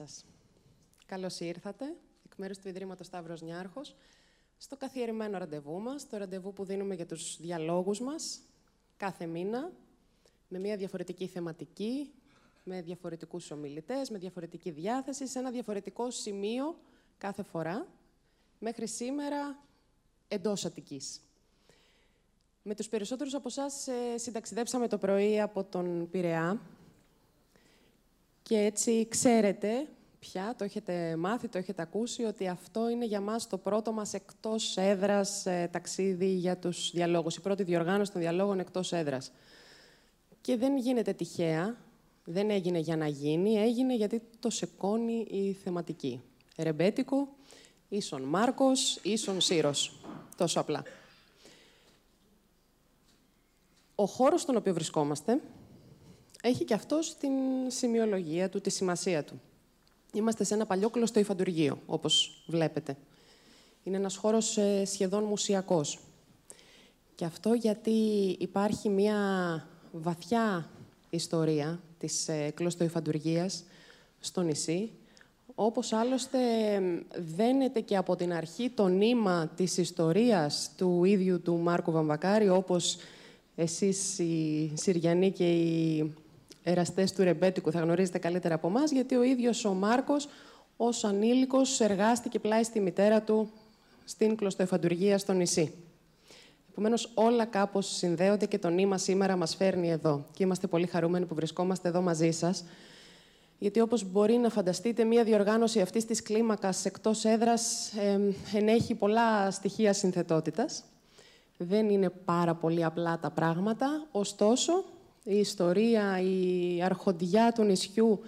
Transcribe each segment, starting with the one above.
σας. Καλώς ήρθατε, εκ μέρους του Ιδρύματος Σταύρος Νιάρχος, στο καθιερημένο ραντεβού μας, το ραντεβού που δίνουμε για τους διαλόγους μας, κάθε μήνα, με μια διαφορετική θεματική, με διαφορετικούς ομιλητές, με διαφορετική διάθεση, σε ένα διαφορετικό σημείο κάθε φορά, μέχρι σήμερα εντός Αττικής. Με τους περισσότερους από εσάς συνταξιδέψαμε το πρωί από τον Πειραιά, και έτσι ξέρετε πια, το έχετε μάθει, το έχετε ακούσει, ότι αυτό είναι για μας το πρώτο μας εκτός έδρας ε, ταξίδι για τους διαλόγους. Η πρώτη διοργάνωση των διαλόγων εκτός έδρας. Και δεν γίνεται τυχαία, δεν έγινε για να γίνει, έγινε γιατί το σεκώνει η θεματική. Ρεμπέτικο, ίσον Μάρκος, ίσον Σύρος. Τόσο απλά. Ο χώρος στον οποίο βρισκόμαστε έχει και αυτός την σημειολογία του, τη σημασία του. Είμαστε σε ένα παλιό κλωστό υφαντουργείο, όπως βλέπετε. Είναι ένας χώρος ε, σχεδόν μουσιακός. Και αυτό γιατί υπάρχει μια βαθιά ιστορία της ε, κλωστοϊφαντουργίας στο νησί, όπως άλλωστε δένεται και από την αρχή το νήμα της ιστορίας του ίδιου του Μάρκου Βαμβακάρη, όπως εσείς οι Συριανοί και οι εραστές του ρεμπέτικου θα γνωρίζετε καλύτερα από εμάς, γιατί ο ίδιος ο Μάρκος, ως ανήλικος, εργάστηκε πλάι στη μητέρα του στην κλωστοεφαντουργία στο νησί. Επομένως, όλα κάπως συνδέονται και το νήμα σήμερα μας φέρνει εδώ. Και είμαστε πολύ χαρούμενοι που βρισκόμαστε εδώ μαζί σας. Γιατί όπως μπορεί να φανταστείτε, μία διοργάνωση αυτής της κλίμακας εκτός έδρας ε, ενέχει πολλά στοιχεία συνθετότητας. Δεν είναι πάρα πολύ απλά τα πράγματα, ωστόσο η ιστορία, η αρχοντιά του νησιού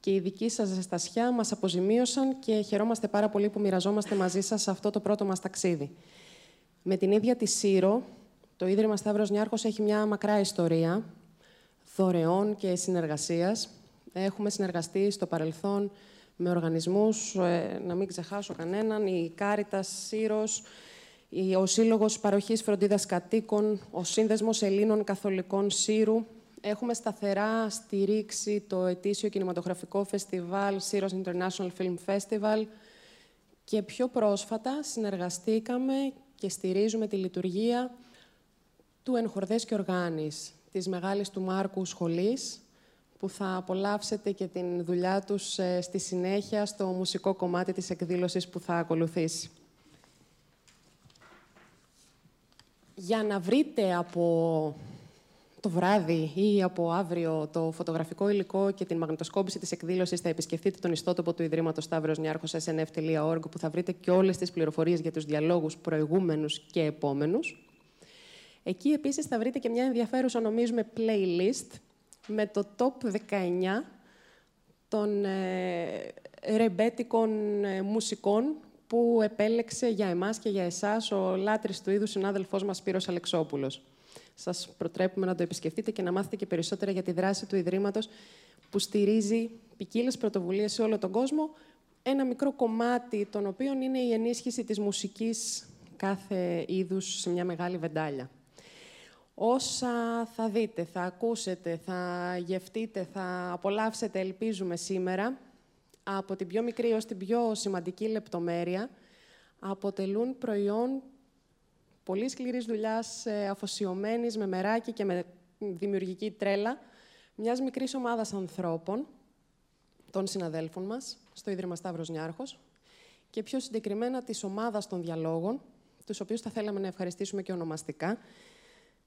και η δική σας ζεστασιά μας αποζημίωσαν και χαιρόμαστε πάρα πολύ που μοιραζόμαστε μαζί σας σε αυτό το πρώτο μας ταξίδι. Με την ίδια τη Σύρο, το Ίδρυμα Σταύρος Νιάρχος έχει μια μακρά ιστορία δωρεών και συνεργασίας. Έχουμε συνεργαστεί στο παρελθόν με οργανισμούς, ε, να μην ξεχάσω κανέναν, η Κάριτας Σύρος, ο Σύλλογος Παροχής Φροντίδας Κατοίκων, ο Σύνδεσμος Ελλήνων Καθολικών Σύρου, Έχουμε σταθερά στηρίξει το ετήσιο κινηματογραφικό φεστιβάλ Syros International Film Festival και πιο πρόσφατα συνεργαστήκαμε και στηρίζουμε τη λειτουργία του Ενχορδές και Οργάνης, της Μεγάλης του Μάρκου Σχολής, που θα απολαύσετε και την δουλειά τους ε, στη συνέχεια στο μουσικό κομμάτι της εκδήλωσης που θα ακολουθήσει. Για να βρείτε από το βράδυ ή από αύριο το φωτογραφικό υλικό και την μαγνητοσκόπηση της εκδήλωσης θα επισκεφτείτε τον ιστότοπο του Ιδρύματος Σταύρος Νιάρχος snf.org που θα βρείτε και όλες τις πληροφορίες για τους διαλόγους προηγούμενους και επόμενους. Εκεί επίσης θα βρείτε και μια ενδιαφέρουσα νομίζουμε playlist με το top 19 των ε, ρεμπέτικων ε, μουσικών που επέλεξε για εμάς και για εσάς ο λάτρης του είδους συνάδελφός μας Σπύρος Αλεξόπουλος. Σας προτρέπουμε να το επισκεφτείτε και να μάθετε και περισσότερα για τη δράση του Ιδρύματος που στηρίζει ποικίλες πρωτοβουλίες σε όλο τον κόσμο, ένα μικρό κομμάτι των οποίων είναι η ενίσχυση της μουσικής κάθε είδους σε μια μεγάλη βεντάλια. Όσα θα δείτε, θα ακούσετε, θα γευτείτε, θα απολαύσετε, ελπίζουμε σήμερα, από την πιο μικρή ως την πιο σημαντική λεπτομέρεια, αποτελούν προϊόν πολύ σκληρής δουλειάς, ε, αφοσιωμένης, με μεράκι και με δημιουργική τρέλα, μιας μικρής ομάδας ανθρώπων, των συναδέλφων μας, στο Ίδρυμα Σταύρος Νιάρχος, και πιο συγκεκριμένα της ομάδας των διαλόγων, τους οποίους θα θέλαμε να ευχαριστήσουμε και ονομαστικά,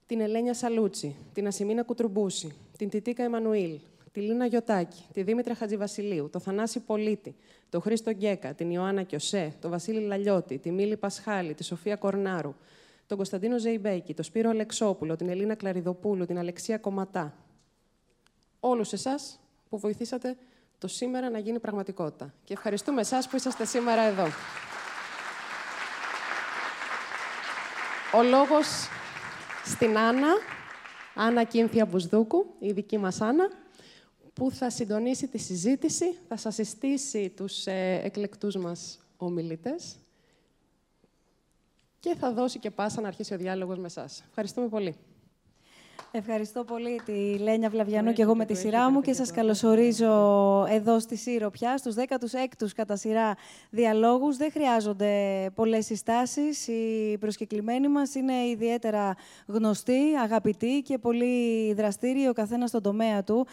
την Ελένια Σαλούτσι, την Ασημίνα Κουτρουμπούση, την Τιτίκα Εμμανουήλ, τη Λίνα Γιωτάκη, τη Δήμητρα Χατζηβασιλείου, το Θανάση Πολίτη, το Χρήστο Γκέκα, την Ιωάννα Κιωσέ, το Βασίλη Λαλιώτη, τη Μίλη Πασχάλη, τη Σοφία Κορνάρου, τον Κωνσταντίνο Ζεϊμπέκη, τον Σπύρο Αλεξόπουλο, την Ελίνα Κλαριδοπούλου, την Αλεξία Κομματά. Όλους εσάς που βοηθήσατε το σήμερα να γίνει πραγματικότητα. Και ευχαριστούμε εσάς που είσαστε σήμερα εδώ. Ο λόγος στην Άννα, Άννα Κίνθια Μπουσδούκου, η δική μας Άννα, που θα συντονίσει τη συζήτηση, θα σας συστήσει τους ε, εκλεκτούς μας ομιλητές και θα δώσει και πάσα να αρχίσει ο διάλογος με εσάς. Ευχαριστούμε πολύ. Ευχαριστώ πολύ τη Λένια Βλαβιανού και εγώ με τη σειρά μου και σας καλωσορίζω εδώ στη Σύρο πια, στους 16ους κατά σειρά διαλόγους. Δεν χρειάζονται πολλές συστάσεις. Οι προσκεκλημένοι μας είναι ιδιαίτερα γνωστοί, αγαπητοί και πολύ δραστήριοι ο καθένας στον τομέα του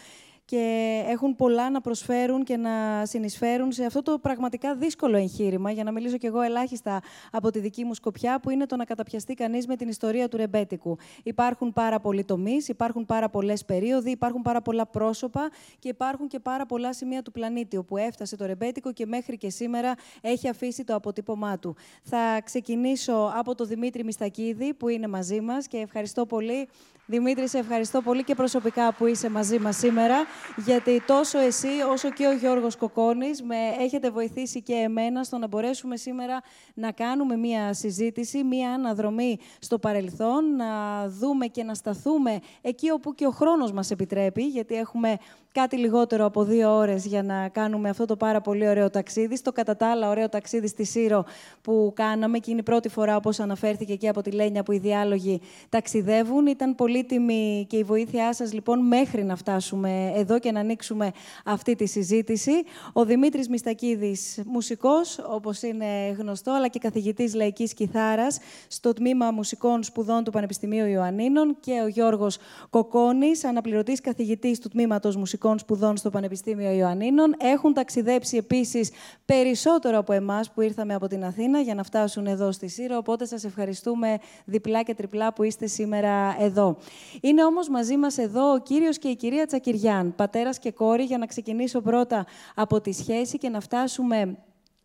και έχουν πολλά να προσφέρουν και να συνεισφέρουν σε αυτό το πραγματικά δύσκολο εγχείρημα, για να μιλήσω κι εγώ ελάχιστα από τη δική μου σκοπιά, που είναι το να καταπιαστεί κανείς με την ιστορία του ρεμπέτικου. Υπάρχουν πάρα πολλοί τομείς, υπάρχουν πάρα πολλές περίοδοι, υπάρχουν πάρα πολλά πρόσωπα και υπάρχουν και πάρα πολλά σημεία του πλανήτη, όπου έφτασε το ρεμπέτικο και μέχρι και σήμερα έχει αφήσει το αποτύπωμά του. Θα ξεκινήσω από το Δημήτρη Μιστακίδη, που είναι μαζί μας και ευχαριστώ πολύ Δημήτρη, σε ευχαριστώ πολύ και προσωπικά που είσαι μαζί μας σήμερα, γιατί τόσο εσύ όσο και ο Γιώργος Κοκόνης με έχετε βοηθήσει και εμένα στο να μπορέσουμε σήμερα να κάνουμε μία συζήτηση, μία αναδρομή στο παρελθόν, να δούμε και να σταθούμε εκεί όπου και ο χρόνος μας επιτρέπει, γιατί έχουμε κάτι λιγότερο από δύο ώρες για να κάνουμε αυτό το πάρα πολύ ωραίο ταξίδι. Στο κατά τα άλλα ωραίο ταξίδι στη Σύρο που κάναμε και είναι η πρώτη φορά, όπως αναφέρθηκε και από τη Λένια, που οι διάλογοι ταξιδεύουν. Ήταν πολύτιμη και η βοήθειά σας, λοιπόν, μέχρι να φτάσουμε εδώ και να ανοίξουμε αυτή τη συζήτηση. Ο Δημήτρης Μιστακίδης, μουσικός, όπως είναι γνωστό, αλλά και καθηγητής λαϊκής κιθάρας στο Τμήμα Μουσικών Σπουδών του Πανεπιστημίου Ιωαννίνων και ο Γιώργος Κοκόνης, αναπληρωτής καθηγητής του Τμήματος Μουσικών Μουσικών Σπουδών στο Πανεπιστήμιο Ιωαννίνων. Έχουν ταξιδέψει επίσης περισσότερο από εμάς που ήρθαμε από την Αθήνα για να φτάσουν εδώ στη Σύρο, οπότε σας ευχαριστούμε διπλά και τριπλά που είστε σήμερα εδώ. Είναι όμως μαζί μας εδώ ο κύριος και η κυρία Τσακυριάν, πατέρας και κόρη, για να ξεκινήσω πρώτα από τη σχέση και να φτάσουμε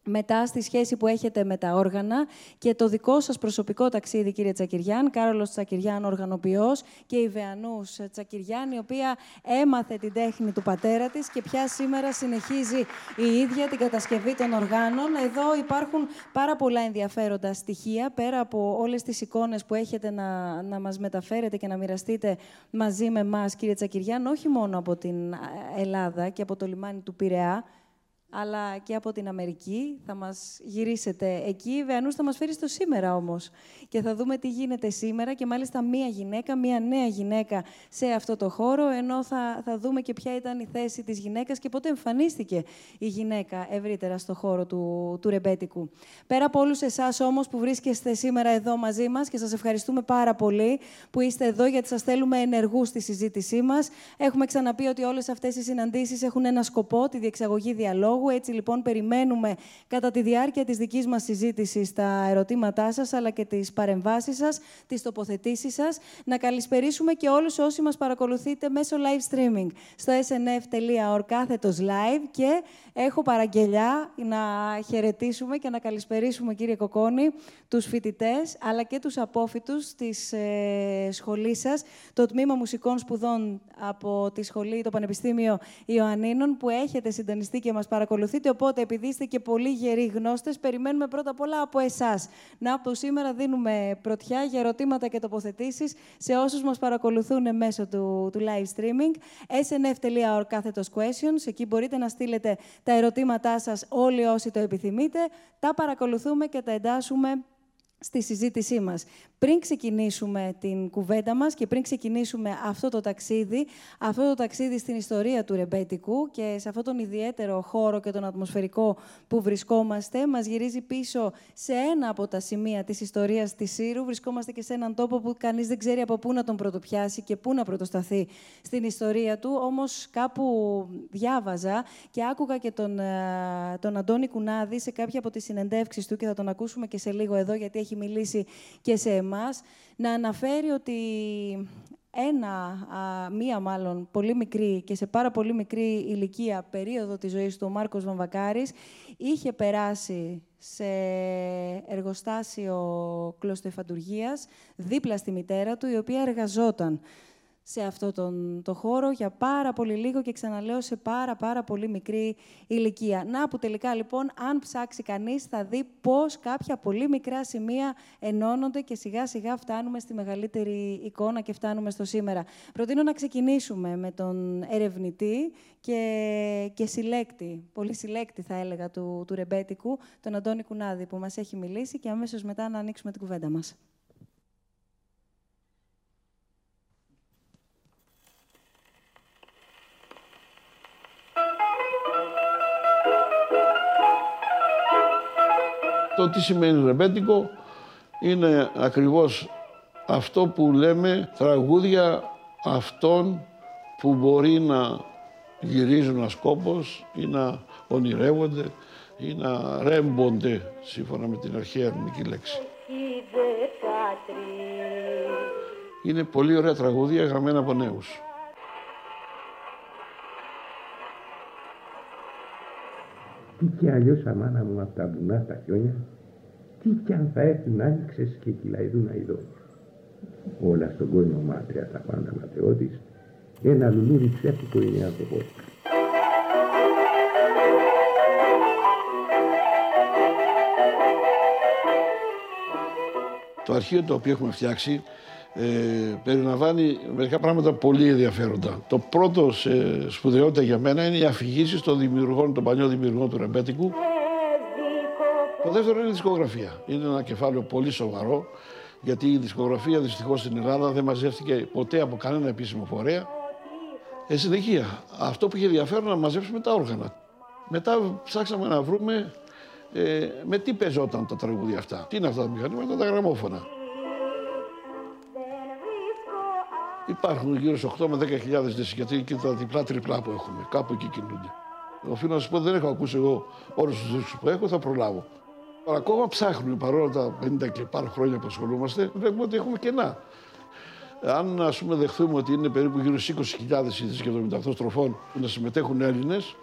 μετά στη σχέση που έχετε με τα όργανα και το δικό σας προσωπικό ταξίδι, κύριε Τσακυριάν, Κάρολος Τσακυριάν, οργανοποιός και η Βεανούς Τσακυριάν, η οποία έμαθε την τέχνη του πατέρα της και πια σήμερα συνεχίζει η ίδια την κατασκευή των οργάνων. Εδώ υπάρχουν πάρα πολλά ενδιαφέροντα στοιχεία, πέρα από όλες τις εικόνες που έχετε να, να μας μεταφέρετε και να μοιραστείτε μαζί με εμάς, κύριε Τσακυριάν, όχι μόνο από την Ελλάδα και από το λιμάνι του Πειραιά, αλλά και από την Αμερική. Θα μας γυρίσετε εκεί. Η Βεανούς θα μας φέρεις στο σήμερα όμως. Και θα δούμε τι γίνεται σήμερα και μάλιστα μία γυναίκα, μία νέα γυναίκα σε αυτό το χώρο, ενώ θα, θα δούμε και ποια ήταν η θέση της γυναίκας και πότε εμφανίστηκε η γυναίκα ευρύτερα στο χώρο του, του ρεμπέτικου. Πέρα από όλους εσάς όμως που βρίσκεστε σήμερα εδώ μαζί μας και σας ευχαριστούμε πάρα πολύ που είστε εδώ γιατί σας θέλουμε ενεργούς στη συζήτησή μας. Έχουμε ξαναπεί ότι όλες αυτές οι συναντήσεις έχουν ένα σκοπό, τη διεξαγωγή διαλόγου, έτσι λοιπόν περιμένουμε κατά τη διάρκεια της δικής μας συζήτησης τα ερωτήματά σας, αλλά και τις παρεμβάσεις σας, τις τοποθετήσεις σας, να καλησπερίσουμε και όλους όσοι μας παρακολουθείτε μέσω live streaming στο snf.org κάθετος live. Και έχω παραγγελιά να χαιρετήσουμε και να καλησπερίσουμε, κύριε Κοκόνη, τους φοιτητές, αλλά και τους απόφοιτους της ε, σχολής σας, το Τμήμα Μουσικών Σπουδών από τη Σχολή, το Πανεπιστήμιο Ιωαννίνων, που έχετε συντονιστεί και μας παρακολουθείτε παρακολουθείτε. Οπότε, επειδή είστε και πολύ γεροί γνώστες, περιμένουμε πρώτα απ' όλα από εσάς. Να, από σήμερα δίνουμε πρωτιά για ερωτήματα και τοποθετήσεις σε όσους μας παρακολουθούν μέσω του, του live streaming. snf.org κάθετος questions. Εκεί μπορείτε να στείλετε τα ερωτήματά σας όλοι όσοι το επιθυμείτε. Τα παρακολουθούμε και τα εντάσσουμε στη συζήτησή μας. Πριν ξεκινήσουμε την κουβέντα μας και πριν ξεκινήσουμε αυτό το ταξίδι, αυτό το ταξίδι στην ιστορία του ρεμπέτικου και σε αυτόν τον ιδιαίτερο χώρο και τον ατμοσφαιρικό που βρισκόμαστε, μας γυρίζει πίσω σε ένα από τα σημεία της ιστορίας της Σύρου. Βρισκόμαστε και σε έναν τόπο που κανείς δεν ξέρει από πού να τον πρωτοπιάσει και πού να πρωτοσταθεί στην ιστορία του. Όμως κάπου διάβαζα και άκουγα και τον, ε, τον Αντώνη Κουνάδη σε κάποια από τις συνεντεύξεις του και θα τον ακούσουμε και σε λίγο εδώ γιατί έχει μιλήσει και σε εμάς, να αναφέρει ότι ένα, μία μάλλον, πολύ μικρή και σε πάρα πολύ μικρή ηλικία περίοδο της ζωής του, ο Μάρκος Βαμβακάρης, είχε περάσει σε εργοστάσιο κλωστοεφαντουργίας, δίπλα στη μητέρα του, η οποία εργαζόταν σε αυτό τον το χώρο για πάρα πολύ λίγο και ξαναλέω σε πάρα πάρα πολύ μικρή ηλικία. Να που τελικά λοιπόν αν ψάξει κανείς θα δει πώς κάποια πολύ μικρά σημεία ενώνονται και σιγά σιγά φτάνουμε στη μεγαλύτερη εικόνα και φτάνουμε στο σήμερα. Προτείνω να ξεκινήσουμε με τον ερευνητή και, και συλλέκτη, πολύ συλλέκτη θα έλεγα του, του ρεμπέτικου, τον Αντώνη Κουνάδη που μας έχει μιλήσει και αμέσως μετά να ανοίξουμε την κουβέντα μας. Το τι σημαίνει ρεμπέτικο είναι ακριβώς αυτό που λέμε τραγούδια αυτών που μπορεί να γυρίζουν ασκόπως ή να ονειρεύονται ή να ρέμπονται σύμφωνα με την αρχαία ελληνική λέξη. Είναι πολύ ωραία τραγούδια γραμμένα από νέους. Τι κι αλλιώς αμάνα μου από τα βουνά στα χιόνια, τι κι αν θα έρθουν άνοιξες και κυλαϊδούν αηδόνια. Όλα στον κόσμο μάτρια τα πάντα ματαιώτης, ένα λουλούδι ψεύτικο είναι άνθρωπος. Το αρχείο το οποίο έχουμε φτιάξει ε, περιλαμβάνει μερικά πράγματα πολύ ενδιαφέροντα. Το πρώτο σε σπουδαιότητα για μένα είναι οι αφηγήσεις των δημιουργών, των παλιών δημιουργών του Ρεμπέτικου. Το δεύτερο είναι η δισκογραφία. Είναι ένα κεφάλαιο πολύ σοβαρό, γιατί η δισκογραφία δυστυχώς στην Ελλάδα δεν μαζεύτηκε ποτέ από κανένα επίσημο φορέα. Ε, συνεχεία, αυτό που είχε ενδιαφέρον να μαζέψουμε τα όργανα. Μετά ψάξαμε να βρούμε ε, με τι παίζονταν τα τραγούδια αυτά. Τι είναι αυτά τα μηχανήματα, τα γραμμόφωνα. Υπάρχουν γύρω στι 8 με 10.000 δίσκοι, γιατί και τα διπλά τριπλά που έχουμε. Κάπου εκεί κινούνται. Οφείλω να σα πω, δεν έχω ακούσει εγώ όλους τους δίσκους που έχω, θα προλάβω. Αλλά ακόμα ψάχνουμε παρόλα τα 50 και πάνω χρόνια που ασχολούμαστε, βλέπουμε ότι έχουμε κενά. Αν ας πούμε δεχθούμε ότι είναι περίπου γύρω στι 20.000 ειδήσει και 78 στροφών που να συμμετέχουν Έλληνες,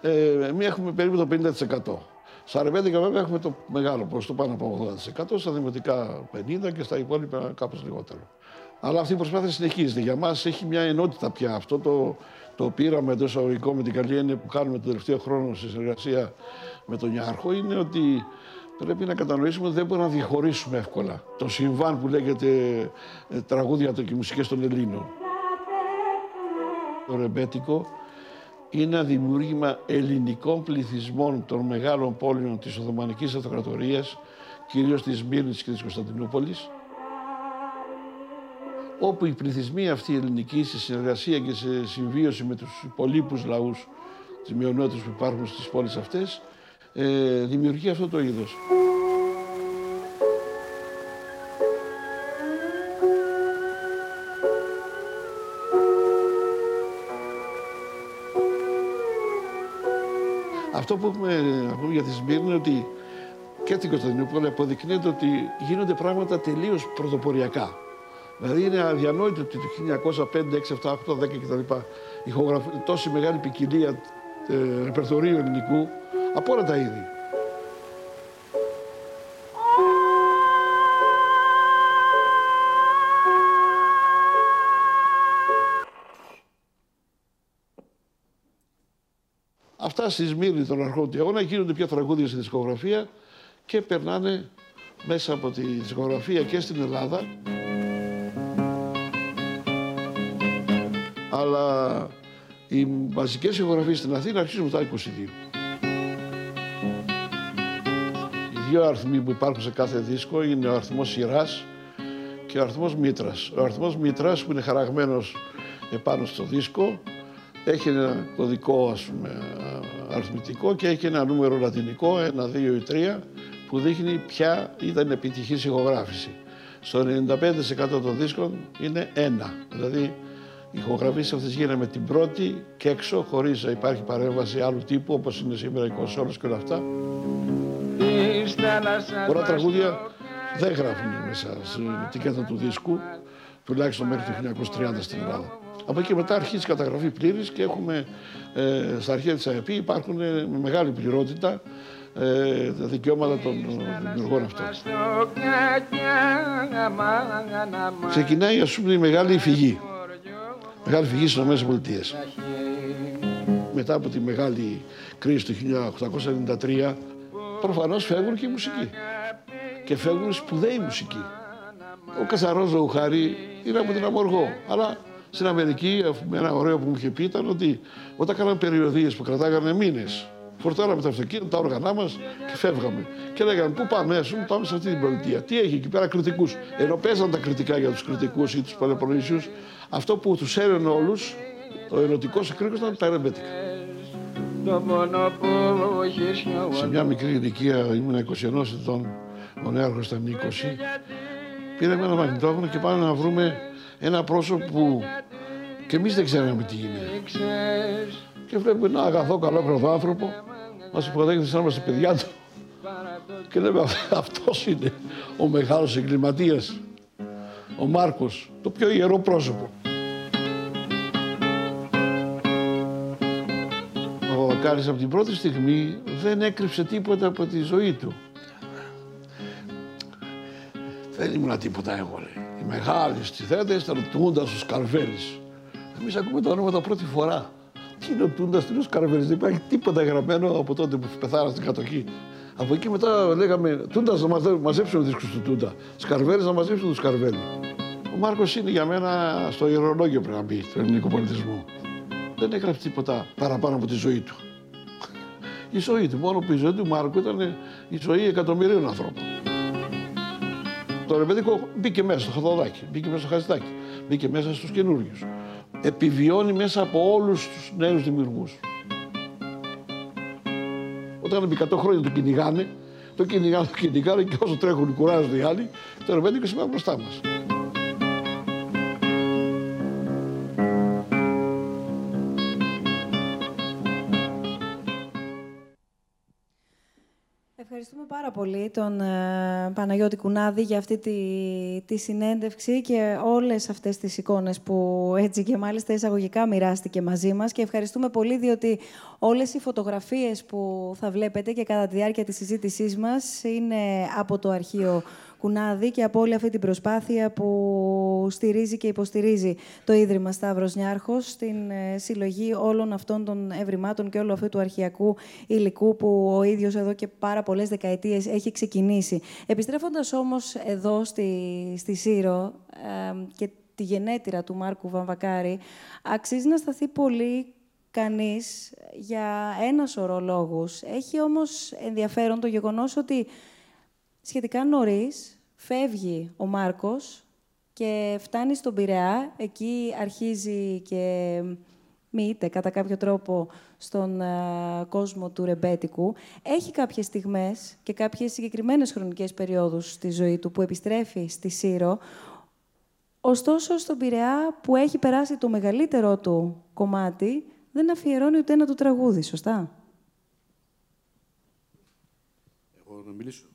ε, εμεί έχουμε περίπου το 50%. Στα ρεβέντικα βέβαια έχουμε το μεγάλο ποσοστό πάνω από 80%, στα δημοτικά 50% και στα υπόλοιπα κάπως λιγότερο. Αλλά αυτή η προσπάθεια συνεχίζεται. Για μας έχει μια ενότητα πια. Αυτό το, το πείραμα εντός αγωγικών με την καλή έννοια που κάνουμε τον τελευταίο χρόνο στη συνεργασία με τον Ιάρχο είναι ότι πρέπει να κατανοήσουμε ότι δεν μπορούμε να διαχωρίσουμε εύκολα το συμβάν που λέγεται ε, τραγούδια και μουσικές των Ελλήνων. Το ρεμπέτικο είναι ένα δημιούργημα ελληνικών πληθυσμών των μεγάλων πόλεων της Οθωμανικής Αυτοκρατορίας, κυρίως της Μύρνης και της Κωνσταντινούπολης, όπου οι πληθυσμοί αυτοί οι ελληνικοί σε συνεργασία και σε συμβίωση με τους υπολείπους λαούς τις μειονότητες που υπάρχουν στις πόλεις αυτές ε, δημιουργεί αυτό το είδος. Αυτό που έχουμε να πούμε για τη Σμύρνη είναι ότι και την Κωνσταντινούπολη αποδεικνύεται ότι γίνονται πράγματα τελείως πρωτοποριακά. Δηλαδή είναι αδιανόητο ότι το 1905, 6, 7, 8, 10 κτλ. ηχογραφεί τόση μεγάλη ποικιλία ε, ρεπερτορίου ελληνικού από όλα τα είδη. Αυτά στη Σμύρνη των αρχών του αγώνα γίνονται πια τραγούδια στη δισκογραφία και περνάνε μέσα από τη δισκογραφία και στην Ελλάδα αλλά οι βασικές ηχογραφίες στην Αθήνα αρχίζουν μετά 22. Οι δύο αριθμοί που υπάρχουν σε κάθε δίσκο είναι ο αριθμός σειρά και ο αριθμός μήτρας. Ο αριθμός μήτρας που είναι χαραγμένος επάνω στο δίσκο έχει ένα κωδικό ας πούμε, αριθμητικό και έχει ένα νούμερο λατινικό, ένα, δύο ή τρία, που δείχνει ποια ήταν επιτυχής ηχογράφηση. Στο 95% των δίσκων είναι ένα, δηλαδή οι ηχογραφήσεις αυτές γίνανε με την πρώτη και έξω, χωρίς να υπάρχει παρέμβαση άλλου τύπου, όπως είναι σήμερα οι κονσόλες και όλα αυτά. Πολλά τραγούδια δεν γράφουν μέσα στην ετικέτα του δίσκου, τουλάχιστον μέχρι το 1930 στην Ελλάδα. Από εκεί μετά αρχίζει η καταγραφή πλήρης και έχουμε ε, στα αρχαία της ΑΕΠ υπάρχουν ε, με μεγάλη πληρότητα ε, τα δικαιώματα των δημιουργών αυτών. Ξεκινάει ας πούμε η μεγάλη φυγή μεγάλη φυγή στις ΗΠΑ. Μετά από τη μεγάλη κρίση του 1893, προφανώς φεύγουν και οι μουσικοί. Και φεύγουν σπουδαίοι μουσικοί. Ο Κασαρός Ζωουχάρη είναι από την Αμοργό, αλλά στην Αμερική ένα ωραίο που μου είχε πει ήταν ότι όταν κάναμε περιοδίες που κρατάγανε μήνες, φορτώναμε τα αυτοκίνητα, τα όργανά μας και φεύγαμε. Και λέγανε Πού πάμε, σου πάμε σε αυτή την πολιτεία. Τι έχει εκεί πέρα κριτικούς. Ενώ παίζαν τα κριτικά για τους κριτικούς ή τους Πελοποννήσιου, αυτό που τους έρενε όλους, ο ερωτικό εκρήκο ήταν τα ρεμπέτικα. Σε μια μικρή ηλικία, ήμουν 21 ετών, ο νέαρχο ήταν 20, πήραμε ένα μαγνητόφωνο και πάμε να βρούμε ένα πρόσωπο που και εμείς δεν ξέραμε τι είναι. Και βλέπουμε ένα αγαθό, καλό άνθρωπο, μα υποδέχεται σαν είμαστε παιδιά του. Και λέμε αυτός είναι ο μεγάλος εγκληματίας, ο Μάρκος, το πιο ιερό πρόσωπο. Ο Βακάρης από την πρώτη στιγμή δεν έκρυψε τίποτα από τη ζωή του. Δεν ήμουν τίποτα εγώ, λέει. Οι μεγάλοι στη ήταν ο Τούντας, ο Σκαρβέλης. Εμείς ακούμε τα ονόματα πρώτη φορά. Τι είναι ο Τούντα, τι είναι ο Σκαρβέλη. Δεν υπάρχει τίποτα γραμμένο από τότε που πεθάρα στην κατοχή. Από εκεί μετά λέγαμε Τούντα να μαζέψουμε δίσκους του Τούντα. Σκαρβέλη να μαζέψουμε τους Σκαρβέλη. Ο Μάρκος είναι για μένα στο ιερολόγιο πρέπει να μπει του ελληνικού πολιτισμού. Δεν έγραψε τίποτα παραπάνω από τη ζωή του. Η ζωή του, μόνο που η ζωή του Μάρκου ήταν η ζωή εκατομμυρίων ανθρώπων. Το ρεμπέτικο μπήκε μέσα στο χαδοδάκι, μπήκε μέσα στο χαζιτάκι, μπήκε μέσα στους καινούριους επιβιώνει μέσα από όλους τους νέους δημιουργούς. Όταν επί 100 χρόνια το κυνηγάνε, το κυνηγάνε, το κυνηγάνε και όσο τρέχουν κουράζονται οι άλλοι, το ρεβέντικο σημαίνει μπροστά μας. Ευχαριστούμε πάρα πολύ τον ε, Παναγιώτη Κουνάδη για αυτή τη, τη συνέντευξη και όλες αυτές τις εικόνες που έτσι και μάλιστα εισαγωγικά μοιράστηκε μαζί μας. Και ευχαριστούμε πολύ διότι όλες οι φωτογραφίες που θα βλέπετε και κατά τη διάρκεια της συζήτησής μας είναι από το αρχείο Κουνάδη και από όλη αυτή την προσπάθεια που στηρίζει και υποστηρίζει το Ίδρυμα Σταύρος Νιάρχος στην ε, συλλογή όλων αυτών των ευρημάτων και όλου αυτού του αρχιακού υλικού που ο ίδιος εδώ και πάρα πολλές δεκαετίες έχει ξεκινήσει. Επιστρέφοντας όμως εδώ στη, στη Σύρο και τη γενέτειρα του Μάρκου Βαμβακάρη, αξίζει να σταθεί πολύ κανείς για ένα σωρό λόγους. Έχει όμως ενδιαφέρον το γεγονός ότι σχετικά νωρίς φεύγει ο Μάρκος και φτάνει στον Πειραιά. Εκεί αρχίζει και μοιείται κατά κάποιο τρόπο στον ε, κόσμο του ρεμπέτικου. Έχει κάποιες στιγμές και κάποιες συγκεκριμένες χρονικές περιόδους στη ζωή του που επιστρέφει στη Σύρο. Ωστόσο, στον Πειραιά που έχει περάσει το μεγαλύτερό του κομμάτι, δεν αφιερώνει ούτε ένα του τραγούδι, σωστά; Εγώ να μιλήσω.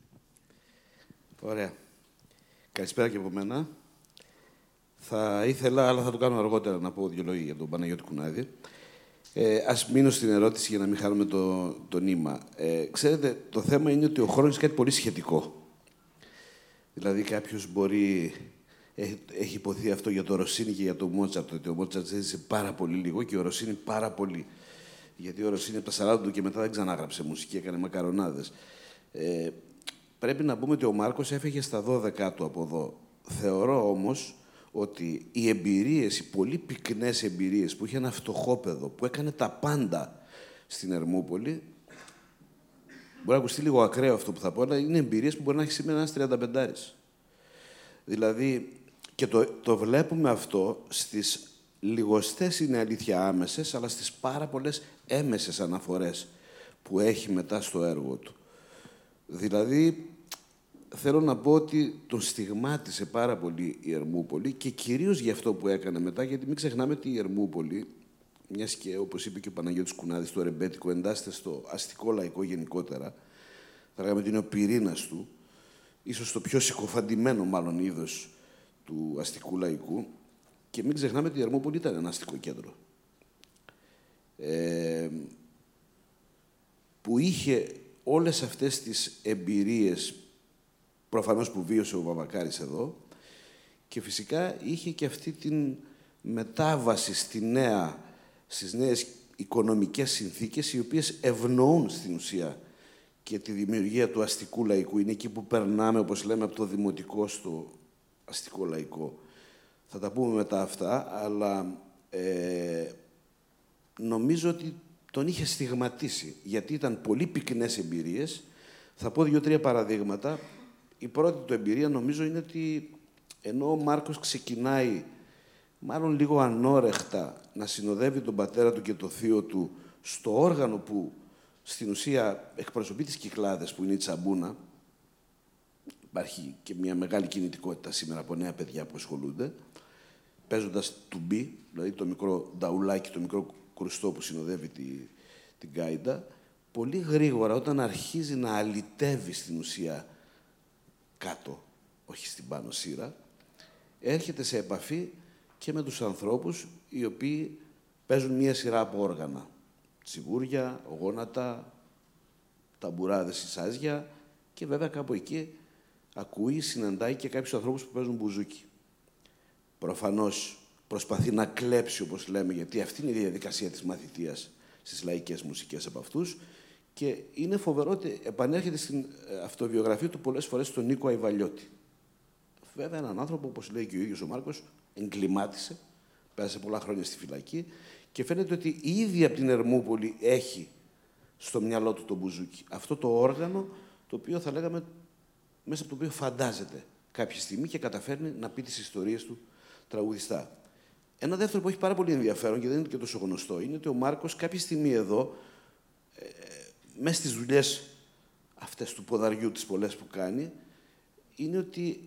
Ωραία. Καλησπέρα και από μένα. Θα ήθελα, αλλά θα το κάνω αργότερα, να πω δύο λόγια για τον Παναγιώτη Κουνάδη. Ε, ας μείνω στην ερώτηση για να μην χάνουμε το, το νήμα. Ε, ξέρετε, το θέμα είναι ότι ο χρόνος είναι κάτι πολύ σχετικό. Δηλαδή κάποιος μπορεί... Έχει, έχει υποθεί αυτό για το Ρωσίνη και για το Μότσαρτ, ότι ο Μότσαρτ ζήτησε πάρα πολύ λίγο και ο Ρωσίνη πάρα πολύ. Γιατί ο Ρωσίνη από τα 40 του και μετά δεν ξανάγραψε μουσική, έκανε μακαρονάδες. Ε, Πρέπει να πούμε ότι ο Μάρκος έφεγε στα 12 του από εδώ. Θεωρώ όμως ότι οι εμπειρίες, οι πολύ πυκνές εμπειρίες που είχε ένα φτωχόπεδο, που έκανε τα πάντα στην Ερμούπολη, μπορεί να ακουστεί λίγο ακραίο αυτό που θα πω, αλλά είναι εμπειρίες που μπορεί να έχει σήμερα ένας 35 Δηλαδή, και το, το βλέπουμε αυτό στις λιγοστές είναι αλήθεια άμεσες, αλλά στις πάρα πολλές έμεσες αναφορές που έχει μετά στο έργο του. Δηλαδή, θέλω να πω ότι τον στιγμάτισε πάρα πολύ η Ερμούπολη και κυρίως για αυτό που έκανε μετά, γιατί μην ξεχνάμε ότι η Ερμούπολη, μιας και όπως είπε και ο Παναγιώτης Κουνάδης, το ρεμπέτικο εντάσσεται στο αστικό λαϊκό γενικότερα, θα λέγαμε ότι είναι ο πυρήνας του, ίσως το πιο συκοφαντημένο μάλλον είδος του αστικού λαϊκού, και μην ξεχνάμε ότι η Ερμούπολη ήταν ένα αστικό κέντρο. Ε, που είχε όλες αυτές τις εμπειρίες προφανώς που βίωσε ο Βαμακάρης εδώ και φυσικά είχε και αυτή την μετάβαση στη νέα, στις νέες οικονομικές συνθήκες, οι οποίες ευνοούν στην ουσία και τη δημιουργία του αστικού λαϊκού. Είναι εκεί που περνάμε, όπως λέμε, από το δημοτικό στο αστικό λαϊκό. Θα τα πούμε μετά αυτά, αλλά ε, νομίζω ότι τον είχε στιγματίσει, γιατί ήταν πολύ πυκνές εμπειρίες. Θα πω δύο-τρία παραδείγματα. Η πρώτη του εμπειρία νομίζω είναι ότι ενώ ο Μάρκος ξεκινάει μάλλον λίγο ανώρεχτα να συνοδεύει τον πατέρα του και το θείο του στο όργανο που στην ουσία εκπροσωπεί τις Κυκλάδες, που είναι η Τσαμπούνα. Υπάρχει και μια μεγάλη κινητικότητα σήμερα από νέα παιδιά που ασχολούνται, παίζοντας μπι, δηλαδή το μικρό νταουλάκι, το μικρό κρουστό που συνοδεύει τη, την Γκάιντα, πολύ γρήγορα όταν αρχίζει να αλυτεύει στην ουσία κάτω, όχι στην πάνω σύρα, έρχεται σε επαφή και με τους ανθρώπους οι οποίοι παίζουν μία σειρά από όργανα. Τσιγούρια, γόνατα, ταμπουράδες, σιζάζια και βέβαια κάπου εκεί ακούει, συναντάει και κάποιους ανθρώπους που παίζουν μπουζούκι. Προφανώς προσπαθεί να κλέψει, όπως λέμε, γιατί αυτή είναι η διαδικασία της μαθητείας στις λαϊκές μουσικές από αυτούς και είναι φοβερό ότι επανέρχεται στην ε, αυτοβιογραφία του πολλές φορές στον Νίκο Αϊβαλιώτη. Βέβαια, έναν άνθρωπο, όπως λέει και ο ίδιος ο Μάρκος, εγκλημάτισε, πέρασε πολλά χρόνια στη φυλακή και φαίνεται ότι ήδη από την Ερμούπολη έχει στο μυαλό του το μπουζούκι. Αυτό το όργανο το οποίο θα λέγαμε μέσα από το οποίο φαντάζεται κάποια στιγμή και καταφέρνει να πει τις ιστορίες του τραγουδιστά. Ένα δεύτερο που έχει πάρα πολύ ενδιαφέρον και δεν είναι και τόσο γνωστό είναι ότι ο Μάρκος κάποια στιγμή εδώ, ε, μέσα στις δουλειές αυτές του ποδαριού τις πολλές που κάνει, είναι ότι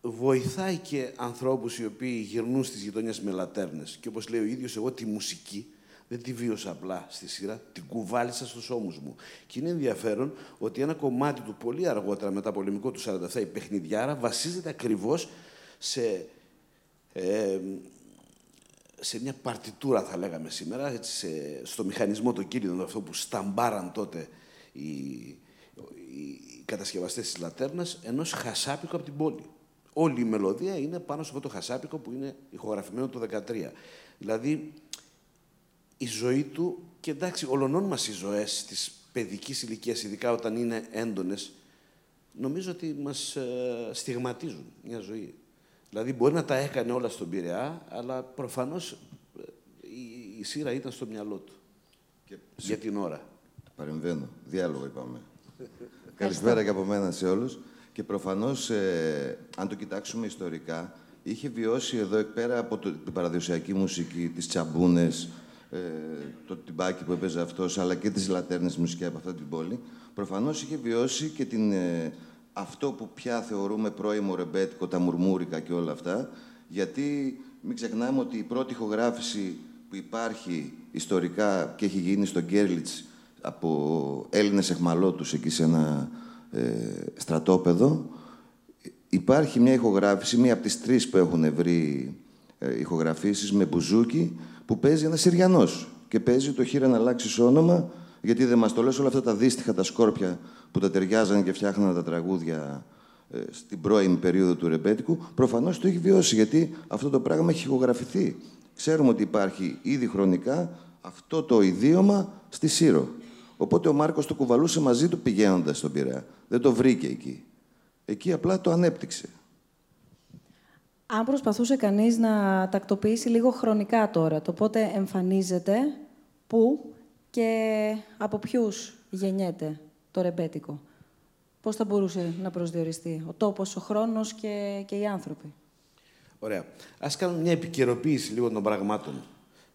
βοηθάει και ανθρώπους οι οποίοι γυρνούν στις γειτονιές με λατέρνες. Και όπως λέει ο ίδιος, εγώ τη μουσική δεν τη βίωσα απλά στη σειρά, την κουβάλισα στους ώμους μου. Και είναι ενδιαφέρον ότι ένα κομμάτι του πολύ αργότερα, μετά πολεμικό του 47, η παιχνιδιάρα, βασίζεται ακριβώς σε, ε, σε μια παρτιτούρα, θα λέγαμε σήμερα, έτσι, σε, στο μηχανισμό το κύριο, αυτό που σταμπάραν τότε οι, οι, οι κατασκευαστές της λατέρνας, ενός χασάπικου από την πόλη. Όλη η μελωδία είναι πάνω σε αυτό το χασάπικο που είναι ηχογραφημένο το 13. Δηλαδή, η ζωή του, και εντάξει, ολονών μας οι ζωές της παιδικής ηλικίας, ειδικά όταν είναι έντονες, νομίζω ότι μας ε, στιγματίζουν μια ζωή. Δηλαδή, μπορεί να τα έκανε όλα στον Πειραιά, αλλά προφανώς ε, η, η σύρα ήταν στο μυαλό του. Και για την ώρα. Παρεμβαίνω. Διάλογο είπαμε. Καλησπέρα και από μένα σε όλους. Και προφανώς, ε, αν το κοιτάξουμε ιστορικά, είχε βιώσει εδώ εκ πέρα από το, την παραδοσιακή μουσική, τις τσαμπούνες, ε, το τυμπάκι που έπαιζε αυτός, αλλά και τις λατέρνες μουσική από αυτή την πόλη, προφανώς είχε βιώσει και την, ε, αυτό που πια θεωρούμε πρώιμο ρεμπέτικο, τα μουρμούρικα και όλα αυτά, γιατί μην ξεχνάμε ότι η πρώτη ηχογράφηση που υπάρχει ιστορικά και έχει γίνει στο Γκέρλιτς από Έλληνες εχμαλώτους εκεί σε ένα ε, στρατόπεδο. Υπάρχει μια ηχογράφηση, μία από τις τρεις που έχουν βρει ε, ηχογραφήσεις με μπουζούκι, που παίζει ένας Συριανός και παίζει το χείρα να αλλάξει όνομα, γιατί δεν μας το λες όλα αυτά τα δύστιχα, τα σκόρπια που τα ταιριάζανε και φτιάχνανε τα τραγούδια ε, στην πρώιμη περίοδο του ρεμπέτικου, προφανώς το έχει βιώσει, γιατί αυτό το πράγμα έχει ηχογραφηθεί. Ξέρουμε ότι υπάρχει ήδη χρονικά αυτό το ιδίωμα στη Σύρο. Οπότε ο Μάρκος το κουβαλούσε μαζί του πηγαίνοντας στον Πειραιά. Δεν το βρήκε εκεί. Εκεί απλά το ανέπτυξε. Αν προσπαθούσε κανείς να τακτοποιήσει λίγο χρονικά τώρα, το πότε εμφανίζεται, πού και από ποιους γεννιέται το ρεμπέτικο; Πώς θα μπορούσε να προσδιοριστεί ο τόπος, ο χρόνος και, και οι άνθρωποι; Ωραία. Ας κάνουμε μια επικαιροποίηση λίγο των πραγμάτων.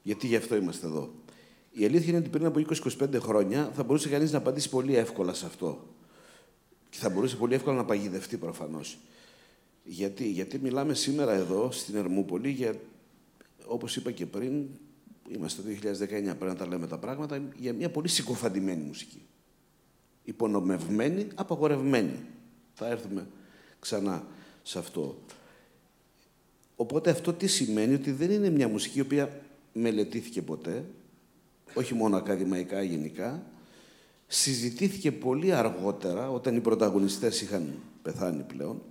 Γιατί γι' αυτό είμαστε εδώ. Η αλήθεια είναι ότι πριν από 20-25 χρόνια θα μπορούσε κανείς να απαντήσει πολύ εύκολα σε αυτό. Και θα μπορούσε πολύ εύκολα να παγιδευτεί προφανώς. Γιατί, Γιατί μιλάμε σήμερα εδώ στην Ερμούπολη για, όπως είπα και πριν, είμαστε το 2019 πρέπει να τα λέμε τα πράγματα, για μια πολύ συκοφαντημένη μουσική. Υπονομευμένη, απαγορευμένη. Θα έρθουμε ξανά σε αυτό. Οπότε αυτό τι σημαίνει, ότι δεν είναι μια μουσική η οποία μελετήθηκε ποτέ, όχι μόνο ακαδημαϊκά γενικά, συζητήθηκε πολύ αργότερα, όταν οι πρωταγωνιστές είχαν πεθάνει πλέον,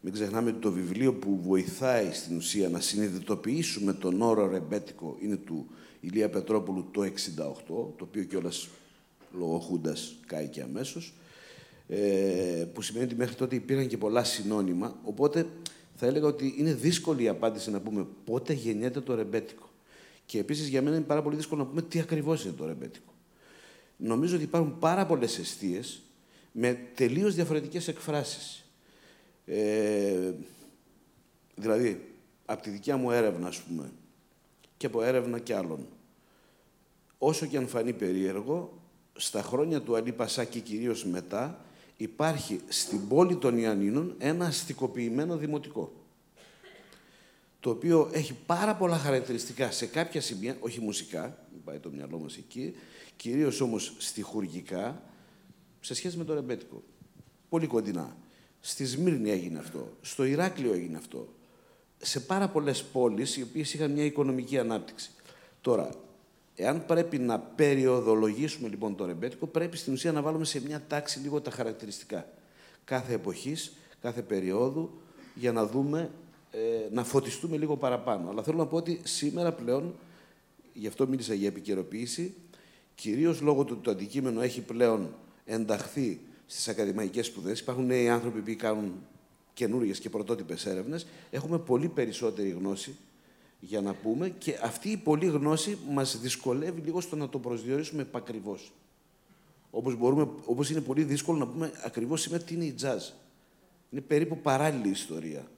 Μην ξεχνάμε ότι το βιβλίο που βοηθάει στην ουσία να συνειδητοποιήσουμε τον όρο ρεμπέτικο είναι του Ηλία Πετρόπουλου το 68, το οποίο κιόλας λόγω Χούντας και αμέσως, ε, που σημαίνει ότι μέχρι τότε υπήρχαν και πολλά συνώνυμα, οπότε θα έλεγα ότι είναι δύσκολη η απάντηση να πούμε πότε γεννιέται το ρεμπέτικο. Και επίσης για μένα είναι πάρα πολύ δύσκολο να πούμε τι ακριβώς είναι το ρεμπέτικο. Νομίζω ότι υπάρχουν πάρα πολλές αιστείες με τελείως διαφορετικές εκφράσεις. Ε, δηλαδή, από τη δικιά μου έρευνα, ας πούμε, και από έρευνα και άλλων, όσο και αν φανεί περίεργο, στα χρόνια του Αλή Πασά και κυρίως μετά, υπάρχει στην πόλη των Ιαννίνων ένα αστικοποιημένο δημοτικό, το οποίο έχει πάρα πολλά χαρακτηριστικά σε κάποια σημεία, όχι μουσικά, μην πάει το μυαλό μας εκεί, κυρίως όμως στιχουργικά, σε σχέση με το ρεμπέτικο. Πολύ κοντινά. Στη Σμύρνη έγινε αυτό, στο Ηράκλειο έγινε αυτό, σε πάρα πολλές πόλεις οι οποίες είχαν μια οικονομική ανάπτυξη. Τώρα, Εάν πρέπει να περιοδολογήσουμε λοιπόν το ρεμπέτικο, πρέπει στην ουσία να βάλουμε σε μια τάξη λίγο τα χαρακτηριστικά κάθε εποχής, κάθε περίοδου, για να δούμε, ε, να φωτιστούμε λίγο παραπάνω. Αλλά θέλω να πω ότι σήμερα πλέον, γι' αυτό μίλησα για επικαιροποίηση, κυρίως λόγω του ότι το αντικείμενο έχει πλέον ενταχθεί στις ακαδημαϊκές σπουδές, υπάρχουν νέοι άνθρωποι που κάνουν καινούριε και πρωτότυπες έρευνες, έχουμε πολύ περισσότερη γνώση για να πούμε και αυτή η πολλή γνώση μας δυσκολεύει λίγο στο να το προσδιορίσουμε επακριβώς. Όπως, μπορούμε, όπως είναι πολύ δύσκολο να πούμε ακριβώς σήμερα τι είναι η jazz. Είναι περίπου παράλληλη ιστορία.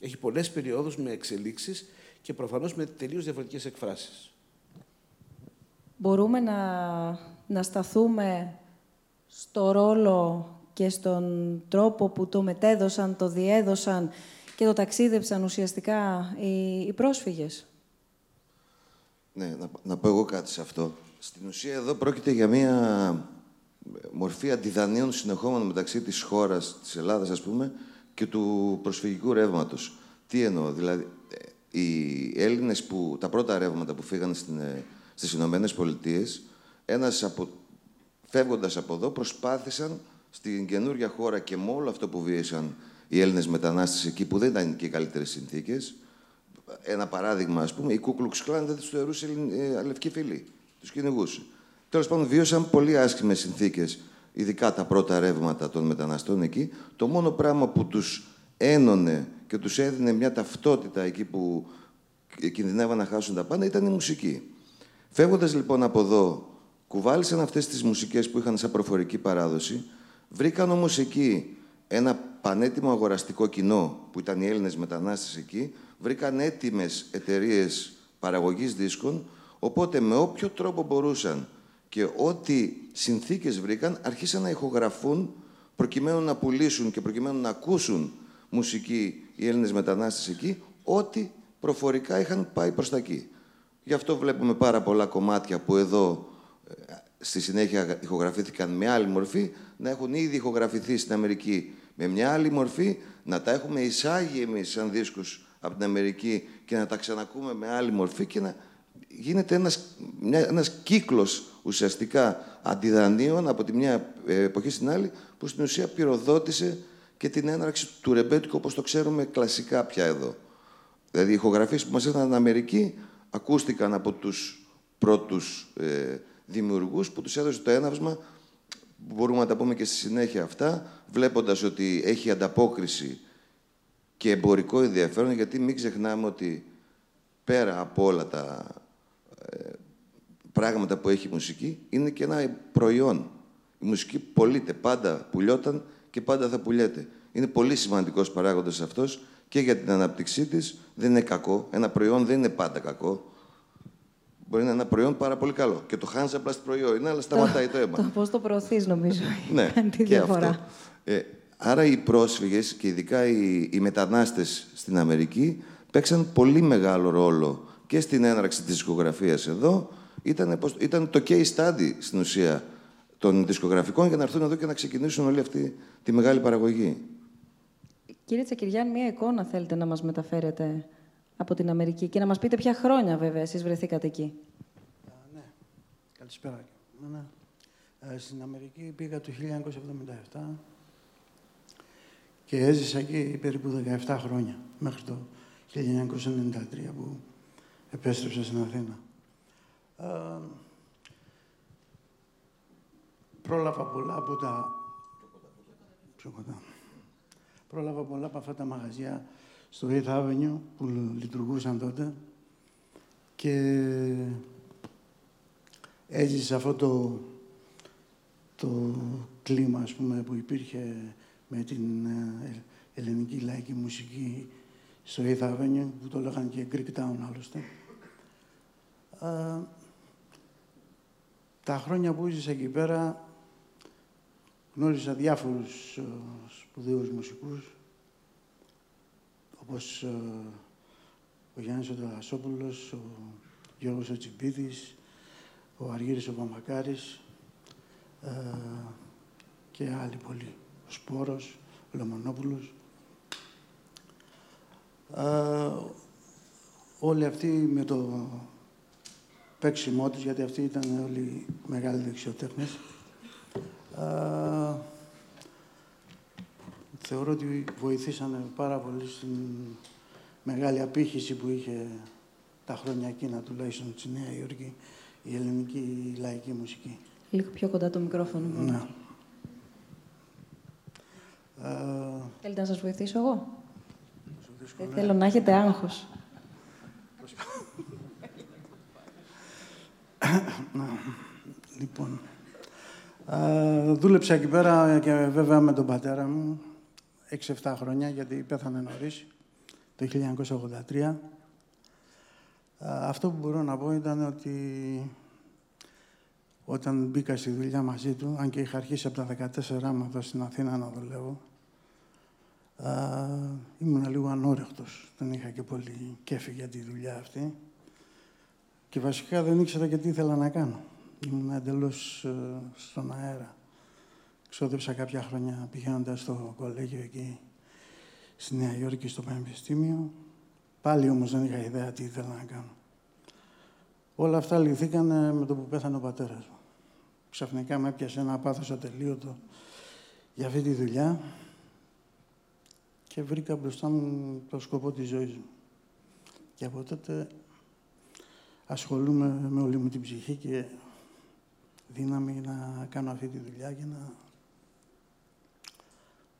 Έχει πολλές περιόδους με εξελίξεις και προφανώς με τελείως διαφορετικές εκφράσεις. Μπορούμε να, να σταθούμε στο ρόλο και στον τρόπο που το μετέδωσαν, το διέδωσαν και το ταξίδεψαν ουσιαστικά οι, οι πρόσφυγες. Ναι, να, να πω εγώ κάτι σε αυτό. Στην ουσία εδώ πρόκειται για μια μορφή αντιδανείων συνεχόμενων μεταξύ της χώρας, της Ελλάδας ας πούμε, και του προσφυγικού ρεύματος. Τι εννοώ, δηλαδή, ε, οι Έλληνες που, τα πρώτα ρεύματα που φύγαν στην, ε, στις Ηνωμένες Πολιτείες, ένας από, φεύγοντας από εδώ, προσπάθησαν στην καινούργια χώρα και με όλο αυτό που βίαισαν οι Έλληνες μετανάστες εκεί που δεν ήταν και οι καλύτερες συνθήκες. Ένα παράδειγμα, ας πούμε, η Κούκλουξ Κλάν δεν τους θεωρούσε ε, λευκοί φίλοι. Τους κυνηγούσε. Τέλος πάντων, βίωσαν πολύ άσχημες συνθήκες, ειδικά τα πρώτα ρεύματα των μεταναστών εκεί. Το μόνο πράγμα που τους ένωνε και τους έδινε μια ταυτότητα εκεί που κινδυνεύαν να χάσουν τα πάντα ήταν η μουσική. Φεύγοντας λοιπόν από εδώ, κουβάλισαν αυτές τις μουσικές που είχαν σαν προφορική παράδοση, βρήκαν όμως εκεί ένα πανέτοιμο αγοραστικό κοινό που ήταν οι Έλληνες μετανάστες εκεί, βρήκαν έτοιμες εταιρείες παραγωγής δίσκων, οπότε με όποιο τρόπο μπορούσαν και ό,τι συνθήκες βρήκαν, αρχίσαν να ηχογραφούν προκειμένου να πουλήσουν και προκειμένου να ακούσουν μουσική οι Έλληνες μετανάστες εκεί, ό,τι προφορικά είχαν πάει προς τα εκεί. Γι' αυτό βλέπουμε πάρα πολλά κομμάτια που εδώ ε, στη συνέχεια ηχογραφήθηκαν με άλλη μορφή, να έχουν ήδη ηχογραφηθεί στην Αμερική με μια άλλη μορφή, να τα έχουμε εισάγει εμείς σαν δίσκους από την Αμερική και να τα ξανακούμε με άλλη μορφή και να γίνεται ένας, μια, ένας κύκλος ουσιαστικά αντιδανείων από τη μια εποχή στην άλλη που στην ουσία πυροδότησε και την έναρξη του ρεμπέτικου όπως το ξέρουμε κλασικά πια εδώ. Δηλαδή οι ηχογραφίες που μας έφταναν στην Αμερική ακούστηκαν από τους πρώτους ε, δημιουργούς που τους έδωσε το έναυσμα μπορούμε να τα πούμε και στη συνέχεια αυτά, βλέποντας ότι έχει ανταπόκριση και εμπορικό ενδιαφέρον, γιατί μην ξεχνάμε ότι πέρα από όλα τα ε, πράγματα που έχει η μουσική, είναι και ένα προϊόν. Η μουσική πωλείται, πάντα πουλιόταν και πάντα θα πουλιέται. Είναι πολύ σημαντικός παράγοντας αυτός και για την ανάπτυξή της. Δεν είναι κακό. Ένα προϊόν δεν είναι πάντα κακό. Μπορεί να είναι ένα προϊόν πάρα πολύ καλό. Και το Hansaplast προϊόν είναι, αλλά σταματάει το αίμα. Το πώς το προωθείς, νομίζω. ναι, τη διαφορά. Αυτό. Ε, άρα οι πρόσφυγες και ειδικά οι, οι μετανάστες στην Αμερική παίξαν πολύ μεγάλο ρόλο και στην έναρξη της δισκογραφίας εδώ. Ήταν, ήταν το case study στην ουσία των δισκογραφικών για να έρθουν εδώ και να ξεκινήσουν όλη αυτή τη μεγάλη παραγωγή. Κύριε Τσακυριάν, μία εικόνα θέλετε να μας μεταφέρετε από την Αμερική και να μας πείτε ποια χρόνια βέβαια εσείς βρεθήκατε εκεί. ναι, καλησπέρα. Ναι. Ε, στην Αμερική πήγα το 1977 και έζησα εκεί περίπου 17 χρόνια, μέχρι το 1993 που επέστρεψα στην Αθήνα. Ε, πρόλαβα πολλά από τα... Πιο κοντά. Πρόλαβα πολλά από αυτά τα μαγαζιά στο 8th Avenue που λειτουργούσαν τότε και έζησα αυτό το, το κλίμα ας πούμε, που υπήρχε με την ε, ελληνική λαϊκή μουσική στο 8th Avenue, που το λέγανε και Greek Town άλλωστε. τα χρόνια που ζήσα εκεί πέρα γνώρισα διάφορους ε, σπουδαίους μουσικούς, όπως ε, ο Γιάννης ο ο Γιώργος ο Τσιμπίδης, ο Αργύρης ο Παμακάρης ε, και άλλοι πολλοί. Ο Σπόρος, ο Λομονόπουλος. Ε, όλοι αυτοί με το παίξιμό τους, γιατί αυτοί ήταν όλοι μεγάλοι δεξιοτέχνες, ε, θεωρώ ότι βοηθήσανε πάρα πολύ στην μεγάλη απήχηση που είχε τα χρόνια εκείνα τουλάχιστον στη Νέα Υόρκη η ελληνική λαϊκή μουσική. Λίγο πιο κοντά το μικρόφωνο. Ναι. Ε, Θέλετε να σας βοηθήσω εγώ; Δεν θέλω να έχετε άγχος. λοιπόν, ε, δούλεψα εκεί πέρα και βέβαια με τον πατέρα μου 6-7 χρόνια, γιατί πέθανε νωρίς, το 1983. Αυτό που μπορώ να πω ήταν ότι όταν μπήκα στη δουλειά μαζί του, αν και είχα αρχίσει από τα 14 μου εδώ στην Αθήνα να δουλεύω, ήμουν λίγο ανόρεχτος. Δεν είχα και πολύ κέφι για τη δουλειά αυτή. Και βασικά δεν ήξερα και τι ήθελα να κάνω. Ήμουν εντελώς ε, στον αέρα. Ξόδεψα κάποια χρόνια πηγαίνοντας στο κολέγιο εκεί στη Νέα Υόρκη στο Πανεπιστήμιο. Πάλι όμως δεν είχα ιδέα τι ήθελα να κάνω. Όλα αυτά λυθήκαν με το που πέθανε ο πατέρας μου. Ξαφνικά με έπιασε ένα πάθος ατελείωτο για αυτή τη δουλειά και βρήκα μπροστά μου το σκοπό της ζωής μου. Και από τότε ασχολούμαι με όλη μου την ψυχή και δύναμη να κάνω αυτή τη δουλειά και να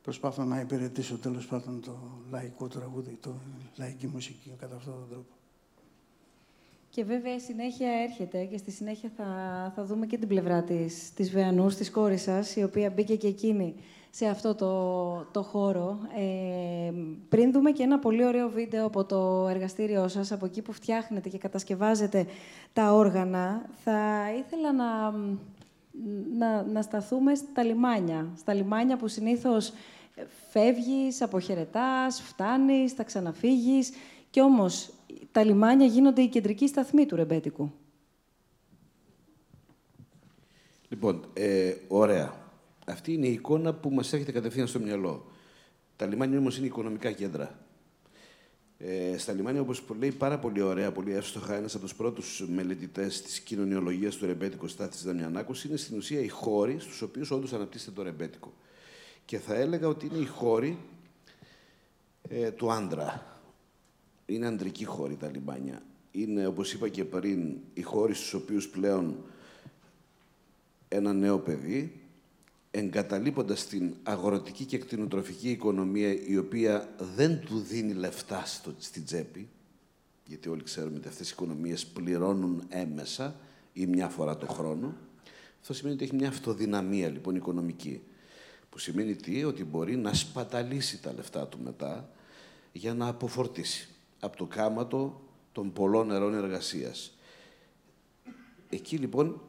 προσπάθω να υπηρετήσω τέλος πάντων το λαϊκό τραγούδι, το λαϊκή μουσική κατά αυτόν τον τρόπο. Και βέβαια η συνέχεια έρχεται και στη συνέχεια θα, θα δούμε και την πλευρά της, της Βεανούς, της κόρης σας, η οποία μπήκε και εκείνη σε αυτό το, το χώρο. Ε, πριν δούμε και ένα πολύ ωραίο βίντεο από το εργαστήριό σας, από εκεί που φτιάχνετε και κατασκευάζετε τα όργανα, θα ήθελα να, να, να σταθούμε στα λιμάνια. Στα λιμάνια που συνήθως φεύγεις, αποχαιρετάς, φτάνεις, θα ξαναφύγεις. Και όμως τα λιμάνια γίνονται η κεντρική σταθμή του ρεμπέτικου. Λοιπόν, ε, ωραία. Αυτή είναι η εικόνα που μας έρχεται κατευθείαν στο μυαλό. Τα λιμάνια όμως είναι οικονομικά κέντρα. Ε, στα λιμάνια, όπως λέει πάρα πολύ ωραία, πολύ εύστοχα, ένας από τους πρώτους μελετητές της κοινωνιολογίας του ρεμπέτικου Στάθης Δαμιανάκος, είναι στην ουσία οι χώροι στους οποίους όντως αναπτύσσεται το ρεμπέτικο. Και θα έλεγα ότι είναι οι χώροι ε, του άντρα. Είναι αντρική χώρη τα λιμάνια. Είναι, όπως είπα και πριν, οι χώροι στους οποίους πλέον ένα νέο παιδί, εγκαταλείποντας την αγροτική και κτηνοτροφική οικονομία, η οποία δεν του δίνει λεφτά στο, στην τσέπη, γιατί όλοι ξέρουμε ότι αυτές οι οικονομίες πληρώνουν έμεσα ή μια φορά το χρόνο, αυτό σημαίνει ότι έχει μια αυτοδυναμία, λοιπόν, οικονομική. Που σημαίνει τι, ότι μπορεί να σπαταλήσει τα λεφτά του μετά για να αποφορτήσει από το κάματο των πολλών νερών εργασίας. Εκεί λοιπόν,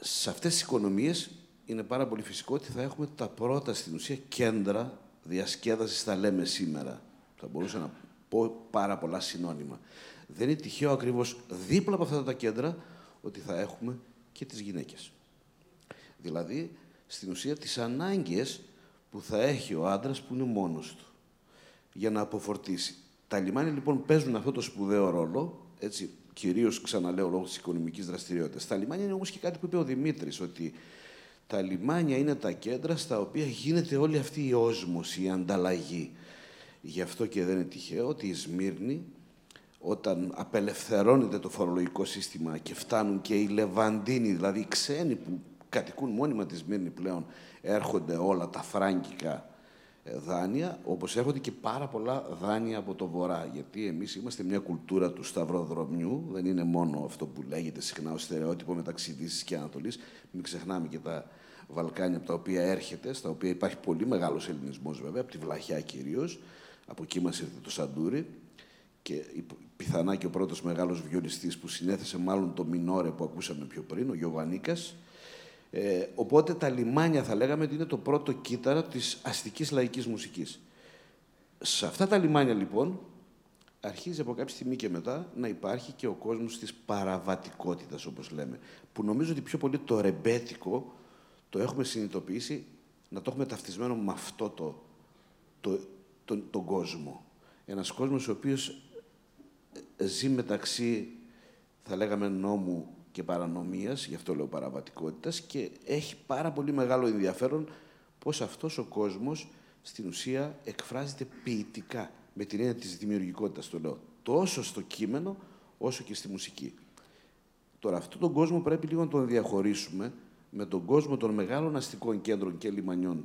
σε αυτές τις οικονομίες, είναι πάρα πολύ φυσικό ότι θα έχουμε τα πρώτα στην ουσία κέντρα διασκέδασης, θα λέμε σήμερα. Θα μπορούσα να πω πάρα πολλά συνώνυμα. Δεν είναι τυχαίο ακριβώς δίπλα από αυτά τα κέντρα ότι θα έχουμε και τις γυναίκες. Δηλαδή, στην ουσία τις ανάγκες που θα έχει ο άντρας που είναι μόνος του για να αποφορτήσει. Τα λιμάνια λοιπόν παίζουν αυτό το σπουδαίο ρόλο, έτσι, κυρίως ξαναλέω λόγω της οικονομικής δραστηριότητας. Τα λιμάνια είναι όμως και κάτι που είπε ο Δημήτρης, ότι Τα λιμάνια είναι τα κέντρα στα οποία γίνεται όλη αυτή η όσμωση, η ανταλλαγή. Γι' αυτό και δεν είναι τυχαίο ότι η Σμύρνη, όταν απελευθερώνεται το φορολογικό σύστημα και φτάνουν και οι Λεβαντίνοι, δηλαδή οι ξένοι που κατοικούν μόνιμα τη Σμύρνη πλέον, έρχονται όλα τα φράγκικα ε, δάνεια, όπως έρχονται και πάρα πολλά δάνεια από το βορρά. Γιατί εμείς είμαστε μια κουλτούρα του σταυροδρομιού, δεν είναι μόνο αυτό που λέγεται συχνά ως στερεότυπο μεταξύ Δύσης και Ανατολής. Μην ξεχνάμε και τα Βαλκάνια από τα οποία έρχεται, στα οποία υπάρχει πολύ μεγάλος ελληνισμός βέβαια, από τη Βλαχιά κυρίως, από εκεί μας ήρθε το Σαντούρι και πιθανά και ο πρώτος μεγάλος βιολιστής που συνέθεσε μάλλον το Μινόρε που ακούσαμε πιο πριν, ο Γιωβανίκας, ε, οπότε τα λιμάνια θα λέγαμε ότι είναι το πρώτο κύτταρο της αστικής λαϊκής μουσικής. Σε αυτά τα λιμάνια λοιπόν αρχίζει από κάποια στιγμή και μετά να υπάρχει και ο κόσμος της παραβατικότητας όπως λέμε. Που νομίζω ότι πιο πολύ το ρεμπέτικο το έχουμε συνειδητοποιήσει να το έχουμε ταυτισμένο με αυτό το, το, το, τον κόσμο. Ένας κόσμος ο οποίος ζει μεταξύ, θα λέγαμε, νόμου και παρανομίας, γι' αυτό λέω παραβατικότητας, και έχει πάρα πολύ μεγάλο ενδιαφέρον πώς αυτός ο κόσμος στην ουσία εκφράζεται ποιητικά, με την έννοια της δημιουργικότητας το λέω, τόσο στο κείμενο όσο και στη μουσική. Τώρα, αυτόν τον κόσμο πρέπει λίγο να τον διαχωρίσουμε με τον κόσμο των μεγάλων αστικών κέντρων και λιμανιών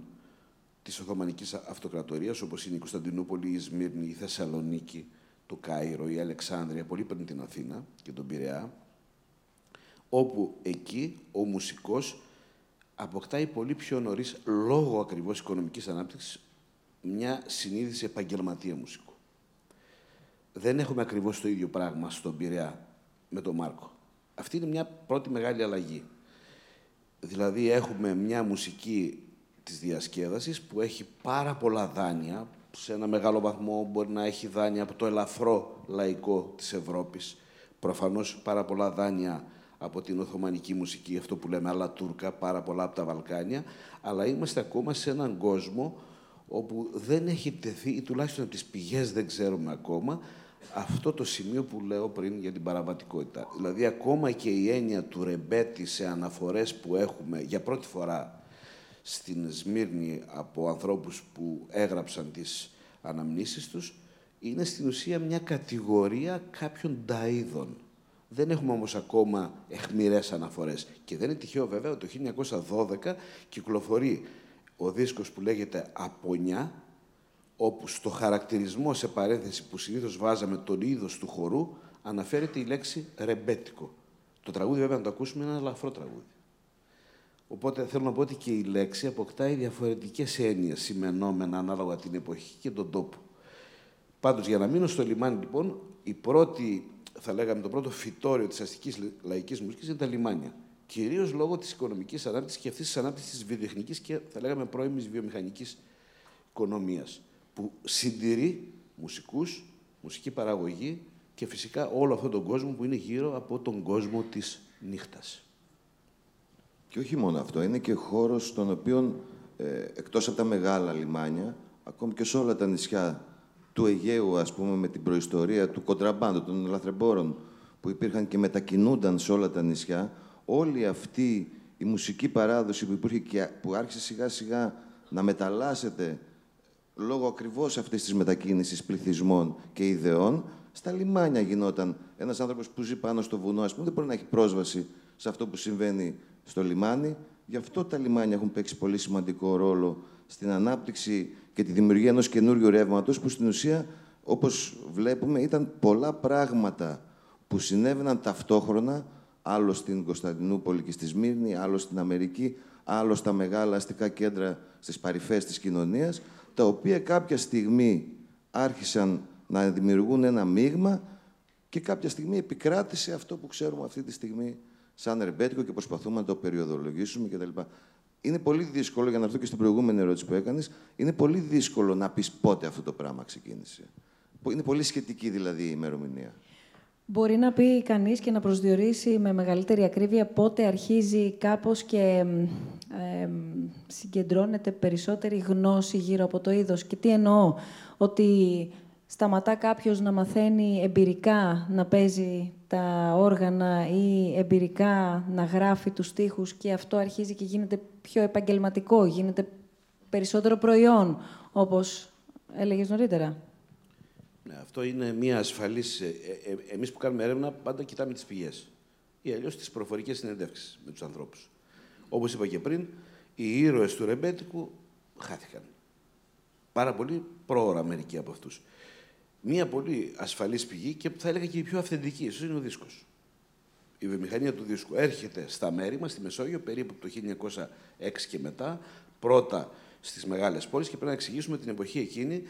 της Οθωμανικής Αυτοκρατορίας, όπως είναι η Κωνσταντινούπολη, η Σμύρνη, η Θεσσαλονίκη, το Κάιρο, η Αλεξάνδρεια, πολύ πριν την Αθήνα και τον Πειραιά, όπου εκεί ο μουσικός αποκτάει πολύ πιο νωρίς, λόγω ακριβώς οικονομικής ανάπτυξης, μια συνείδηση επαγγελματία μουσικού. Δεν έχουμε ακριβώς το ίδιο πράγμα στον Πειραιά με τον Μάρκο. Αυτή είναι μια πρώτη μεγάλη αλλαγή. Δηλαδή έχουμε μια μουσική της διασκέδασης που έχει πάρα πολλά δάνεια, σε ένα μεγάλο βαθμό μπορεί να έχει δάνεια από το ελαφρό λαϊκό της Ευρώπης, προφανώς πάρα πολλά δάνεια από την Οθωμανική μουσική, αυτό που λέμε άλλα Τούρκα, πάρα πολλά από τα Βαλκάνια, αλλά είμαστε ακόμα σε έναν κόσμο όπου δεν έχει τεθεί, ή τουλάχιστον από τις πηγές δεν ξέρουμε ακόμα, αυτό το σημείο που λέω πριν για την παραβατικότητα. Δηλαδή, ακόμα και η έννοια του ρεμπέτη σε αναφορές που έχουμε για πρώτη φορά στην Σμύρνη από ανθρώπους που έγραψαν τις αναμνήσεις τους, είναι στην ουσία μια κατηγορία κάποιων ταΐδων. Δεν έχουμε όμως ακόμα εχμηρές αναφορές. Και δεν είναι τυχαίο βέβαια ότι το 1912 κυκλοφορεί ο δίσκος που λέγεται «Απονιά», όπου στο χαρακτηρισμό σε παρένθεση που συνήθως βάζαμε τον είδος του χορού, αναφέρεται η λέξη «ρεμπέτικο». Το τραγούδι βέβαια να το ακούσουμε είναι ένα ελαφρό τραγούδι. Οπότε θέλω να πω ότι και η λέξη αποκτάει διαφορετικές έννοιες, σημενόμενα ανάλογα την εποχή και τον τόπο. Πάντως, για να μείνω στο λιμάνι, λοιπόν, η πρώτη θα λέγαμε, το πρώτο φυτόριο της αστικής λαϊκής μουσικής είναι τα λιμάνια. Κυρίως λόγω της οικονομικής ανάπτυξη και αυτής της ανάπτυξη της βιοτεχνικής και θα λέγαμε πρώιμης βιομηχανικής οικονομίας. Που συντηρεί μουσικούς, μουσική παραγωγή και φυσικά όλο αυτόν τον κόσμο που είναι γύρω από τον κόσμο της νύχτας. Και όχι μόνο αυτό, είναι και χώρος στον οποίο ε, εκτός από τα μεγάλα λιμάνια, ακόμη και σε όλα τα νησιά του Αιγαίου, ας πούμε, με την προϊστορία του κοντραμπάντου, των λαθρεμπόρων που υπήρχαν και μετακινούνταν σε όλα τα νησιά, όλη αυτή η μουσική παράδοση που υπήρχε και που άρχισε σιγά σιγά να μεταλλάσσεται λόγω ακριβώς αυτής της μετακίνησης πληθυσμών και ιδεών, στα λιμάνια γινόταν. Ένας άνθρωπος που ζει πάνω στο βουνό, ας πούμε, δεν μπορεί να έχει πρόσβαση σε αυτό που συμβαίνει στο λιμάνι. Γι' αυτό τα λιμάνια έχουν παίξει πολύ σημαντικό ρόλο στην ανάπτυξη και τη δημιουργία ενός καινούριου ρεύματος που στην ουσία, όπως βλέπουμε, ήταν πολλά πράγματα που συνέβαιναν ταυτόχρονα, άλλο στην Κωνσταντινούπολη και στη Σμύρνη, άλλο στην Αμερική, άλλο στα μεγάλα αστικά κέντρα στις παρυφές της κοινωνίας, τα οποία κάποια στιγμή άρχισαν να δημιουργούν ένα μείγμα και κάποια στιγμή επικράτησε αυτό που ξέρουμε αυτή τη στιγμή σαν ερμπέτικο και προσπαθούμε να το περιοδολογήσουμε κτλ. Είναι πολύ δύσκολο, για να έρθω και στην προηγούμενη ερώτηση που έκανες, είναι πολύ δύσκολο να πεις πότε αυτό το πράγμα ξεκίνησε. Είναι πολύ σχετική δηλαδή η ημερομηνία. Μπορεί να πει κανείς και να προσδιορίσει με μεγαλύτερη ακρίβεια πότε αρχίζει κάπως και ε, συγκεντρώνεται περισσότερη γνώση γύρω από το είδος. Και τι εννοώ, ότι σταματά κάποιος να μαθαίνει εμπειρικά να παίζει τα όργανα ή εμπειρικά να γράφει τους στίχους και αυτό αρχίζει και γίνεται πιο επαγγελματικό, γίνεται περισσότερο προϊόν, όπως έλεγες νωρίτερα. Ναι, αυτό είναι μια ασφαλής... Ε, ε, ε, εμείς που κάνουμε έρευνα πάντα κοιτάμε τις πηγές ή αλλιώς τις προφορικές συνεντεύξεις με τους ανθρώπους. Όπως είπα και πριν, οι ήρωες του ρεμπέτικου χάθηκαν. Πάρα πολύ πρόωρα μερικοί από αυτούς. Μία πολύ ασφαλής πηγή και θα έλεγα και η πιο αυθεντική, ίσως είναι ο δίσκος. Η βιομηχανία του δίσκου έρχεται στα μέρη μας, στη Μεσόγειο, περίπου το 1906 και μετά, πρώτα στις μεγάλες πόλεις και πρέπει να εξηγήσουμε την εποχή εκείνη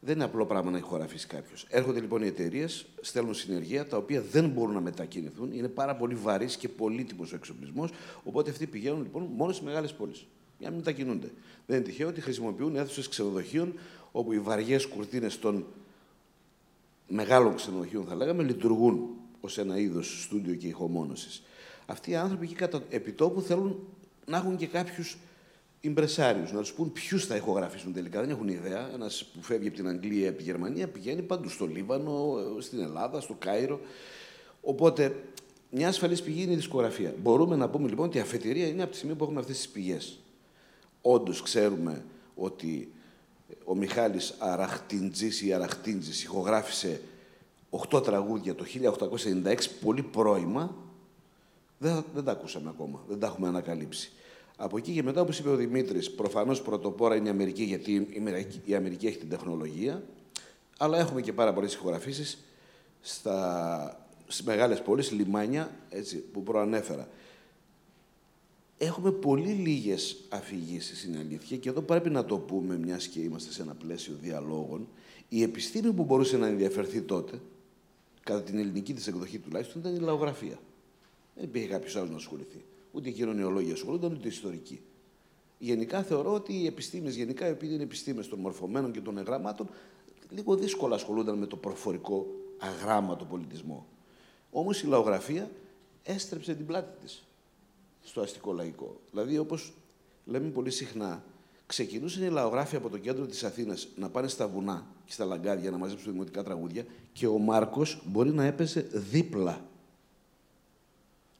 δεν είναι απλό πράγμα να ηχογραφήσει κάποιος. Έρχονται λοιπόν οι εταιρείες, στέλνουν συνεργεία τα οποία δεν μπορούν να μετακινηθούν. Είναι πάρα πολύ βαρύς και πολύτιμος ο εξοπλισμός. Οπότε αυτοί πηγαίνουν λοιπόν μόνο στις μεγάλες πόλεις. Για να μην μετακινούνται. Δεν είναι τυχαίο ότι χρησιμοποιούν αίθουσες ξενοδοχείων όπου οι βαριές κουρτίνες των μεγάλων ξενοδοχείων, θα λέγαμε, λειτουργούν ως ένα είδος στούντιο και ηχομόνωσης. Αυτοί οι άνθρωποι εκεί κατά επιτόπου θέλουν να έχουν και κάποιους Ιμπρεσάριου, να τους πούν ποιους θα ηχογραφήσουν τελικά. Δεν έχουν ιδέα. Ένας που φεύγει από την Αγγλία, από τη Γερμανία, πηγαίνει παντού στο Λίβανο, στην Ελλάδα, στο Κάιρο. Οπότε, μια ασφαλής πηγή είναι η δισκογραφία. Μπορούμε να πούμε λοιπόν ότι η αφετηρία είναι από τη στιγμή που έχουμε αυτές τις πηγές. Όντως ξέρουμε ότι ο Μιχάλης Αραχτίντζης ή Αραχτίντζης ηχογράφησε 8 τραγούδια το 1896, πολύ πρώιμα. Δεν, δεν τα ακούσαμε ακόμα, δεν τα έχουμε ανακαλύψει. Από εκεί και μετά, όπως είπε ο Δημήτρης, προφανώς πρωτοπόρα είναι η Αμερική, γιατί η Αμερική έχει την τεχνολογία. Αλλά έχουμε και πάρα πολλές ηχογραφήσεις στις μεγάλες πόλεις, λιμάνια, έτσι, που προανέφερα. Έχουμε πολύ λίγες αφηγήσεις, είναι αλήθεια, και εδώ πρέπει να το πούμε, μιας και είμαστε σε ένα πλαίσιο διαλόγων. Η επιστήμη που μπορούσε να ενδιαφερθεί τότε, κατά την ελληνική της εκδοχή τουλάχιστον, ήταν η λαογραφία. Δεν υπήρχε κάποιος άλλος να ασχοληθεί ούτε οι κοινωνιολόγοι ασχολούνταν, ούτε οι ιστορικοί. Γενικά θεωρώ ότι οι επιστήμες, γενικά επειδή είναι επιστήμες των μορφωμένων και των εγγραμμάτων, λίγο δύσκολα ασχολούνταν με το προφορικό αγράμματο πολιτισμό. Όμως η λαογραφία έστρεψε την πλάτη της στο αστικό λαϊκό. Δηλαδή, όπως λέμε πολύ συχνά, ξεκινούσαν οι λαογράφοι από το κέντρο της Αθήνας να πάνε στα βουνά και στα λαγκάδια να μαζέψουν δημοτικά τραγούδια και ο Μάρκος μπορεί να έπεσε δίπλα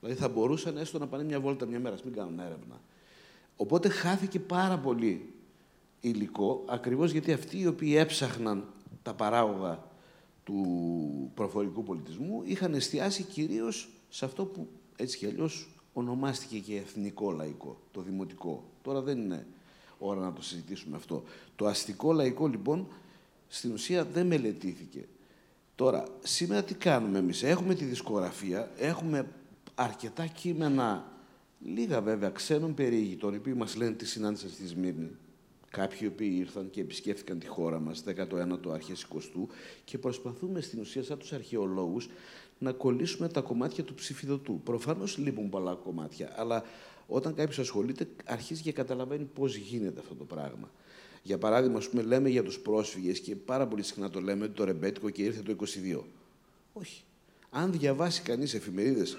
Δηλαδή θα μπορούσαν έστω να πάνε μια βόλτα μια μέρα, μην κάνουν έρευνα. Οπότε χάθηκε πάρα πολύ υλικό, ακριβώς γιατί αυτοί οι οποίοι έψαχναν τα παράγωγα του προφορικού πολιτισμού είχαν εστιάσει κυρίως σε αυτό που έτσι κι αλλιώς ονομάστηκε και εθνικό λαϊκό, το δημοτικό. Τώρα δεν είναι ώρα να το συζητήσουμε αυτό. Το αστικό λαϊκό λοιπόν στην ουσία δεν μελετήθηκε. Τώρα, σήμερα τι κάνουμε εμείς; Έχουμε τη δισκογραφία, έχουμε αρκετά κείμενα, λίγα βέβαια, ξένων περιηγητών, οι οποίοι μας λένε τι συνάντησαν στη Σμύρνη. Κάποιοι οι οποίοι ήρθαν και επισκέφθηκαν τη χώρα μας, 19ο αρχές 20ου, και προσπαθούμε στην ουσία σαν τους αρχαιολόγους να κολλήσουμε τα κομμάτια του ψηφιδωτού. Προφανώς λείπουν πολλά κομμάτια, αλλά όταν κάποιος ασχολείται, αρχίζει και καταλαβαίνει πώς γίνεται αυτό το πράγμα. Για παράδειγμα, ας πούμε, λέμε για τους πρόσφυγες και πάρα πολύ συχνά το λέμε ότι το ρεμπέτικο και ήρθε το 22. Όχι. Αν διαβάσει κανείς εφημερίδες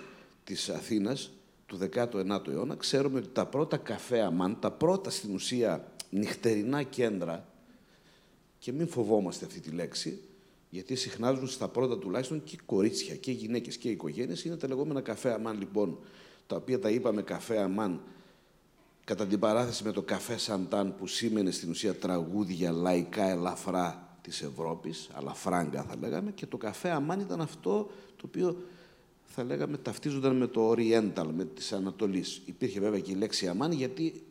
της Αθήνας του 19ου αιώνα, ξέρουμε ότι τα πρώτα καφέ αμάν, τα πρώτα στην ουσία νυχτερινά κέντρα, και μην φοβόμαστε αυτή τη λέξη, γιατί συχνάζουν στα πρώτα τουλάχιστον και κορίτσια και γυναίκες και οικογένειες, είναι τα λεγόμενα καφέ αμάν λοιπόν, τα οποία τα είπαμε καφέ αμάν κατά την παράθεση με το καφέ Σαντάν που σήμαινε στην ουσία τραγούδια λαϊκά ελαφρά της Ευρώπης, αλαφράγκα θα λέγαμε, και το καφέ αμάν ήταν αυτό το οποίο θα λέγαμε, ταυτίζονταν με το Oriental, με της Ανατολής. Υπήρχε βέβαια και η λέξη αμάν, γιατί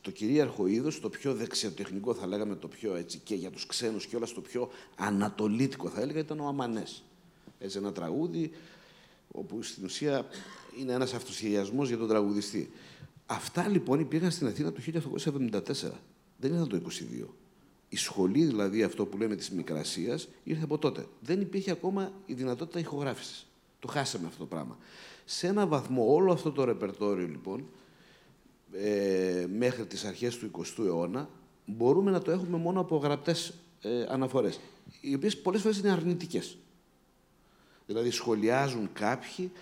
το κυρίαρχο είδος, το πιο δεξιοτεχνικό θα λέγαμε, το πιο έτσι και για τους ξένους και όλα το πιο ανατολίτικο θα έλεγα, ήταν ο Αμανές. Έτσι ένα τραγούδι, όπου στην ουσία είναι ένας αυτοσχεδιασμός για τον τραγουδιστή. Αυτά λοιπόν υπήρχαν στην Αθήνα το 1874. Δεν ήταν το 22. Η σχολή, δηλαδή αυτό που λέμε της Μικρασίας, ήρθε από τότε. Δεν υπήρχε ακόμα η δυνατότητα ηχογράφησης. Το χάσαμε αυτό το πράγμα. Σε ένα βαθμό όλο αυτό το ρεπερτόριο λοιπόν, ε, μέχρι τις αρχές του 20ου αιώνα, μπορούμε να το έχουμε μόνο από γραπτές ε, αναφορές, οι οποίες πολλές φορές είναι αρνητικές. Δηλαδή σχολιάζουν κάποιοι,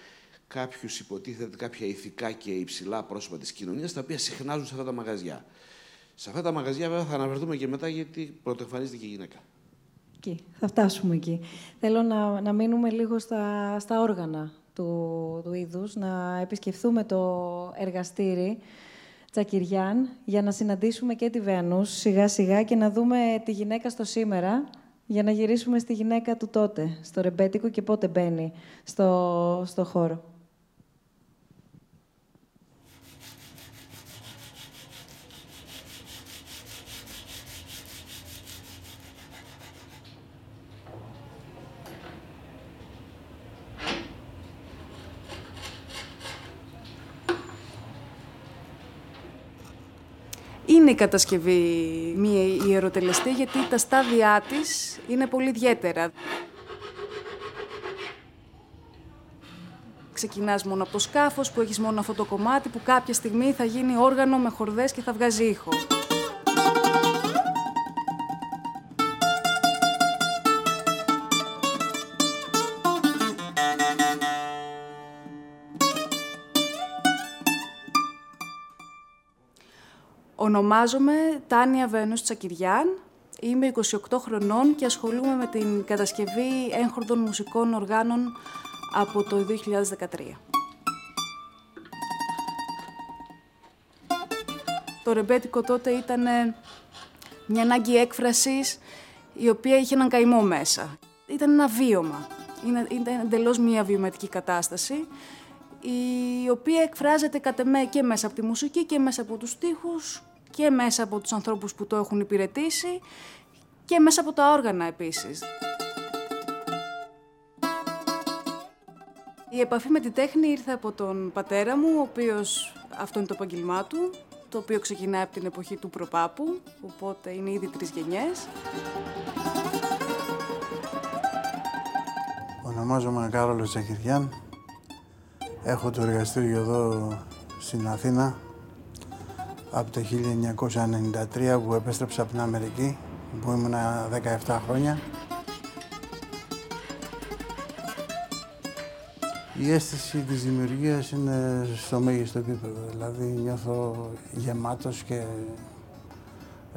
κάποιους υποτίθεται κάποια ηθικά και υψηλά πρόσωπα της κοινωνίας, τα οποία συχνάζουν σε αυτά τα μαγαζιά. Σε αυτά τα μαγαζιά βέβαια θα αναφερθούμε και μετά γιατί πρωτοεμφανίζεται και η γυναίκα. Εκεί, θα φτάσουμε εκεί. Θέλω να, να μείνουμε λίγο στα, στα όργανα του, του είδους, να επισκεφθούμε το εργαστήρι Τσακυριάν για να συναντήσουμε και τη Βεανούς σιγά σιγά και να δούμε τη γυναίκα στο σήμερα για να γυρίσουμε στη γυναίκα του τότε, στο ρεμπέτικο και πότε μπαίνει στο, στο χώρο. Είναι η κατασκευή μία ιεροτελεστή, γιατί τα στάδια της είναι πολύ ιδιαίτερα. Ξεκινάς μόνο από το σκάφος, που έχεις μόνο αυτό το κομμάτι, που κάποια στιγμή θα γίνει όργανο με χορδές και θα βγάζει ήχο. Ονομάζομαι Τάνια Βένους Τσακυριάν. Είμαι 28 χρονών και ασχολούμαι με την κατασκευή έγχορδων μουσικών οργάνων από το 2013. Το ρεμπέτικο τότε ήταν μια ανάγκη έκφρασης η οποία είχε έναν καημό μέσα. Ήταν ένα βίωμα. Ήταν εντελώς μια βιωματική κατάσταση η οποία εκφράζεται κατ' εμέ και μέσα από τη μουσική και μέσα από τους στίχους και μέσα από τους ανθρώπους που το έχουν υπηρετήσει και μέσα από τα όργανα επίσης. Η επαφή με τη τέχνη ήρθε από τον πατέρα μου, ο οποίος αυτό είναι το επαγγελμά του, το οποίο ξεκινάει από την εποχή του προπάπου, οπότε είναι ήδη τρεις γενιές. Ονομάζομαι Κάρολος Τσακυριάν. Έχω το εργαστήριο εδώ στην Αθήνα από το 1993 που επέστρεψα από την Αμερική, που ήμουν 17 χρόνια. Η αίσθηση της δημιουργίας είναι στο μέγιστο επίπεδο, δηλαδή νιώθω γεμάτος και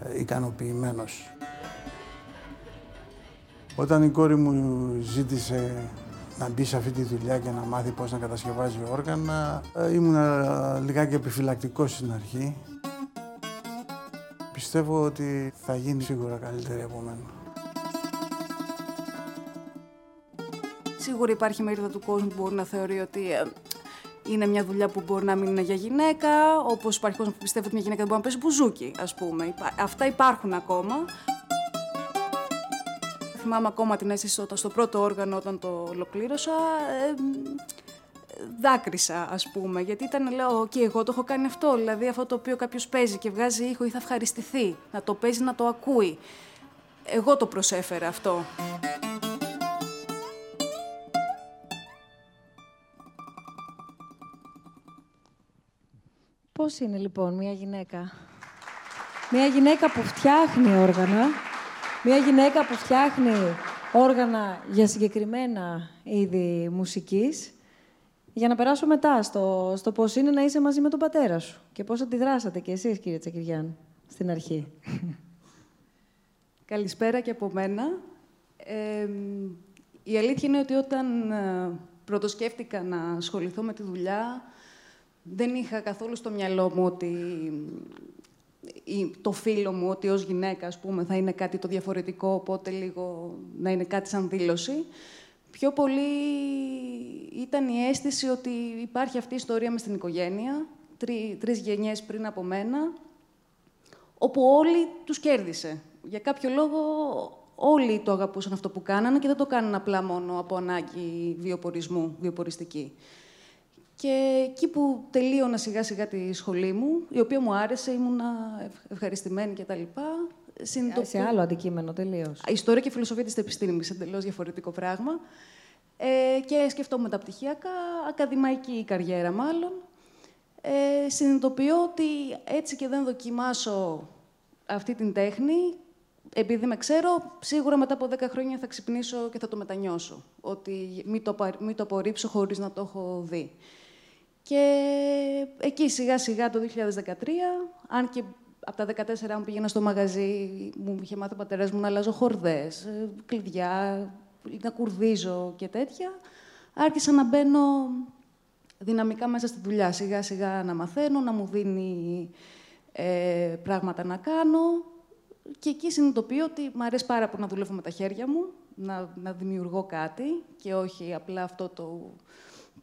ε, ικανοποιημένος. Όταν η κόρη μου ζήτησε να μπει σε αυτή τη δουλειά και να μάθει πώς να κατασκευάζει όργανα, ε, ήμουν λιγάκι επιφυλακτικός στην αρχή. Πιστεύω ότι θα γίνει σίγουρα καλύτερη από μένα. Σίγουρα υπάρχει μερίδα του κόσμου που μπορεί να θεωρεί ότι ε, είναι μια δουλειά που μπορεί να μην είναι για γυναίκα, όπως υπάρχει κόσμος που πιστεύει ότι μια γυναίκα δεν μπορεί να παίζει μπουζούκι, ας πούμε. Αυτά υπάρχουν ακόμα. Θυμάμαι ακόμα την αίσθηση όταν στο πρώτο όργανο όταν το ολοκλήρωσα, ε, δάκρυσα, ας πούμε, γιατί ήταν, λέω, και εγώ το έχω κάνει αυτό, δηλαδή αυτό το οποίο κάποιος παίζει και βγάζει ήχο ή θα ευχαριστηθεί, να το παίζει, να το ακούει. Εγώ το προσέφερα αυτό. Πώς είναι λοιπόν μια γυναίκα; Μια γυναίκα που φτιάχνει όργανα, μια γυναίκα που φτιάχνει όργανα για συγκεκριμένα είδη μουσικής για να περάσω μετά στο, στο πώς είναι να είσαι μαζί με τον πατέρα σου και πώς αντιδράσατε κι εσείς, κύριε Τσακυριάν, στην αρχή. Καλησπέρα και από μένα. η αλήθεια είναι ότι όταν ε, πρωτοσκέφτηκα να ασχοληθώ με τη δουλειά, δεν είχα καθόλου στο μυαλό μου ότι το φίλο μου ότι ως γυναίκα, ας πούμε, θα είναι κάτι το διαφορετικό, οπότε λίγο να είναι κάτι σαν δήλωση. Πιο πολύ ήταν η αίσθηση ότι υπάρχει αυτή η ιστορία μες στην οικογένεια, τρι, τρεις γενιές πριν από μένα, όπου όλοι τους κέρδισε. Για κάποιο λόγο όλοι το αγαπούσαν αυτό που κάνανε και δεν το κάνουν απλά μόνο από ανάγκη βιοπορισμού, βιοποριστική. Και εκεί που τελείωνα σιγά σιγά τη σχολή μου, η οποία μου άρεσε, ήμουνα ευχαριστημένη κτλ. Σε άλλο αντικείμενο τελείως. Ιστορία και φιλοσοφία της επιστήμης, εντελώς διαφορετικό πράγμα. Ε, και σκεφτόμουν τα πτυχιακά, ακαδημαϊκή καριέρα μάλλον. Ε, συνειδητοποιώ ότι έτσι και δεν δοκιμάσω αυτή την τέχνη, επειδή με ξέρω, σίγουρα μετά από 10 χρόνια θα ξυπνήσω και θα το μετανιώσω. Ότι μην το, μην το απορρίψω χωρίς να το έχω δει. Και εκεί σιγά σιγά το 2013, αν και από τα 14 μου πήγαινα στο μαγαζί, μου είχε μάθει ο πατέρας μου να αλλάζω χορδές, ε, κλειδιά, να κουρδίζω και τέτοια. Άρχισα να μπαίνω δυναμικά μέσα στη δουλειά, σιγά σιγά να μαθαίνω, να μου δίνει ε, πράγματα να κάνω. Και εκεί συνειδητοποιώ ότι μου αρέσει πάρα πολύ να δουλεύω με τα χέρια μου, να, να δημιουργώ κάτι και όχι απλά αυτό το,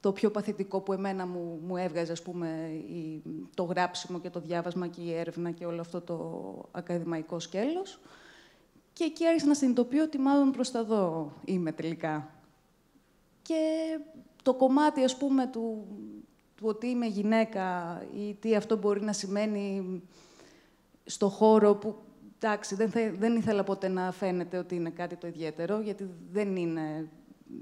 το πιο παθητικό που εμένα μου, μου έβγαζε, ας πούμε, η, το γράψιμο και το διάβασμα και η έρευνα και όλο αυτό το ακαδημαϊκό σκέλος. Και εκεί άρχισα να συνειδητοποιώ ότι μάλλον προς τα δω είμαι τελικά. Και το κομμάτι, ας πούμε, του, του ότι είμαι γυναίκα ή τι αυτό μπορεί να σημαίνει στο χώρο που, εντάξει, δεν, δεν ήθελα ποτέ να φαίνεται ότι είναι κάτι το ιδιαίτερο, γιατί δεν είναι,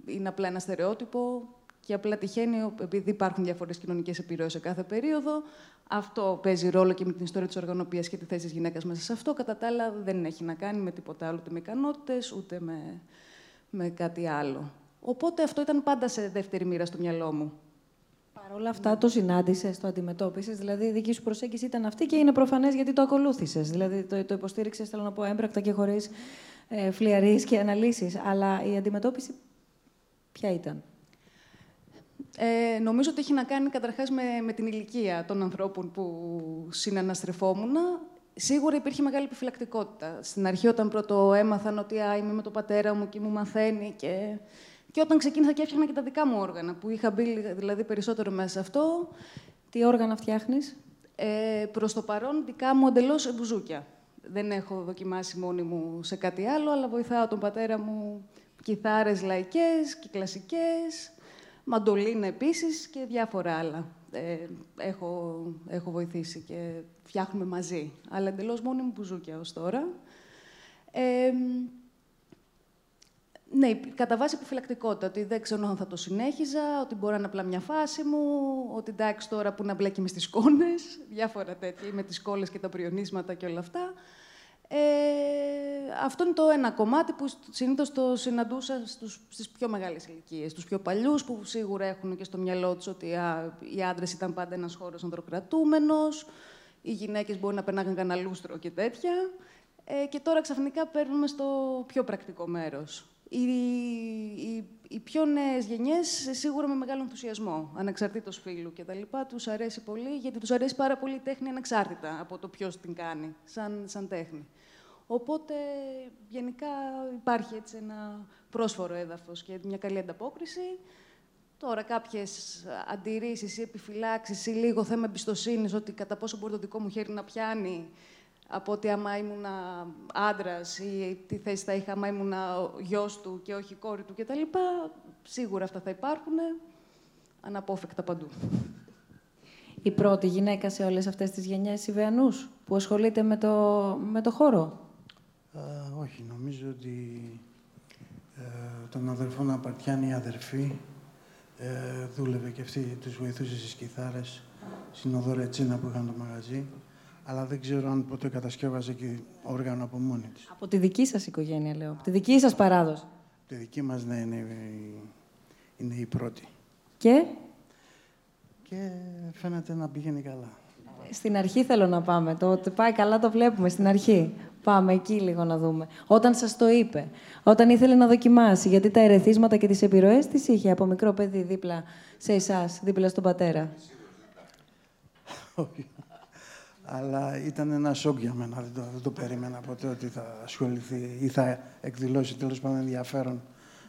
είναι απλά ένα στερεότυπο και απλά τυχαίνει, επειδή υπάρχουν διάφορε κοινωνικές επιρροές σε κάθε περίοδο, αυτό παίζει ρόλο και με την ιστορία της οργανωπία και τη θέση της γυναίκας μέσα σε αυτό. Κατά τα άλλα, δεν έχει να κάνει με τίποτα άλλο, ούτε με ικανότητες, ούτε με, με κάτι άλλο. Οπότε αυτό ήταν πάντα σε δεύτερη μοίρα στο μυαλό μου. Παρ' όλα αυτά το συνάντησες, το αντιμετώπισες. Δηλαδή η δική σου προσέγγιση ήταν αυτή και είναι προφανές γιατί το ακολούθησες. Δηλαδή το, το υποστήριξες, θέλω να πω, έμπρακτα και χωρίς ε, φλιαρεί και αναλύσεις. Αλλά η αντιμετώπιση ποια ήταν; Ε, νομίζω ότι έχει να κάνει καταρχάς με, με την ηλικία των ανθρώπων που συναναστρεφόμουν. Σίγουρα υπήρχε μεγάλη επιφυλακτικότητα. Στην αρχή, όταν πρώτο έμαθαν ότι α, είμαι με τον πατέρα μου και μου μαθαίνει και και όταν ξεκίνησα και έφτιαχνα και τα δικά μου όργανα, που είχα μπει δηλαδή περισσότερο μέσα σε αυτό. Τι όργανα φτιάχνεις, ε, Προς το παρόν, δικά μου εντελώς μπουζούκια. Δεν έχω δοκιμάσει μόνη μου σε κάτι άλλο, αλλά βοηθάω τον πατέρα μου κιθάρες λαϊκές και κλασικές, μαντολίνα επίσης και διάφορα άλλα. Ε, έχω, έχω βοηθήσει και φτιάχνουμε μαζί, αλλά εντελώς μόνη μου μπουζούκια ως τώρα. Ε, ναι, κατά βάση επιφυλακτικότητα. Ότι δεν ξέρω αν θα το συνέχιζα, ότι μπορεί να είναι απλά μια φάση μου, ότι εντάξει τώρα που να μπλέκει μες στι κόνε, διάφορα τέτοια, με τις κόλλες και τα πριονίσματα και όλα αυτά. Ε, αυτό είναι το ένα κομμάτι που συνήθως το συναντούσα στις πιο μεγάλες ηλικίες. Τους πιο παλιούς, που σίγουρα έχουν και στο μυαλό τους ότι α, οι άντρες ήταν πάντα ένας χώρος ανδροκρατούμενος, οι γυναίκες μπορεί να περνάγαν κανένα λούστρο και τέτοια. Ε, και τώρα ξαφνικά παίρνουμε στο πιο πρακτικό μέρος οι, οι, οι πιο νέες γενιές σίγουρα με μεγάλο ενθουσιασμό, ανεξαρτήτως φίλου κτλ. Τους αρέσει πολύ, γιατί τους αρέσει πάρα πολύ η τέχνη ανεξάρτητα από το ποιος την κάνει, σαν, σαν τέχνη. Οπότε γενικά υπάρχει έτσι ένα πρόσφορο έδαφος και μια καλή ανταπόκριση. Τώρα κάποιες αντιρρήσεις ή επιφυλάξεις ή λίγο θέμα εμπιστοσύνης ότι κατά πόσο μπορεί το δικό μου χέρι να πιάνει από ότι άμα ήμουν άντρας ή τι θέση θα είχα άμα ήμουν γιος του και όχι κόρη του κτλ. Σίγουρα αυτά θα υπάρχουν αναπόφευκτα παντού. Η πρώτη γυναίκα σε όλες αυτές τις γενιές Ιβεανούς που ασχολείται με το, με το χώρο; Όχι, νομίζω ότι ε, τον αδερφό Απαρτιάνη, η αδερφή, ε, δούλευε και αυτή, τους βοηθούσε στις κιθάρες, στην Οδωρετσίνα που είχαν το μαγαζί αλλά δεν ξέρω αν ποτέ κατασκεύαζε και όργανο από μόνη της. Από τη δική σας οικογένεια, λέω. Από τη δική σας παράδοση. Τη δική μας, ναι, είναι, είναι η πρώτη. Και; Και φαίνεται να πηγαίνει καλά. Στην αρχή θέλω να πάμε. Το ότι πάει καλά το βλέπουμε στην αρχή. Πάμε εκεί λίγο να δούμε. Όταν σας το είπε, όταν ήθελε να δοκιμάσει, γιατί τα ερεθίσματα και τις επιρροές τις είχε από μικρό παιδί δίπλα σε εσάς, δίπλα στον πατέρα. αλλά ήταν ένα σοκ για μένα. Δεν το, δεν το περίμενα ποτέ ότι θα ασχοληθεί ή θα εκδηλώσει τέλος πάντων ενδιαφέρον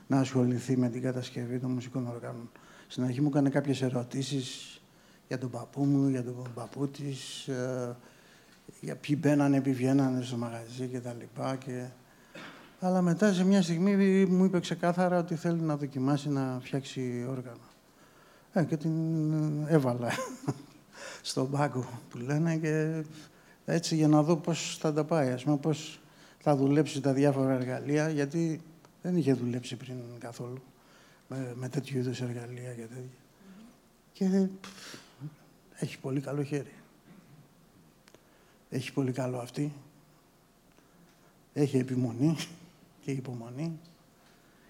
να ασχοληθεί με την κατασκευή των μουσικών οργάνων. Στην αρχή μου έκανε κάποιες ερωτήσεις για τον παππού μου, για τον παππού της, ε, για ποιοι μπαίνανε, ποιοι βγαίνανε στο μαγαζί κτλ. Και... Αλλά μετά σε μια στιγμή μου είπε ξεκάθαρα ότι θέλει να δοκιμάσει να φτιάξει όργανο. Ε, και την έβαλα στον πάγκο που λένε και έτσι για να δω πώς θα τα πάει, ας πούμε, πώς θα δουλέψει τα διάφορα εργαλεία, γιατί δεν είχε δουλέψει πριν καθόλου με, με τέτοιου είδους εργαλεία και τέτοια. Και έχει πολύ καλό χέρι. Έχει πολύ καλό αυτή. Έχει επιμονή και υπομονή.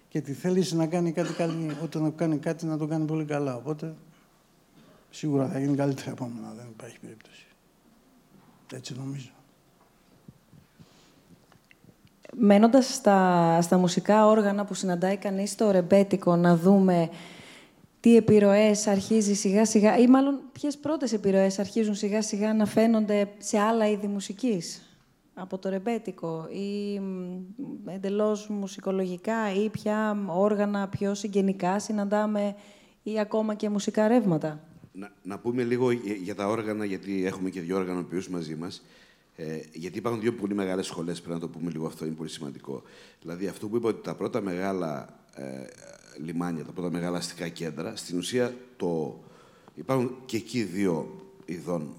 Και τη θέληση να κάνει κάτι καλή, όταν κάνει κάτι να το κάνει πολύ καλά. Οπότε σίγουρα θα γίνει καλύτερα επόμενα. Δεν υπάρχει περίπτωση. Έτσι νομίζω. Μένοντας στα, μουσικά όργανα που συναντάει κανείς στο ρεμπέτικο, να δούμε τι επιρροές αρχίζει σιγά σιγά, ή μάλλον ποιες πρώτες επιρροές αρχίζουν σιγά σιγά να φαίνονται σε άλλα είδη μουσικής; Από το ρεμπέτικο ή εντελώς μουσικολογικά ή πια όργανα πιο συγγενικά συναντάμε ή ακόμα και μουσικά ρεύματα; Να, να πούμε λίγο για τα όργανα, γιατί έχουμε και δύο όργανα μαζί μας. Ε, γιατί υπάρχουν δύο πολύ μεγάλες σχολές, πρέπει να το πούμε λίγο αυτό, είναι πολύ σημαντικό. Δηλαδή αυτό που είπα ότι τα πρώτα μεγάλα ε, λιμάνια, τα πρώτα μεγάλα αστικά κέντρα, στην ουσία το, υπάρχουν και εκεί δύο ειδών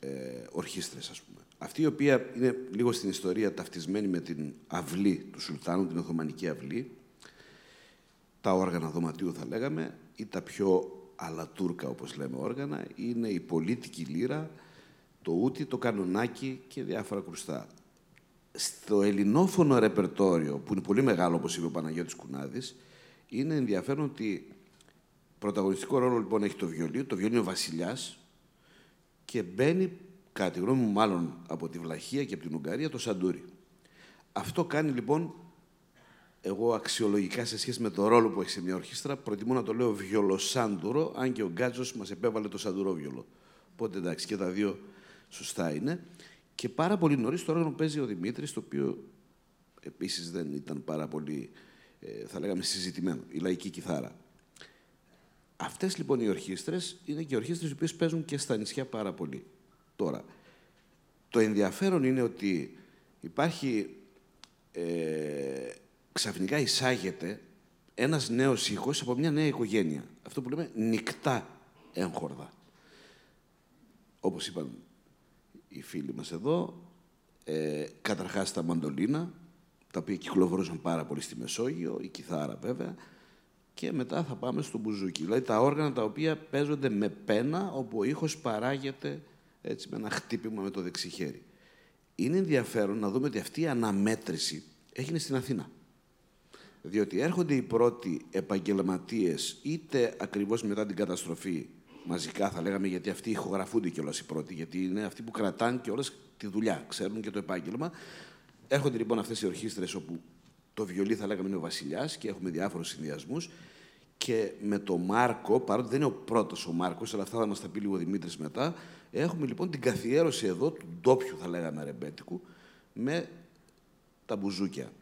ε, ορχήστρες, ας πούμε. Αυτή η οποία είναι λίγο στην ιστορία ταυτισμένη με την αυλή του Σουλτάνου, την Οθωμανική αυλή, τα όργανα δωματίου θα λέγαμε, ή τα πιο αλατούρκα, όπως λέμε, όργανα, είναι η πολίτικη λύρα, το ούτι, το κανονάκι και διάφορα κρουστά. Στο ελληνόφωνο ρεπερτόριο, που είναι πολύ μεγάλο, όπως είπε ο Παναγιώτης Κουνάδης, είναι ενδιαφέρον ότι πρωταγωνιστικό ρόλο λοιπόν έχει το βιολί, το βιολί είναι ο βασιλιάς και μπαίνει, κατά τη γνώμη μου μάλλον από τη Βλαχία και από την Ουγγαρία, το σαντούρι. Αυτό κάνει λοιπόν, εγώ αξιολογικά σε σχέση με το ρόλο που έχει σε μια ορχήστρα, προτιμώ να το λέω βιολοσάντουρο, αν και ο Γκάτζος μας επέβαλε το σαντουρόβιολο. Οπότε εντάξει και τα δύο σωστά είναι. Και πάρα πολύ νωρίς το όργανο παίζει ο Δημήτρης, το οποίο επίσης δεν ήταν πάρα πολύ, ε, θα λέγαμε, συζητημένο. Η λαϊκή κιθάρα. Αυτές λοιπόν οι ορχήστρες είναι και ορχήστρες οι οποίες παίζουν και στα νησιά πάρα πολύ. Τώρα, το ενδιαφέρον είναι ότι υπάρχει. Ε, ξαφνικά εισάγεται ένας νέος ήχος από μια νέα οικογένεια. Αυτό που λέμε νικτά έγχορδα. Όπως είπαν οι φίλοι μας εδώ, ε, καταρχάς τα μαντολίνα, τα οποία κυκλοφορούσαν πάρα πολύ στη Μεσόγειο, η κιθάρα βέβαια, και μετά θα πάμε στο μπουζούκι. Δηλαδή τα όργανα τα οποία παίζονται με πένα, όπου ο ήχος παράγεται έτσι, με ένα χτύπημα με το δεξιχέρι. Είναι ενδιαφέρον να δούμε ότι αυτή η αναμέτρηση έγινε στην Αθήνα. Διότι έρχονται οι πρώτοι επαγγελματίες, είτε ακριβώς μετά την καταστροφή μαζικά θα λέγαμε, γιατί αυτοί ηχογραφούνται κιόλας οι πρώτοι, γιατί είναι αυτοί που κρατάνε κιόλας τη δουλειά, ξέρουν και το επάγγελμα. Έρχονται λοιπόν αυτές οι ορχήστρες όπου το βιολί θα λέγαμε είναι ο βασιλιάς και έχουμε διάφορους συνδυασμούς. Και με το Μάρκο, παρότι δεν είναι ο πρώτος ο Μάρκος, αλλά αυτά θα μας τα πει λίγο ο Δημήτρης μετά, έχουμε λοιπόν την καθιέρωση εδώ του ντόπιου, θα λέγαμε, ρεμπέτικου, με τα μπουζούκια.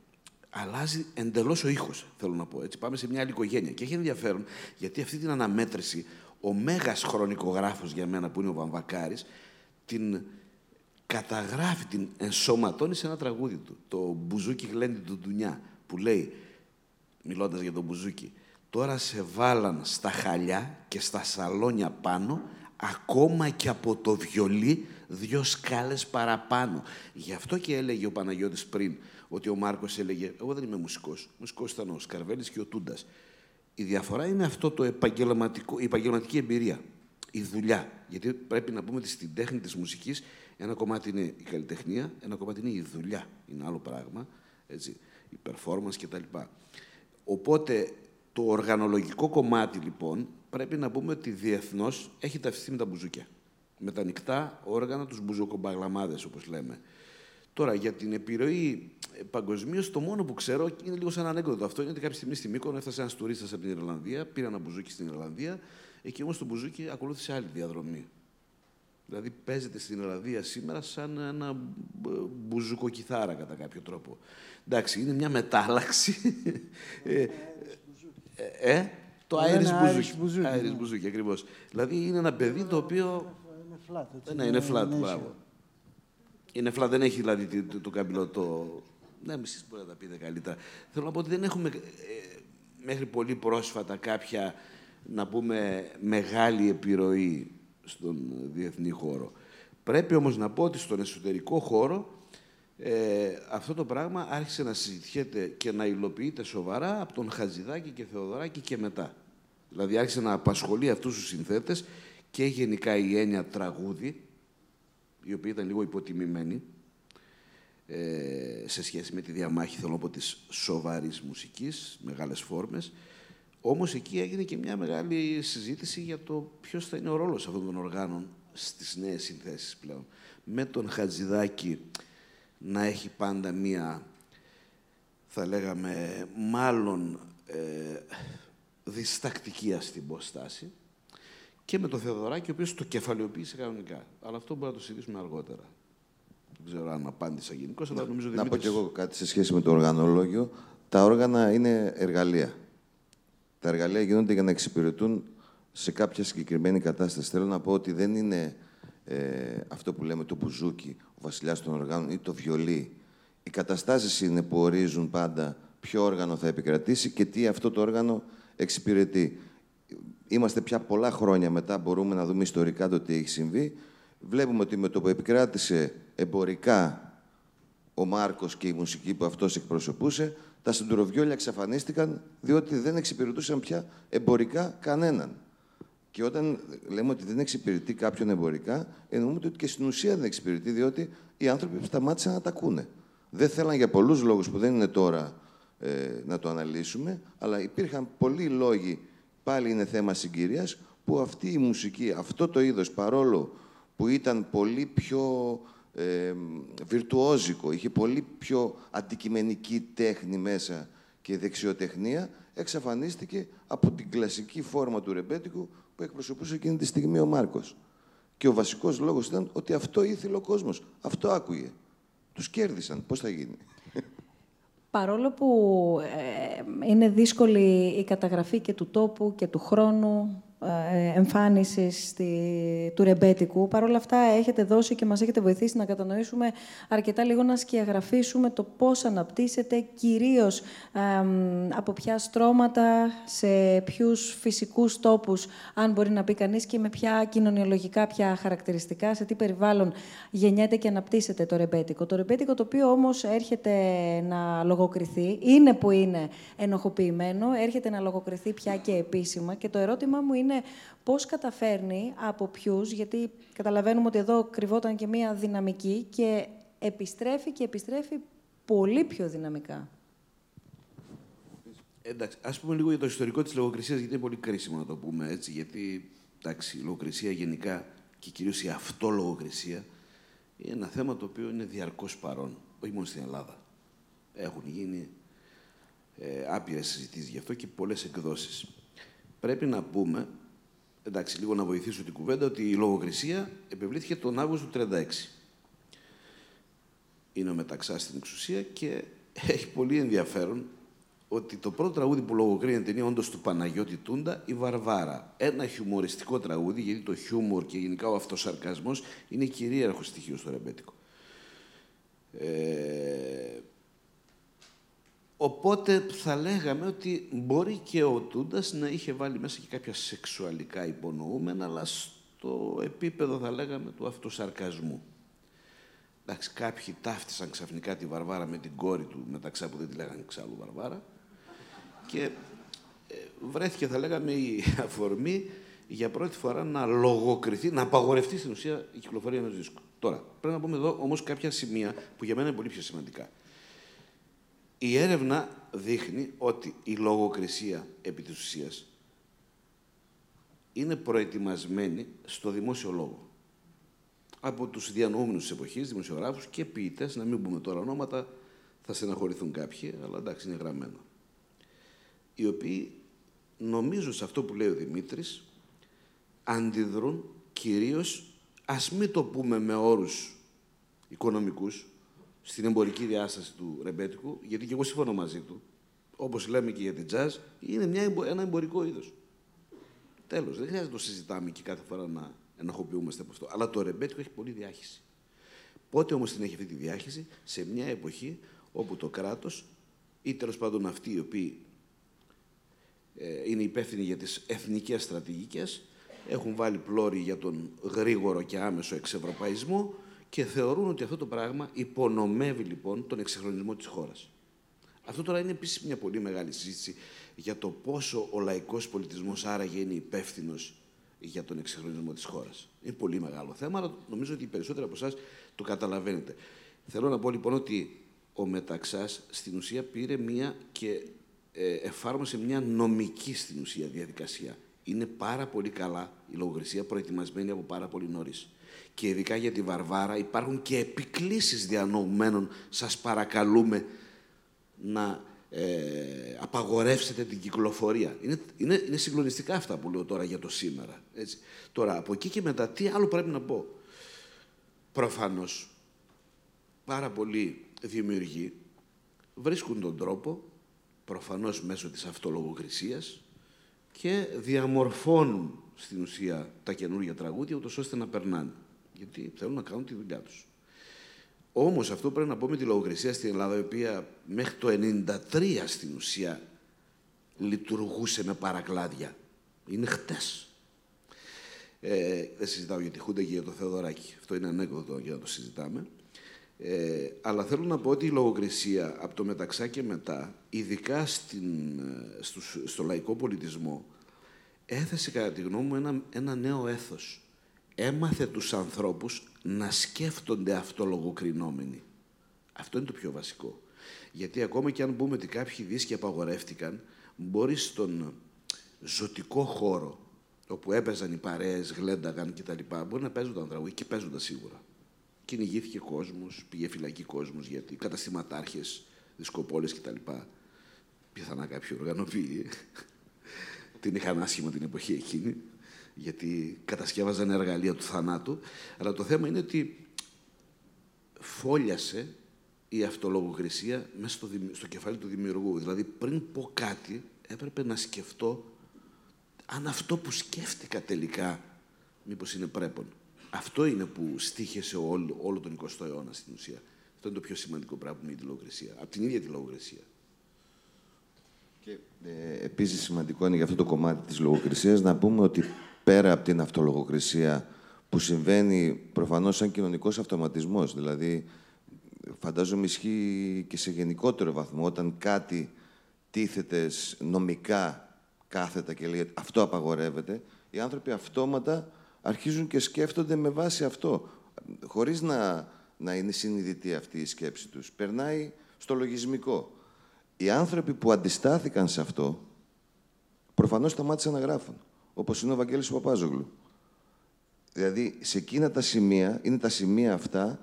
Αλλάζει εντελώς ο ήχος, θέλω να πω. Έτσι. Πάμε σε μια άλλη οικογένεια. Και έχει ενδιαφέρον γιατί αυτή την αναμέτρηση ο μέγας χρονικογράφος για μένα που είναι ο Βαμβακάρης, την καταγράφει, την ενσωματώνει σε ένα τραγούδι του. Το «Μπουζούκι γλέντι του Ντουνιά» που λέει, μιλώντας για τον Μπουζούκι, «Τώρα σε βάλαν στα χαλιά και στα σαλόνια πάνω, ακόμα και από το βιολί δυο σκάλες παραπάνω». Γι' αυτό και έλεγε ο Παναγιώτης πριν, ότι ο Μάρκος έλεγε «Εγώ δεν είμαι μουσικός, μουσικός ήταν ο Σκαρβέλης και ο Τούντας». Η διαφορά είναι αυτό το επαγγελματικό, η επαγγελματική εμπειρία, η δουλειά. Γιατί πρέπει να πούμε ότι στην τέχνη της μουσικής ένα κομμάτι είναι η καλλιτεχνία, ένα κομμάτι είναι η δουλειά. Είναι άλλο πράγμα, έτσι, η performance κτλ. Οπότε το οργανολογικό κομμάτι λοιπόν πρέπει να πούμε ότι διεθνώς έχει ταυτιστεί με τα μπουζούκια. Με τα ανοιχτά όργανα, τους μπουζοκομπαγλαμάδες όπως λέμε. Τώρα, για την επιρροή ε, παγκοσμίως, το μόνο που ξέρω είναι λίγο σαν ανέκδοτο αυτό είναι ότι κάποια στιγμή στη Μύκονο έφτασε ένας τουρίστας από την Ιρλανδία, πήρε ένα μπουζούκι στην Ιρλανδία, εκεί όμως το μπουζούκι ακολούθησε άλλη διαδρομή. Δηλαδή παίζεται στην Ιρλανδία σήμερα σαν ένα μπουζουκοκιθάρα κατά κάποιο τρόπο. Εντάξει, είναι μια μετάλλαξη. ε, ε, ε, το Irish μπουζούκι. Irish μπουζούκι, ακριβώς. Δηλαδή είναι ένα παιδί το οποίο... Είναι flat. Ναι, είναι flat, μπράβο. Είναι φλα, δεν έχει δηλαδή το, το καμπυλό το... Ναι, εσείς μπορείτε να τα πείτε καλύτερα. Θέλω να πω ότι δεν έχουμε ε, μέχρι πολύ πρόσφατα κάποια, να πούμε, μεγάλη επιρροή στον διεθνή χώρο. Πρέπει όμως να πω ότι στον εσωτερικό χώρο ε, αυτό το πράγμα άρχισε να συζητιέται και να υλοποιείται σοβαρά από τον Χατζηδάκη και Θεοδωράκη και μετά. Δηλαδή άρχισε να απασχολεί αυτούς τους συνθέτες και γενικά η έννοια τραγούδι, η οποία ήταν λίγο υποτιμημένη ε, σε σχέση με τη διαμάχη, θέλω να πω, της σοβαρής μουσικής, μεγάλες φόρμες. Όμως εκεί έγινε και μια μεγάλη συζήτηση για το ποιος θα είναι ο ρόλος αυτών των οργάνων στις νέες συνθέσεις πλέον. Με τον Χατζηδάκη να έχει πάντα μία θα λέγαμε, μάλλον ε, διστακτική ας την στάση και με το Θεοδωράκη, ο οποίος το κεφαλαιοποίησε κανονικά. Αλλά αυτό μπορούμε να το συζητήσουμε αργότερα. Δεν ξέρω αν απάντησα γενικώς, αλλά νομίζω ότι. Να πω κι εγώ κάτι σε σχέση με το οργανολόγιο. Τα όργανα είναι εργαλεία. Τα εργαλεία γίνονται για να εξυπηρετούν σε κάποια συγκεκριμένη κατάσταση. Θέλω να πω ότι δεν είναι ε, αυτό που λέμε το μπουζούκι, ο βασιλιάς των οργάνων ή το βιολί. Οι καταστάσεις είναι που ορίζουν πάντα ποιο όργανο θα επικρατήσει και τι αυτό το όργανο εξυπηρετεί. Είμαστε πια πολλά χρόνια μετά, μπορούμε να δούμε ιστορικά το τι έχει συμβεί. Βλέπουμε ότι με το που επικράτησε εμπορικά ο Μάρκος και η μουσική που αυτός εκπροσωπούσε, τα συντουροβιόλια εξαφανίστηκαν διότι δεν εξυπηρετούσαν πια εμπορικά κανέναν. Και όταν λέμε ότι δεν εξυπηρετεί κάποιον εμπορικά, εννοούμε ότι και στην ουσία δεν εξυπηρετεί, διότι οι άνθρωποι σταμάτησαν να τα ακούνε. Δεν θέλαν για πολλούς λόγους που δεν είναι τώρα ε, να το αναλύσουμε, αλλά υπήρχαν πολλοί λόγοι, πάλι είναι θέμα συγκυρίας, που αυτή η μουσική, αυτό το είδος, παρόλο που ήταν πολύ πιο ε, βιρτουόζικο, είχε πολύ πιο αντικειμενική τέχνη μέσα και δεξιοτεχνία, εξαφανίστηκε από την κλασική φόρμα του ρεμπέτικου που εκπροσωπούσε εκείνη τη στιγμή ο Μάρκος. Και ο βασικός λόγος ήταν ότι αυτό ήθελε ο κόσμος. Αυτό άκουγε. Τους κέρδισαν. Πώς θα γίνει; Παρόλο που ε, είναι δύσκολη η καταγραφή και του τόπου και του χρόνου, ε, εμφάνισης του ρεμπέτικου. Παρ' όλα αυτά έχετε δώσει και μας έχετε βοηθήσει να κατανοήσουμε αρκετά λίγο να σκιαγραφίσουμε το πώς αναπτύσσεται, κυρίως από ποια στρώματα, σε ποιους φυσικούς τόπους, αν μπορεί να πει κανείς, και με ποια κοινωνιολογικά ποια χαρακτηριστικά, σε τι περιβάλλον γεννιέται και αναπτύσσεται το ρεμπέτικο. Το ρεμπέτικο το οποίο όμως έρχεται να λογοκριθεί, είναι που είναι ενοχοποιημένο, έρχεται να λογοκριθεί πια και επίσημα και το ερώτημα μου είναι είναι πώς καταφέρνει από ποιους, γιατί καταλαβαίνουμε ότι εδώ κρυβόταν και μία δυναμική και επιστρέφει και επιστρέφει πολύ πιο δυναμικά. Εντάξει, ας πούμε λίγο για το ιστορικό της λογοκρισίας, γιατί είναι πολύ κρίσιμο να το πούμε έτσι, γιατί εντάξει, η λογοκρισία γενικά και κυρίως η αυτολογοκρισία είναι ένα θέμα το οποίο είναι διαρκώς παρόν, όχι μόνο στην Ελλάδα. Έχουν γίνει ε, άπειρες συζητήσεις γι' αυτό και πολλές εκδόσεις. Πρέπει να πούμε εντάξει, λίγο να βοηθήσω την κουβέντα, ότι η λογοκρισία επιβλήθηκε τον Αύγουστο του 1936. Είναι ο Μεταξά στην εξουσία και έχει πολύ ενδιαφέρον ότι το πρώτο τραγούδι που λογοκρίνεται είναι όντως του Παναγιώτη Τούντα, η Βαρβάρα. Ένα χιουμοριστικό τραγούδι, γιατί το χιούμορ και γενικά ο αυτοσαρκασμός είναι κυρίαρχο στοιχείο στο ρεμπέτικο. Ε, Οπότε θα λέγαμε ότι μπορεί και ο Τούντας να είχε βάλει μέσα και κάποια σεξουαλικά υπονοούμενα, αλλά στο επίπεδο, θα λέγαμε, του αυτοσαρκασμού. Εντάξει, κάποιοι ταύτισαν ξαφνικά τη Βαρβάρα με την κόρη του μεταξά που δεν τη λέγανε εξάλλου Βαρβάρα και ε, βρέθηκε, θα λέγαμε, η αφορμή για πρώτη φορά να λογοκριθεί, να απαγορευτεί στην ουσία η κυκλοφορία ενός δίσκου. Τώρα, πρέπει να πούμε εδώ όμως κάποια σημεία που για μένα είναι πολύ πιο σημαντικά. Η έρευνα δείχνει ότι η λογοκρισία επί της ουσίας είναι προετοιμασμένη στο δημόσιο λόγο. Από τους διανοούμενους της εποχής, δημοσιογράφους και ποιητές, να μην πούμε τώρα ονόματα, θα στεναχωρηθούν κάποιοι, αλλά εντάξει είναι γραμμένο. Οι οποίοι νομίζω σε αυτό που λέει ο Δημήτρης, αντιδρούν κυρίως, ας μην το πούμε με όρους οικονομικούς, στην εμπορική διάσταση του ρεμπέτικου, γιατί και εγώ συμφωνώ μαζί του, όπως λέμε και για την jazz, είναι μια, ένα εμπορικό είδος. Τέλος. Δεν χρειάζεται να το συζητάμε και κάθε φορά να ενοχοποιούμαστε από αυτό. Αλλά το ρεμπέτικο έχει πολύ διάχυση. Πότε όμως την έχει αυτή τη διάχυση, σε μια εποχή όπου το κράτος ή τέλος πάντων αυτοί οι οποίοι ε, είναι υπεύθυνοι για τις εθνικές στρατηγικές, έχουν βάλει πλώρη για τον γρήγορο και άμεσο εξευρωπαϊσμό και θεωρούν ότι αυτό το πράγμα υπονομεύει λοιπόν τον εξυγχρονισμό της χώρας. Αυτό τώρα είναι επίσης μια πολύ μεγάλη συζήτηση για το πόσο ο λαϊκός πολιτισμός άραγε είναι υπεύθυνος για τον εξυγχρονισμό της χώρας. Είναι πολύ μεγάλο θέμα, αλλά νομίζω ότι οι περισσότεροι από εσάς το καταλαβαίνετε. Θέλω να πω λοιπόν ότι ο Μεταξάς στην ουσία πήρε μια και ε, εφάρμοσε μια νομική στην ουσία διαδικασία. Είναι πάρα πολύ καλά η λογοκρισία προετοιμασμένη από πάρα πολύ νωρίς και ειδικά για τη Βαρβάρα υπάρχουν και επικλήσεις διανοουμένων. Σας παρακαλούμε, να ε, απαγορεύσετε την κυκλοφορία. Είναι, είναι, είναι συγκλονιστικά αυτά που λέω τώρα για το σήμερα. Έτσι. Τώρα, από εκεί και μετά, τι άλλο πρέπει να πω. Προφανώς, πάρα πολλοί δημιουργοί βρίσκουν τον τρόπο, προφανώς μέσω της αυτολογοκρισίας, και διαμορφώνουν στην ουσία τα καινούργια τραγούδια, ούτως ώστε να περνάνε. Γιατί θέλουν να κάνουν τη δουλειά τους. Όμως αυτό πρέπει να πω με τη λογοκρισία στην Ελλάδα, η οποία μέχρι το 1993 στην ουσία λειτουργούσε με παρακλάδια. Είναι χτες. Ε, δεν συζητάω για τη Χούντα και για το Θεοδωράκη. Αυτό είναι ανέκδοτο για να το συζητάμε. Ε, αλλά θέλω να πω ότι η λογοκρισία από το μεταξά και μετά, ειδικά στην, ε, στο, στο λαϊκό πολιτισμό, έθεσε κατά τη γνώμη μου ένα, ένα νέο έθος. Έμαθε τους ανθρώπους να σκέφτονται αυτολογοκρινόμενοι. Αυτό είναι το πιο βασικό. Γιατί ακόμα και αν πούμε ότι κάποιοι δίσκοι απαγορεύτηκαν, μπορεί στον ζωτικό χώρο, όπου έπαιζαν οι παρέες, γλένταγαν κτλ. Μπορεί να παίζονταν τραγούδια και παίζονταν σίγουρα. Κυνηγήθηκε κόσμος, πήγε φυλακή κόσμος γιατί καταστηματάρχες, δισκοπόλες κτλ. Πιθανά κάποιοι οργανοποιοί την είχαν άσχημα την εποχή εκείνη γιατί κατασκεύαζαν εργαλεία του θανάτου. Αλλά το θέμα είναι ότι φόλιασε η αυτολογοκρισία μέσα στο, στο κεφάλι του δημιουργού. Δηλαδή, πριν πω κάτι, έπρεπε να σκεφτώ αν αυτό που σκέφτηκα τελικά μήπως είναι πρέπον. Αυτό είναι που στήχεσε όλο, όλο τον 20ο αιώνα στην ουσία. Αυτό είναι το πιο σημαντικό πράγμα με τη λογοκρισία. Από την ίδια τη λογοκρισία. Και ε, επίσης σημαντικό είναι για αυτό το κομμάτι της λογοκρισίας να πούμε ότι πέρα από την αυτολογοκρισία που συμβαίνει προφανώς σαν κοινωνικός αυτοματισμός. Δηλαδή, φαντάζομαι ισχύει και σε γενικότερο βαθμό όταν κάτι τίθεται νομικά κάθετα και λέει αυτό απαγορεύεται, οι άνθρωποι αυτόματα αρχίζουν και σκέφτονται με βάση αυτό, χωρίς να, να είναι συνειδητή αυτή η σκέψη τους. Περνάει στο λογισμικό. Οι άνθρωποι που αντιστάθηκαν σε αυτό, προφανώς σταμάτησαν να γράφουν όπως είναι ο Βαγγέλης Παπάζογλου. Δηλαδή, σε εκείνα τα σημεία, είναι τα σημεία αυτά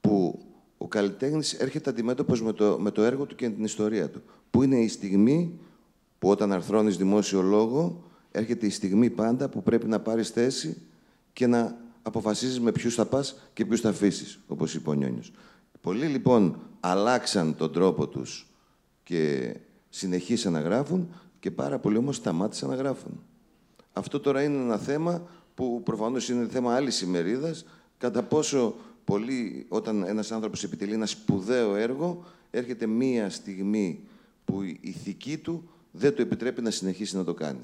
που ο καλλιτέχνης έρχεται αντιμέτωπος με το, με το έργο του και την ιστορία του. Που είναι η στιγμή που όταν αρθρώνεις δημόσιο λόγο, έρχεται η στιγμή πάντα που πρέπει να πάρεις θέση και να αποφασίζεις με ποιους θα πας και ποιους θα αφήσεις, όπως είπε ο Νιόνιος. Πολλοί λοιπόν αλλάξαν τον τρόπο τους και συνεχίσαν να γράφουν και πάρα πολλοί όμως σταμάτησαν να γράφουν. Αυτό τώρα είναι ένα θέμα που προφανώς είναι θέμα άλλης ημερίδας, κατά πόσο πολύ, όταν ένας άνθρωπος επιτελεί ένα σπουδαίο έργο, έρχεται μία στιγμή που η ηθική του δεν του επιτρέπει να συνεχίσει να το κάνει.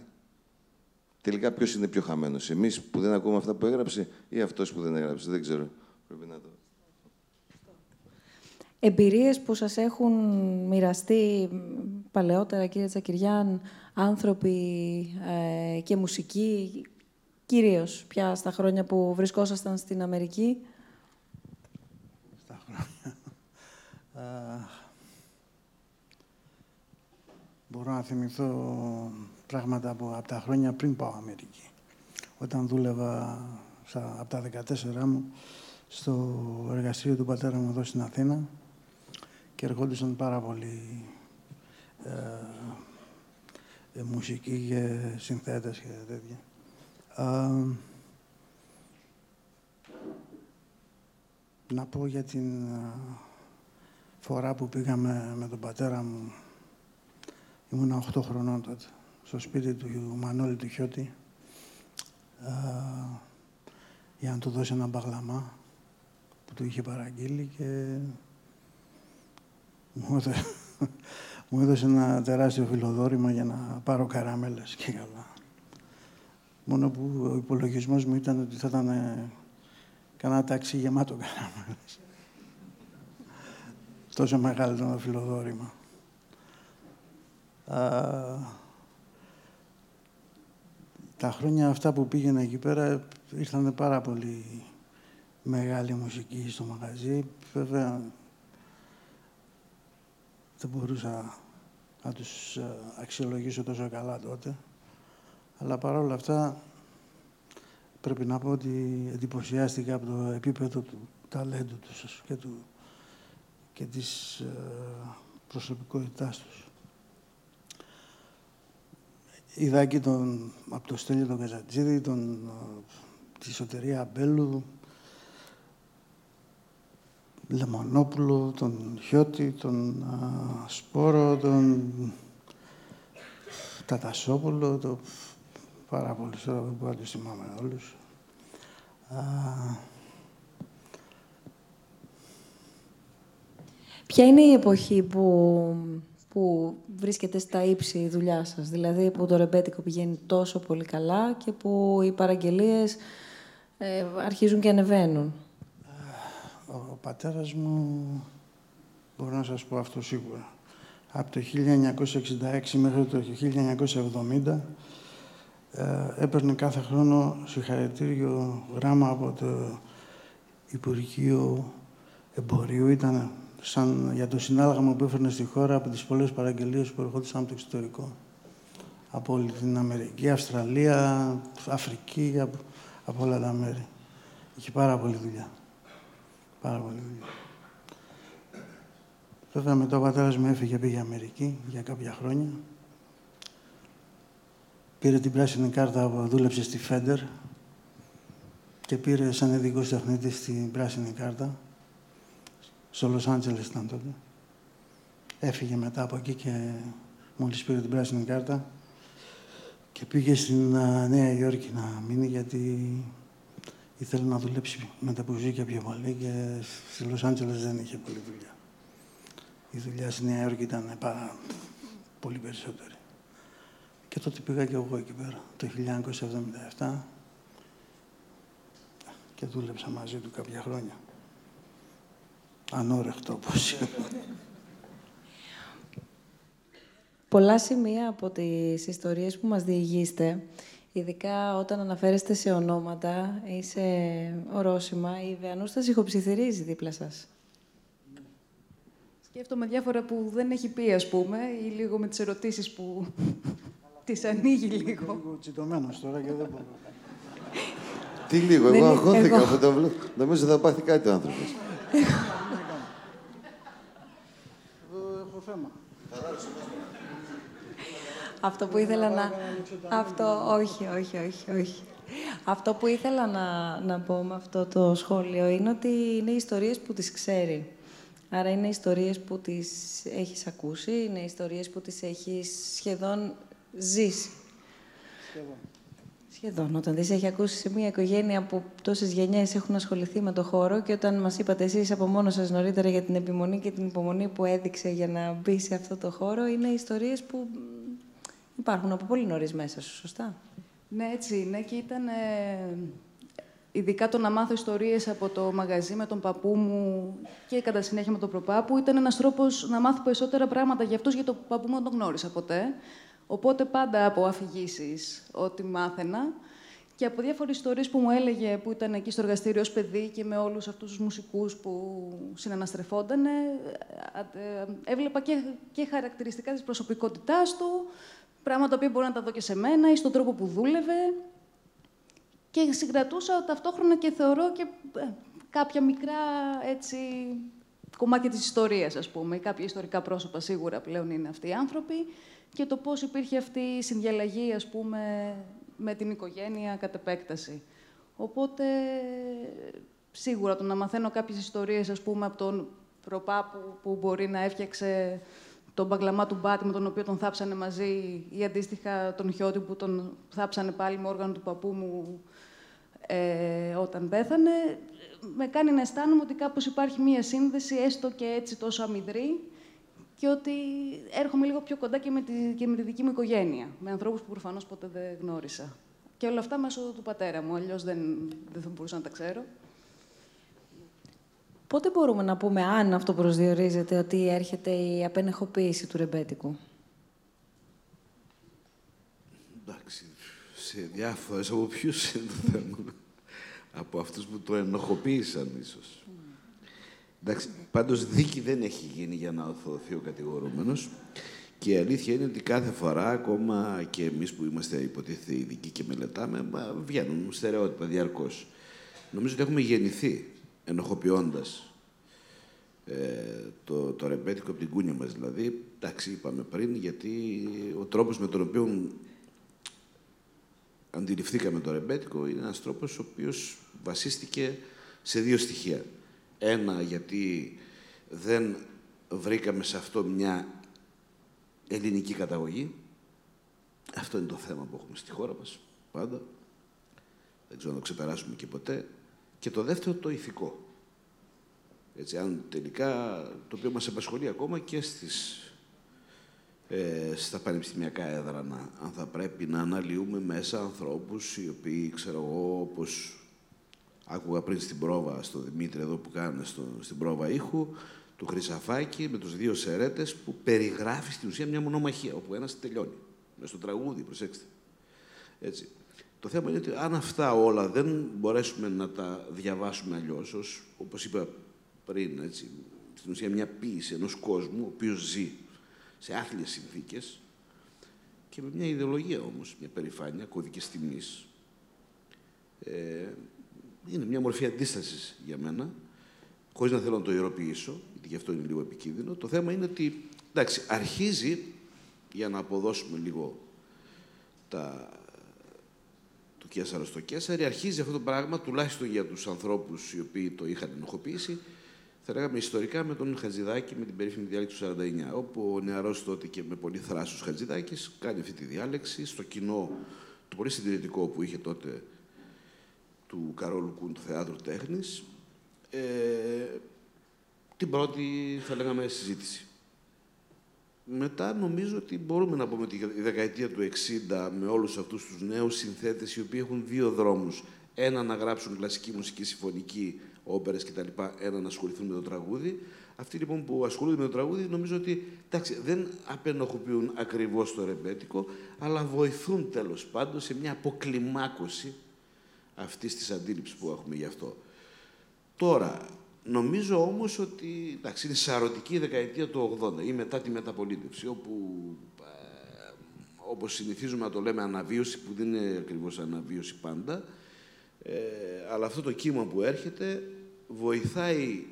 Τελικά ποιος είναι πιο χαμένος, εμείς που δεν ακούμε αυτά που έγραψε ή αυτός που δεν έγραψε, δεν ξέρω. Πρέπει να το... Εμπειρίες που σας έχουν μοιραστεί παλαιότερα, κύριε Τσακυριάν, άνθρωποι ε, και μουσική, κυρίως πια στα χρόνια που βρισκόσασταν στην Αμερική. Στα χρόνια. μπορώ να θυμηθώ πράγματα από, από τα χρόνια πριν πάω Αμερική. Όταν δούλευα στα, από τα 14 μου στο εργαστήριο του πατέρα μου εδώ στην Αθήνα και ερχόντουσαν πάρα πολλοί ε, ε, μουσική και συνθέτες και τέτοια. να πω για την φορά που πήγαμε με τον πατέρα μου, ήμουν 8 χρονών τότε, στο σπίτι του Μανώλη του Χιώτη, για να του δώσει ένα μπαγλαμά που του είχε παραγγείλει και μου μου έδωσε ένα τεράστιο φιλοδόρημα για να πάρω καράμελες και καλά. Μόνο που ο υπολογισμός μου ήταν ότι θα ήταν ε, κανένα ταξί γεμάτο καράμελες. Τόσο μεγάλο ήταν το φιλοδόρημα. τα χρόνια αυτά που πήγαινα εκεί πέρα ήρθαν πάρα πολύ μεγάλη μουσική στο μαγαζί. Βέβαια, δεν μπορούσα να τους ε, αξιολογήσω τόσο καλά τότε. Αλλά παρόλα αυτά πρέπει να πω ότι εντυπωσιάστηκα από το επίπεδο του ταλέντου τους και, του, και της ε, προσωπικότητάς τους. Είδα εκεί τον, από το Στέλιο τον Καζατζίδη, τον, τη Σωτερία Αμπέλου, Λεμονόπουλο, τον Χιώτη, τον Σπόρο, τον Τατασόπουλο, το πάρα πολύ τώρα δεν μπορώ να τους θυμάμαι όλους. Ποια είναι η εποχή που, που βρίσκεται στα ύψη η δουλειά σας, δηλαδή που το ρεμπέτικο πηγαίνει τόσο πολύ καλά και που οι παραγγελίες ε, αρχίζουν και ανεβαίνουν; Ο, ο πατέρας μου, μπορώ να σας πω αυτό σίγουρα, από το 1966 μέχρι το 1970 ε, έπαιρνε κάθε χρόνο συγχαρητήριο γράμμα από το Υπουργείο Εμπορίου. Ήταν σαν για το συνάλλαγμα που έφερνε στη χώρα από τις πολλές παραγγελίες που ερχόντουσαν από το εξωτερικό. Από όλη την Αμερική, Αυστραλία, Αφρική, από, από όλα τα μέρη. Είχε πάρα πολύ δουλειά. Πάρα πολύ δουλειά. Βέβαια μετά ο πατέρας μου έφυγε, πήγε Αμερική για κάποια χρόνια. Πήρε την πράσινη κάρτα που δούλεψε στη Φέντερ και πήρε σαν ειδικό τεχνίτη την πράσινη κάρτα. Στο Λος Άντζελες ήταν τότε. Έφυγε μετά από εκεί και μόλις πήρε την πράσινη κάρτα και πήγε στην Νέα Υόρκη να μείνει γιατί ήθελε να δουλέψει με τα μπουζίκια πιο πολύ και στη Λος Άντζελες δεν είχε πολύ δουλειά. Η δουλειά στη Νέα Υόρκη ήταν πάρα πολύ περισσότερη. Και τότε πήγα και εγώ εκεί πέρα, το 1977 και δούλεψα μαζί του κάποια χρόνια. Ανόρεχτο όπως Πολλά σημεία από τις ιστορίες που μας διηγείστε, ειδικά όταν αναφέρεστε σε ονόματα ή σε ορόσημα, η Βεανούστα ηχοψιθυρίζει δίπλα σας. Σκέφτομαι διάφορα που δεν έχει πει, ας πούμε, ή λίγο με τις ερωτήσεις που τις ανοίγει λίγο. Λίγο τσιτωμένος τώρα και δεν μπορώ. Τι λίγο, εγώ αγχώθηκα από το βλέπω. Νομίζω θα πάθει κάτι ο άνθρωπος. έχω θέμα. Αυτό που ήθελα να... Αυτό, όχι, όχι, όχι, όχι. Αυτό που ήθελα να, να πω με αυτό το σχόλιο είναι ότι είναι ιστορίες που τις ξέρει. Άρα είναι ιστορίες που τις έχεις ακούσει, είναι ιστορίες που τις έχεις σχεδόν ζήσει. Σχεδόν. Σχεδόν. Όταν δεν έχει ακούσει σε μια οικογένεια που τόσες γενιές έχουν ασχοληθεί με το χώρο και όταν μας είπατε εσείς από μόνος σας νωρίτερα για την επιμονή και την υπομονή που έδειξε για να μπει σε αυτό το χώρο, είναι ιστορίες που υπάρχουν από πολύ νωρίς μέσα σου, σωστά; Ναι, έτσι είναι και ήταν... Ε, ειδικά το να μάθω ιστορίες από το μαγαζί με τον παππού μου και κατά συνέχεια με τον προπάπου, ήταν ένας τρόπος να μάθω περισσότερα πράγματα για αυτούς, για τον παππού μου δεν τον γνώρισα ποτέ. Οπότε πάντα από αφηγήσεις ό,τι μάθαινα και από διάφορες ιστορίες που μου έλεγε που ήταν εκεί στο εργαστήριο ως παιδί και με όλους αυτούς τους μουσικούς που συναναστρεφόταν, ε, ε, έβλεπα και, και χαρακτηριστικά της προσωπικότητάς του, πράγματα που μπορώ να τα δω και σε μένα ή στον τρόπο που δούλευε. Και συγκρατούσα ταυτόχρονα και θεωρώ και ε, κάποια μικρά έτσι, κομμάτια της ιστορίας, ας πούμε. Κάποια ιστορικά πρόσωπα σίγουρα πλέον είναι αυτοί οι άνθρωποι και το πώς υπήρχε αυτή η συνδιαλλαγή, ας πούμε, με την οικογένεια κατ' επέκταση. Οπότε, σίγουρα το να μαθαίνω κάποιες ιστορίες, ας πούμε, από τον προπάπου που μπορεί να έφτιαξε τον μπαγκλαμά του Μπάτι με τον οποίο τον θάψανε μαζί ή αντίστοιχα τον Χιώτη που τον θάψανε πάλι με όργανο του παππού μου ε, όταν πέθανε, με κάνει να αισθάνομαι ότι κάπως υπάρχει μία σύνδεση, έστω και έτσι τόσο αμυδρή, και ότι έρχομαι λίγο πιο κοντά και με, τη, και με τη δική μου οικογένεια, με ανθρώπους που προφανώς ποτέ δεν γνώρισα. Και όλα αυτά μέσω του πατέρα μου, αλλιώς δεν, δεν θα μπορούσα να τα ξέρω. Πότε μπορούμε να πούμε, αν αυτό προσδιορίζεται, ότι έρχεται η απενεχοποίηση του ρεμπέτικου; Εντάξει, σε διάφορες, από ποιους είναι το θέμα; από αυτούς που το ενοχοποίησαν, ίσως. Εντάξει, πάντως δίκη δεν έχει γίνει για να οθωθεί ο κατηγορούμενος. Και η αλήθεια είναι ότι κάθε φορά, ακόμα και εμείς που είμαστε υποτίθεται ειδικοί και μελετάμε, βγαίνουν στερεότυπα διαρκώς. Νομίζω ότι έχουμε γεννηθεί ενοχοποιώντας ε, το, το ρεμπέτικο από την κούνια μας. Δηλαδή, εντάξει, είπαμε πριν, γιατί ο τρόπος με τον οποίο αντιληφθήκαμε το ρεμπέτικο είναι ένας τρόπος ο οποίος βασίστηκε σε δύο στοιχεία. Ένα, γιατί δεν βρήκαμε σε αυτό μια ελληνική καταγωγή. Αυτό είναι το θέμα που έχουμε στη χώρα μας, πάντα. Δεν ξέρω να το ξεπεράσουμε και ποτέ. Και το δεύτερο, το ηθικό. Έτσι, αν τελικά, το οποίο μας απασχολεί ακόμα και στις, ε, στα πανεπιστημιακά έδρανα, αν θα πρέπει να αναλύουμε μέσα ανθρώπους οι οποίοι, ξέρω εγώ, όπως άκουγα πριν στην πρόβα, στο Δημήτρη εδώ που κάνανε στην πρόβα ήχου, του Χρυσαφάκη με τους δύο σερέτες που περιγράφει στην ουσία μια μονομαχία, όπου ένας τελειώνει. Μες στο τραγούδι, προσέξτε. Έτσι. Το θέμα είναι ότι αν αυτά όλα δεν μπορέσουμε να τα διαβάσουμε αλλιώς, όπως είπα πριν, έτσι, στην ουσία μια ποίηση ενός κόσμου, ο οποίος ζει σε άθλιες συνθήκες και με μια ιδεολογία όμως, μια περηφάνεια, κώδικες τιμής. Ε, είναι μια μορφή αντίστασης για μένα, χωρίς να θέλω να το ιεροποιήσω, γιατί γι' αυτό είναι λίγο επικίνδυνο. Το θέμα είναι ότι, εντάξει, αρχίζει, για να αποδώσουμε λίγο τα, του Κέσσαρα στο Κέσσαρι, αρχίζει αυτό το πράγμα, τουλάχιστον για τους ανθρώπους οι οποίοι το είχαν ενοχοποιήσει, θα λέγαμε ιστορικά με τον Χατζηδάκη, με την περίφημη διάλεξη του 49, όπου ο νεαρός τότε και με πολύ θράσος Χατζηδάκης κάνει αυτή τη διάλεξη στο κοινό, το πολύ συντηρητικό που είχε τότε του Καρόλου Κούν του Θεάτρου Τέχνης, ε, την πρώτη, θα λέγαμε, συζήτηση. Μετά νομίζω ότι μπορούμε να πούμε ότι η δεκαετία του 60 με όλους αυτούς τους νέους συνθέτες οι οποίοι έχουν δύο δρόμους. Ένα να γράψουν κλασική μουσική συμφωνική, όπερες κτλ. Ένα να ασχοληθούν με το τραγούδι. Αυτοί λοιπόν που ασχολούνται με το τραγούδι νομίζω ότι εντάξει, δεν απενοχοποιούν ακριβώς το ρεμπέτικο, αλλά βοηθούν τέλος πάντων σε μια αποκλιμάκωση αυτής της αντίληψης που έχουμε γι' αυτό. Τώρα, νομίζω όμως ότι εντάξει, είναι σαρωτική η δεκαετία του 80 ή μετά τη μεταπολίτευση, όπου ε, όπως συνηθίζουμε να το λέμε αναβίωση, που δεν είναι ακριβώς αναβίωση πάντα, ε, αλλά αυτό το κύμα που έρχεται βοηθάει,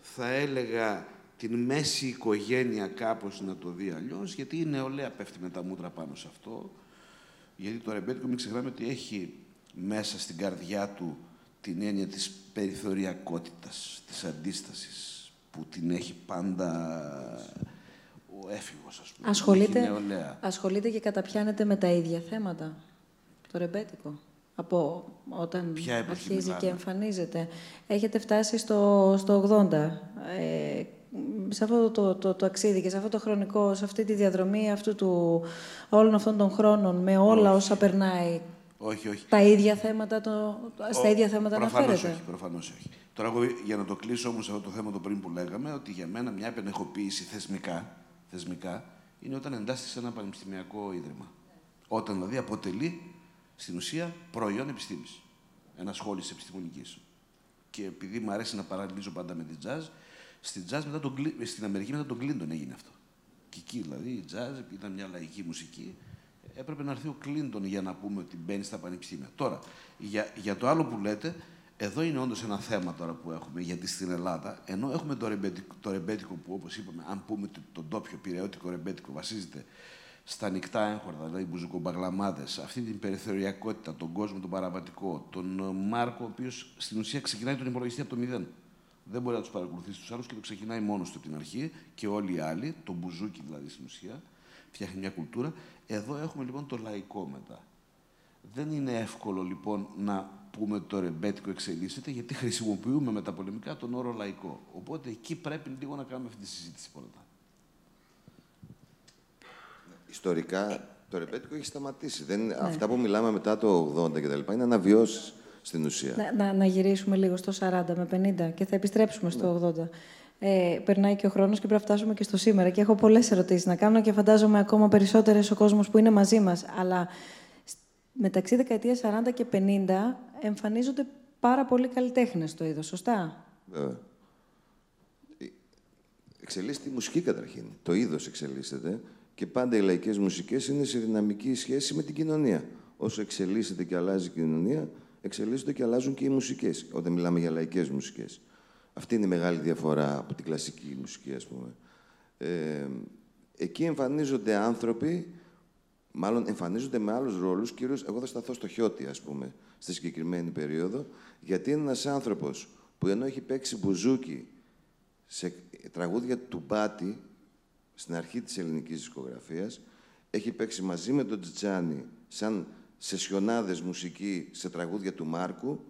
θα έλεγα, την μέση οικογένεια κάπως να το δει αλλιώς, γιατί η νεολαία πέφτει με τα μούτρα πάνω σε αυτό. Γιατί το ρεμπέτικο, μην ξεχνάμε ότι έχει μέσα στην καρδιά του την έννοια της περιθωριακότητας, της αντίστασης, που την έχει πάντα ο έφηβος, ας πούμε. Ασχολείται, ασχολείται και καταπιάνεται με τα ίδια θέματα, το ρεμπέτικο, από όταν αρχίζει και εμφανίζεται. Έχετε φτάσει στο, στο 80. Ε, σε αυτό το, το, το, αξίδι και σε αυτό το χρονικό, σε αυτή τη διαδρομή αυτού του, όλων αυτών των χρόνων, με όλα όσα περνάει, όχι, όχι. Τα ίδια θέματα, το, στα ίδια θέματα προφανώς αναφέρεται; Όχι, προφανώς όχι. Τώρα, εγώ, για να το κλείσω όμως αυτό το θέμα το πριν που λέγαμε, ότι για μένα μια επενεχοποίηση θεσμικά, θεσμικά είναι όταν εντάσσεται σε ένα πανεπιστημιακό ίδρυμα. Όταν δηλαδή αποτελεί στην ουσία προϊόν επιστήμης. Ένα σχόλιο επιστημονικής. Και επειδή μου αρέσει να παραλληλίζω πάντα με την jazz, στην, jazz μετά τον, στην Αμερική μετά τον Κλίντον έγινε αυτό. Και εκεί δηλαδή η jazz ήταν μια λαϊκή μουσική έπρεπε να έρθει ο Κλίντον για να πούμε ότι μπαίνει στα πανεπιστήμια. Τώρα, για, για το άλλο που λέτε, εδώ είναι όντως ένα θέμα τώρα που έχουμε, γιατί στην Ελλάδα, ενώ έχουμε το ρεμπέτικο, το ρεμπέτικο που όπως είπαμε, αν πούμε τον τόπιο πυρεώτικο ρεμπέτικο βασίζεται στα ανοιχτά έγχορδα, δηλαδή μπουζουκομπαγλαμάδες, αυτή την περιθωριακότητα, τον κόσμο τον παραβατικό, τον Μάρκο, ο οποίος στην ουσία ξεκινάει τον υπολογιστή από το μηδέν. Δεν μπορεί να τους παρακολουθήσει τους άλλους και το ξεκινάει μόνος του από την αρχή και όλοι οι άλλοι, τον μπουζούκι δηλαδή στην ουσία, φτιάχνει μια κουλτούρα. Εδώ έχουμε λοιπόν το λαϊκό μετά. Δεν είναι εύκολο λοιπόν να πούμε το ρεμπέτικο εξελίσσεται, γιατί χρησιμοποιούμε μεταπολεμικά τον όρο λαϊκό. Οπότε εκεί πρέπει λίγο να κάνουμε αυτή τη συζήτηση πρώτα. Ιστορικά το ρεμπέτικο έχει σταματήσει. Δεν, ναι. Αυτά που μιλάμε μετά το 80 και τα λοιπά είναι αναβιώσεις στην ουσία. Να, να, να, γυρίσουμε λίγο στο 40 με 50 και θα επιστρέψουμε στο 80 ε, περνάει και ο χρόνος και πρέπει να φτάσουμε και στο σήμερα. Και έχω πολλές ερωτήσεις να κάνω και φαντάζομαι ακόμα περισσότερες ο κόσμος που είναι μαζί μας. Αλλά μεταξύ δεκαετίας 40 και 50 εμφανίζονται πάρα πολλοί καλλιτέχνες στο είδος, σωστά; Βέβαια. Ε, εξελίσσεται η μουσική καταρχήν. Το είδος εξελίσσεται και πάντα οι λαϊκές μουσικές είναι σε δυναμική σχέση με την κοινωνία. Όσο εξελίσσεται και αλλάζει η κοινωνία, εξελίσσονται και αλλάζουν και οι μουσικές, όταν μιλάμε για λαϊκές μουσικές. Αυτή είναι η μεγάλη διαφορά από την κλασική μουσική, ας πούμε. Ε, εκεί εμφανίζονται άνθρωποι, μάλλον εμφανίζονται με άλλους ρόλους, κυρίως εγώ θα σταθώ στο χιώτη, ας πούμε, στη συγκεκριμένη περίοδο, γιατί είναι ένας άνθρωπος που ενώ έχει παίξει μπουζούκι σε τραγούδια του Μπάτι, στην αρχή της ελληνικής δισκογραφίας, έχει παίξει μαζί με τον Τζιτζάνι σαν σεσιονάδες μουσική σε τραγούδια του Μάρκου,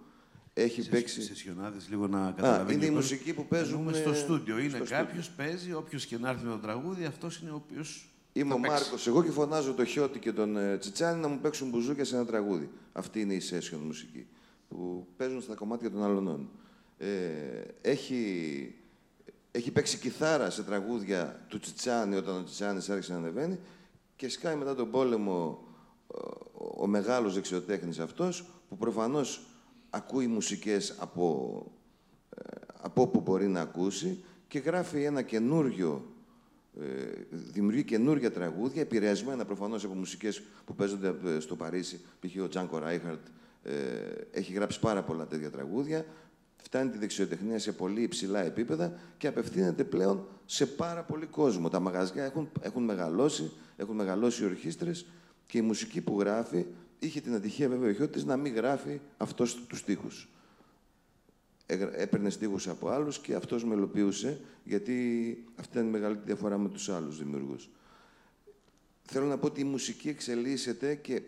έχει σε, παίξει. Σεσιονάδε, λίγο να καταλαβαίνει. είναι η μουσική που παίζουμε στο στούντιο. Είναι κάποιος, παίζει, όποιος και να έρθει με το τραγούδι, αυτός είναι ο οποίος. Είμαι ο Μάρκος. Εγώ και φωνάζω το Χιώτη και τον ε, Τσιτσάνι να μου παίξουν μπουζούκια σε ένα τραγούδι. Αυτή είναι η session μουσική που παίζουν στα κομμάτια των αλωνών. Ε, έχει, έχει παίξει κιθάρα σε τραγούδια του Τσιτσάνι όταν ο Τσιτσάνι άρχισε να ανεβαίνει και σκάει μετά τον πόλεμο ο, ο μεγάλος δεξιοτέχνης αυτός που προφανώς ακούει μουσικές από, ε, από όπου μπορεί να ακούσει και γράφει ένα καινούριο, ε, δημιουργεί καινούργια τραγούδια, επηρεασμένα προφανώς από μουσικές που παίζονται ε, στο Παρίσι, π.χ. ο Τζάνκο Ράιχαρτ, ε, έχει γράψει πάρα πολλά τέτοια τραγούδια, φτάνει τη δεξιοτεχνία σε πολύ υψηλά επίπεδα και απευθύνεται πλέον σε πάρα πολύ κόσμο. Τα μαγαζιά έχουν, έχουν μεγαλώσει, έχουν μεγαλώσει οι ορχήστρες και η μουσική που γράφει είχε την ατυχία βέβαια ο Χιώτης να μην γράφει αυτός τους στίχους. Έπαιρνε στίχους από άλλους και αυτός μελοποιούσε, γιατί αυτή ήταν η μεγαλύτερη διαφορά με τους άλλους δημιουργούς. Θέλω να πω ότι η μουσική εξελίσσεται και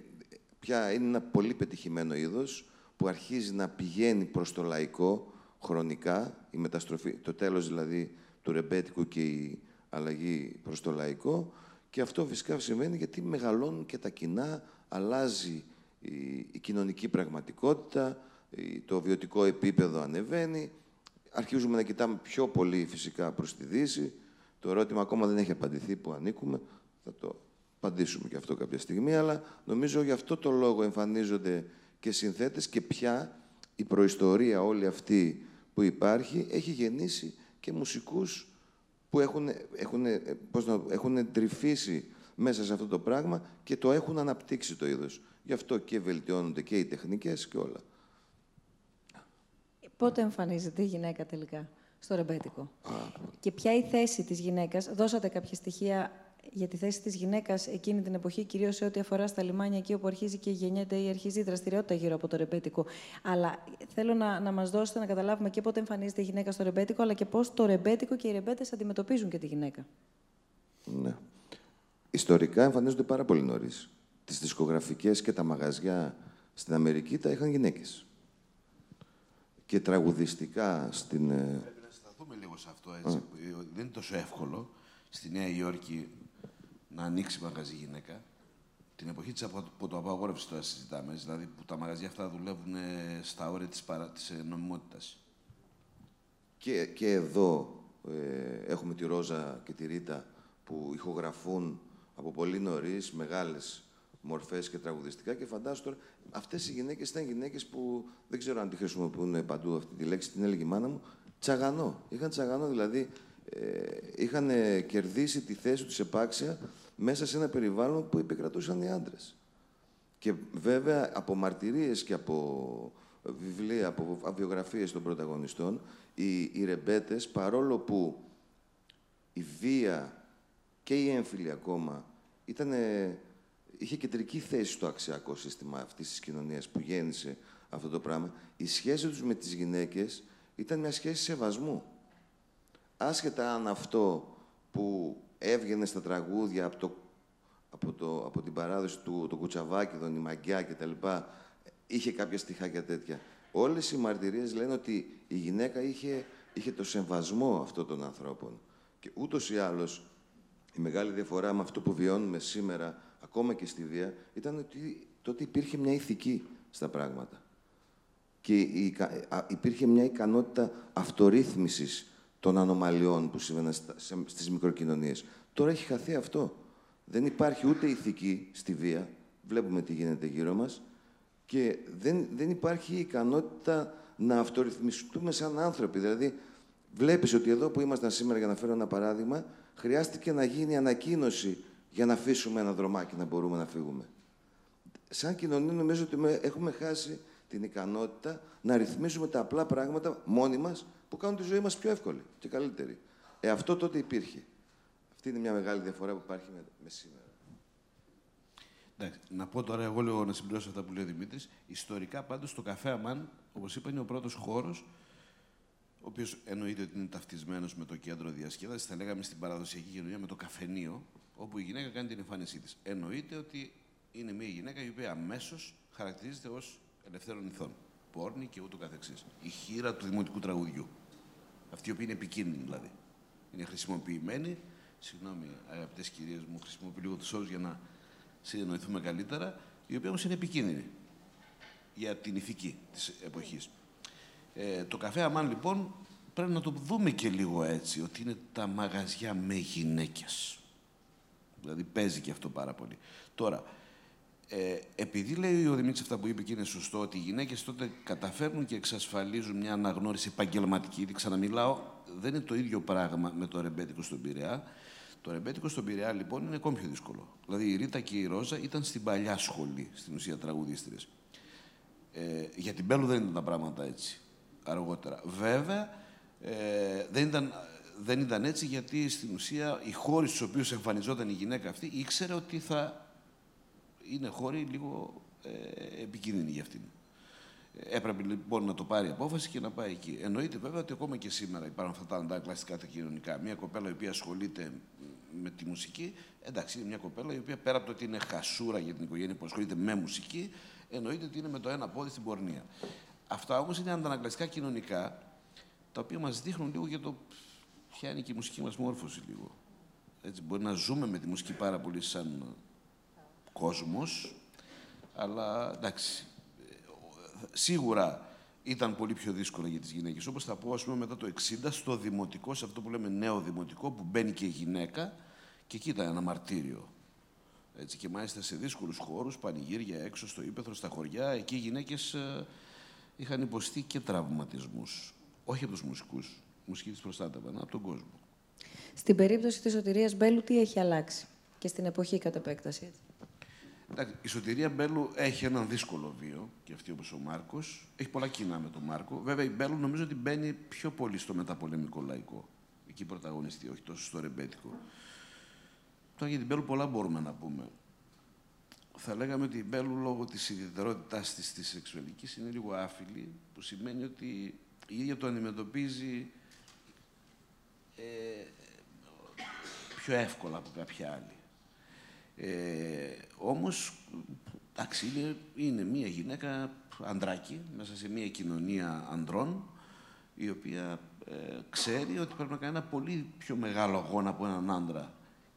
πια είναι ένα πολύ πετυχημένο είδος που αρχίζει να πηγαίνει προς το λαϊκό χρονικά, η μεταστροφή, το τέλος δηλαδή του ρεμπέτικου και η αλλαγή προς το λαϊκό και αυτό φυσικά συμβαίνει γιατί μεγαλώνουν και τα κοινά, αλλάζει η, κοινωνική πραγματικότητα, το βιωτικό επίπεδο ανεβαίνει. Αρχίζουμε να κοιτάμε πιο πολύ φυσικά προς τη Δύση. Το ερώτημα ακόμα δεν έχει απαντηθεί που ανήκουμε. Θα το απαντήσουμε και αυτό κάποια στιγμή, αλλά νομίζω γι' αυτό το λόγο εμφανίζονται και συνθέτες και πια η προϊστορία όλη αυτή που υπάρχει έχει γεννήσει και μουσικούς που έχουν, έχουν, πώς να, έχουν τρυφήσει μέσα σε αυτό το πράγμα και το έχουν αναπτύξει το είδος. Γι' αυτό και βελτιώνονται και οι τεχνικές και όλα. Πότε εμφανίζεται η γυναίκα τελικά στο ρεμπέτικο; Και ποια η θέση της γυναίκας. Δώσατε κάποια στοιχεία για τη θέση της γυναίκας εκείνη την εποχή, κυρίως σε ό,τι αφορά στα λιμάνια, εκεί όπου αρχίζει και γεννιέται ή αρχίζει η δραστηριότητα γύρω από το ρεμπέτικο. Αλλά θέλω να, να μας δώσετε να καταλάβουμε και πότε εμφανίζεται η γυναίκα στο ρεμπέτικο, αλλά και πώς το ρεμπέτικο και οι ρεμπέτες αντιμετωπίζουν και τη γυναίκα. Ναι. Ιστορικά εμφανίζονται πάρα πολύ νωρίς. Τις δισκογραφικές και τα μαγαζιά στην Αμερική τα είχαν γυναίκες. Και τραγουδιστικά στην... Ε, Πρέπει να σταθούμε λίγο σε αυτό, έτσι. Δεν είναι τόσο εύκολο στη Νέα Υόρκη να ανοίξει μαγαζί γυναίκα. Την εποχή της απαγόρευσης τώρα συζητάμε, δηλαδή που τα μαγαζιά αυτά δουλεύουν στα όρια της, παρα... της ε, νομιμότητας. Και, και εδώ ε, έχουμε τη Ρόζα και τη Ρίτα που ηχογραφούν από πολύ νωρίς μεγάλες μορφές και τραγουδιστικά. Και φαντάζομαι τώρα, αυτές οι γυναίκες ήταν γυναίκες που δεν ξέρω αν τη χρησιμοποιούν παντού αυτή τη λέξη, την έλεγε η μάνα μου, τσαγανό. Είχαν τσαγανό, δηλαδή ε, είχαν κερδίσει τη θέση τους επάξια μέσα σε ένα περιβάλλον που επικρατούσαν οι άντρες. Και βέβαια από μαρτυρίες και από βιβλία, από βιογραφίες των πρωταγωνιστών, οι, οι ρεμπέτες, παρόλο που η βία και η έμφυλη ακόμα ήταν, είχε κεντρική θέση στο αξιακό σύστημα αυτής της κοινωνίας που γέννησε αυτό το πράγμα. Η σχέση τους με τις γυναίκες ήταν μια σχέση σεβασμού. Άσχετα αν αυτό που έβγαινε στα τραγούδια από, το, από, το, από την παράδοση του το Κουτσαβάκηδον, η Μαγκιά κτλ. είχε κάποια στοιχάκια τέτοια. Όλες οι μαρτυρίες λένε ότι η γυναίκα είχε, είχε το σεβασμό αυτών των ανθρώπων. Και ούτως ή άλλως η μεγάλη διαφορά με αυτό που βιώνουμε σήμερα, ακόμα και στη βία, ήταν ότι τότε υπήρχε μια ηθική στα πράγματα. Και υπήρχε μια ικανότητα αυτορύθμισης των ανομαλιών που συμβαίνουν στις μικροκοινωνίες. Τώρα έχει χαθεί αυτό. Δεν υπάρχει ούτε ηθική στη βία. Βλέπουμε τι γίνεται γύρω μας. Και δεν, δεν υπάρχει ικανότητα να αυτορυθμιστούμε σαν άνθρωποι. Δηλαδή, βλέπεις ότι εδώ που ήμασταν σήμερα, για να φέρω ένα παράδειγμα, χρειάστηκε να γίνει ανακοίνωση για να αφήσουμε ένα δρομάκι να μπορούμε να φύγουμε. Σαν κοινωνία νομίζω ότι έχουμε χάσει την ικανότητα να ρυθμίζουμε τα απλά πράγματα μόνοι μας που κάνουν τη ζωή μας πιο εύκολη και καλύτερη. Ε, αυτό τότε υπήρχε. Αυτή είναι μια μεγάλη διαφορά που υπάρχει με, με σήμερα. Εντάξει, να πω τώρα εγώ λίγο να συμπληρώσω αυτά που λέει ο Δημήτρης. Ιστορικά πάντως το καφέ Αμάν, όπως είπα, είναι ο πρώτος χώρος, ο οποίος εννοείται ότι είναι ταυτισμένος με το κέντρο διασκέδασης, θα λέγαμε στην παραδοσιακή κοινωνία με το καφενείο, όπου η γυναίκα κάνει την εμφάνισή της. Εννοείται ότι είναι μια γυναίκα η οποία αμέσως χαρακτηρίζεται ως ελευθέρων ηθών. Πόρνη και ούτω καθεξής. Η χείρα του δημοτικού τραγουδιού. Αυτή η οποία είναι επικίνδυνη δηλαδή. Είναι χρησιμοποιημένη. Συγγνώμη, αγαπητές κυρίες μου, χρησιμοποιώ λίγο του όρου για να συνεννοηθούμε καλύτερα, η οποία όμως είναι επικίνδυνη για την ηθική της εποχής. Ε, το καφέ Αμάν λοιπόν πρέπει να το δούμε και λίγο έτσι, ότι είναι τα μαγαζιά με γυναίκες. Δηλαδή παίζει και αυτό πάρα πολύ. Τώρα, ε, επειδή λέει ο Δημήτρης αυτά που είπε και είναι σωστό, ότι οι γυναίκες τότε καταφέρνουν και εξασφαλίζουν μια αναγνώριση επαγγελματική, γιατί ξαναμιλάω, δεν είναι το ίδιο πράγμα με το ρεμπέτικο στον Πειραιά. Το ρεμπέτικο στον Πειραιά λοιπόν είναι ακόμη πιο δύσκολο. Δηλαδή η Ρίτα και η Ρόζα ήταν στην παλιά σχολή, στην ουσία τραγουδίστρες. Ε, για την Μπέλου δεν ήταν τα πράγματα έτσι αργότερα. Βέβαια, ε, δεν, ήταν, δεν ήταν έτσι γιατί στην ουσία οι χώροι στους οποίους εμφανιζόταν η γυναίκα αυτή ήξερε ότι θα είναι χώροι λίγο ε, επικίνδυνοι για αυτήν. Έπρεπε λοιπόν να το πάρει απόφαση και να πάει εκεί. Εννοείται βέβαια ότι ακόμα και σήμερα υπάρχουν αυτά τα αντακλαστικά τα κοινωνικά. Μια κοπέλα η οποία ασχολείται με τη μουσική, εντάξει, είναι μια κοπέλα η οποία πέρα από το ότι είναι χασούρα για την οικογένεια που ασχολείται με μουσική, εννοείται ότι είναι με το ένα πόδι στην πορνεία. Αυτά όμως είναι αντανακλαστικά κοινωνικά, τα οποία μας δείχνουν λίγο για το ποια είναι και η μουσική μας μόρφωση λίγο. Έτσι, μπορεί να ζούμε με τη μουσική πάρα πολύ σαν κόσμος, αλλά εντάξει, σίγουρα ήταν πολύ πιο δύσκολο για τις γυναίκες. Όπως θα πω, ας πούμε, μετά το 60, στο δημοτικό, σε αυτό που λέμε νέο δημοτικό, που μπαίνει και η γυναίκα, και εκεί ήταν ένα μαρτύριο. Έτσι, και μάλιστα σε δύσκολους χώρους, πανηγύρια έξω στο ύπεθρο, στα χωριά, εκεί οι γυναίκες ε, είχαν υποστεί και τραυματισμούς. Όχι από τους μουσικούς, μουσική της προστάτευαν, από τον κόσμο. Στην περίπτωση της σωτηρίας Μπέλου, τι έχει αλλάξει και στην εποχή κατά επέκταση. Η Σωτηρία Μπέλου έχει έναν δύσκολο βίο, και αυτή όπως ο Μάρκος. Έχει πολλά κοινά με τον Μάρκο. Βέβαια η Μπέλου νομίζω ότι μπαίνει πιο πολύ στο μεταπολεμικό λαϊκό. Εκεί πρωταγωνιστεί, όχι τόσο στο ρεμπέτικο. Τώρα για την Μπέλου πολλά μπορούμε να πούμε. Θα λέγαμε ότι η Μπέλου λόγω της ιδιαιτερότητάς της της σεξουαλικής είναι λίγο άφιλη, που σημαίνει ότι η ίδια το αντιμετωπίζει ε, πιο εύκολα από κάποια άλλη. Ε, όμως, εντάξει, είναι, είναι μία γυναίκα ανδράκι μέσα σε μία κοινωνία ανδρών η οποία ε, ξέρει ότι πρέπει να κάνει ένα πολύ πιο μεγάλο αγώνα από έναν άντρα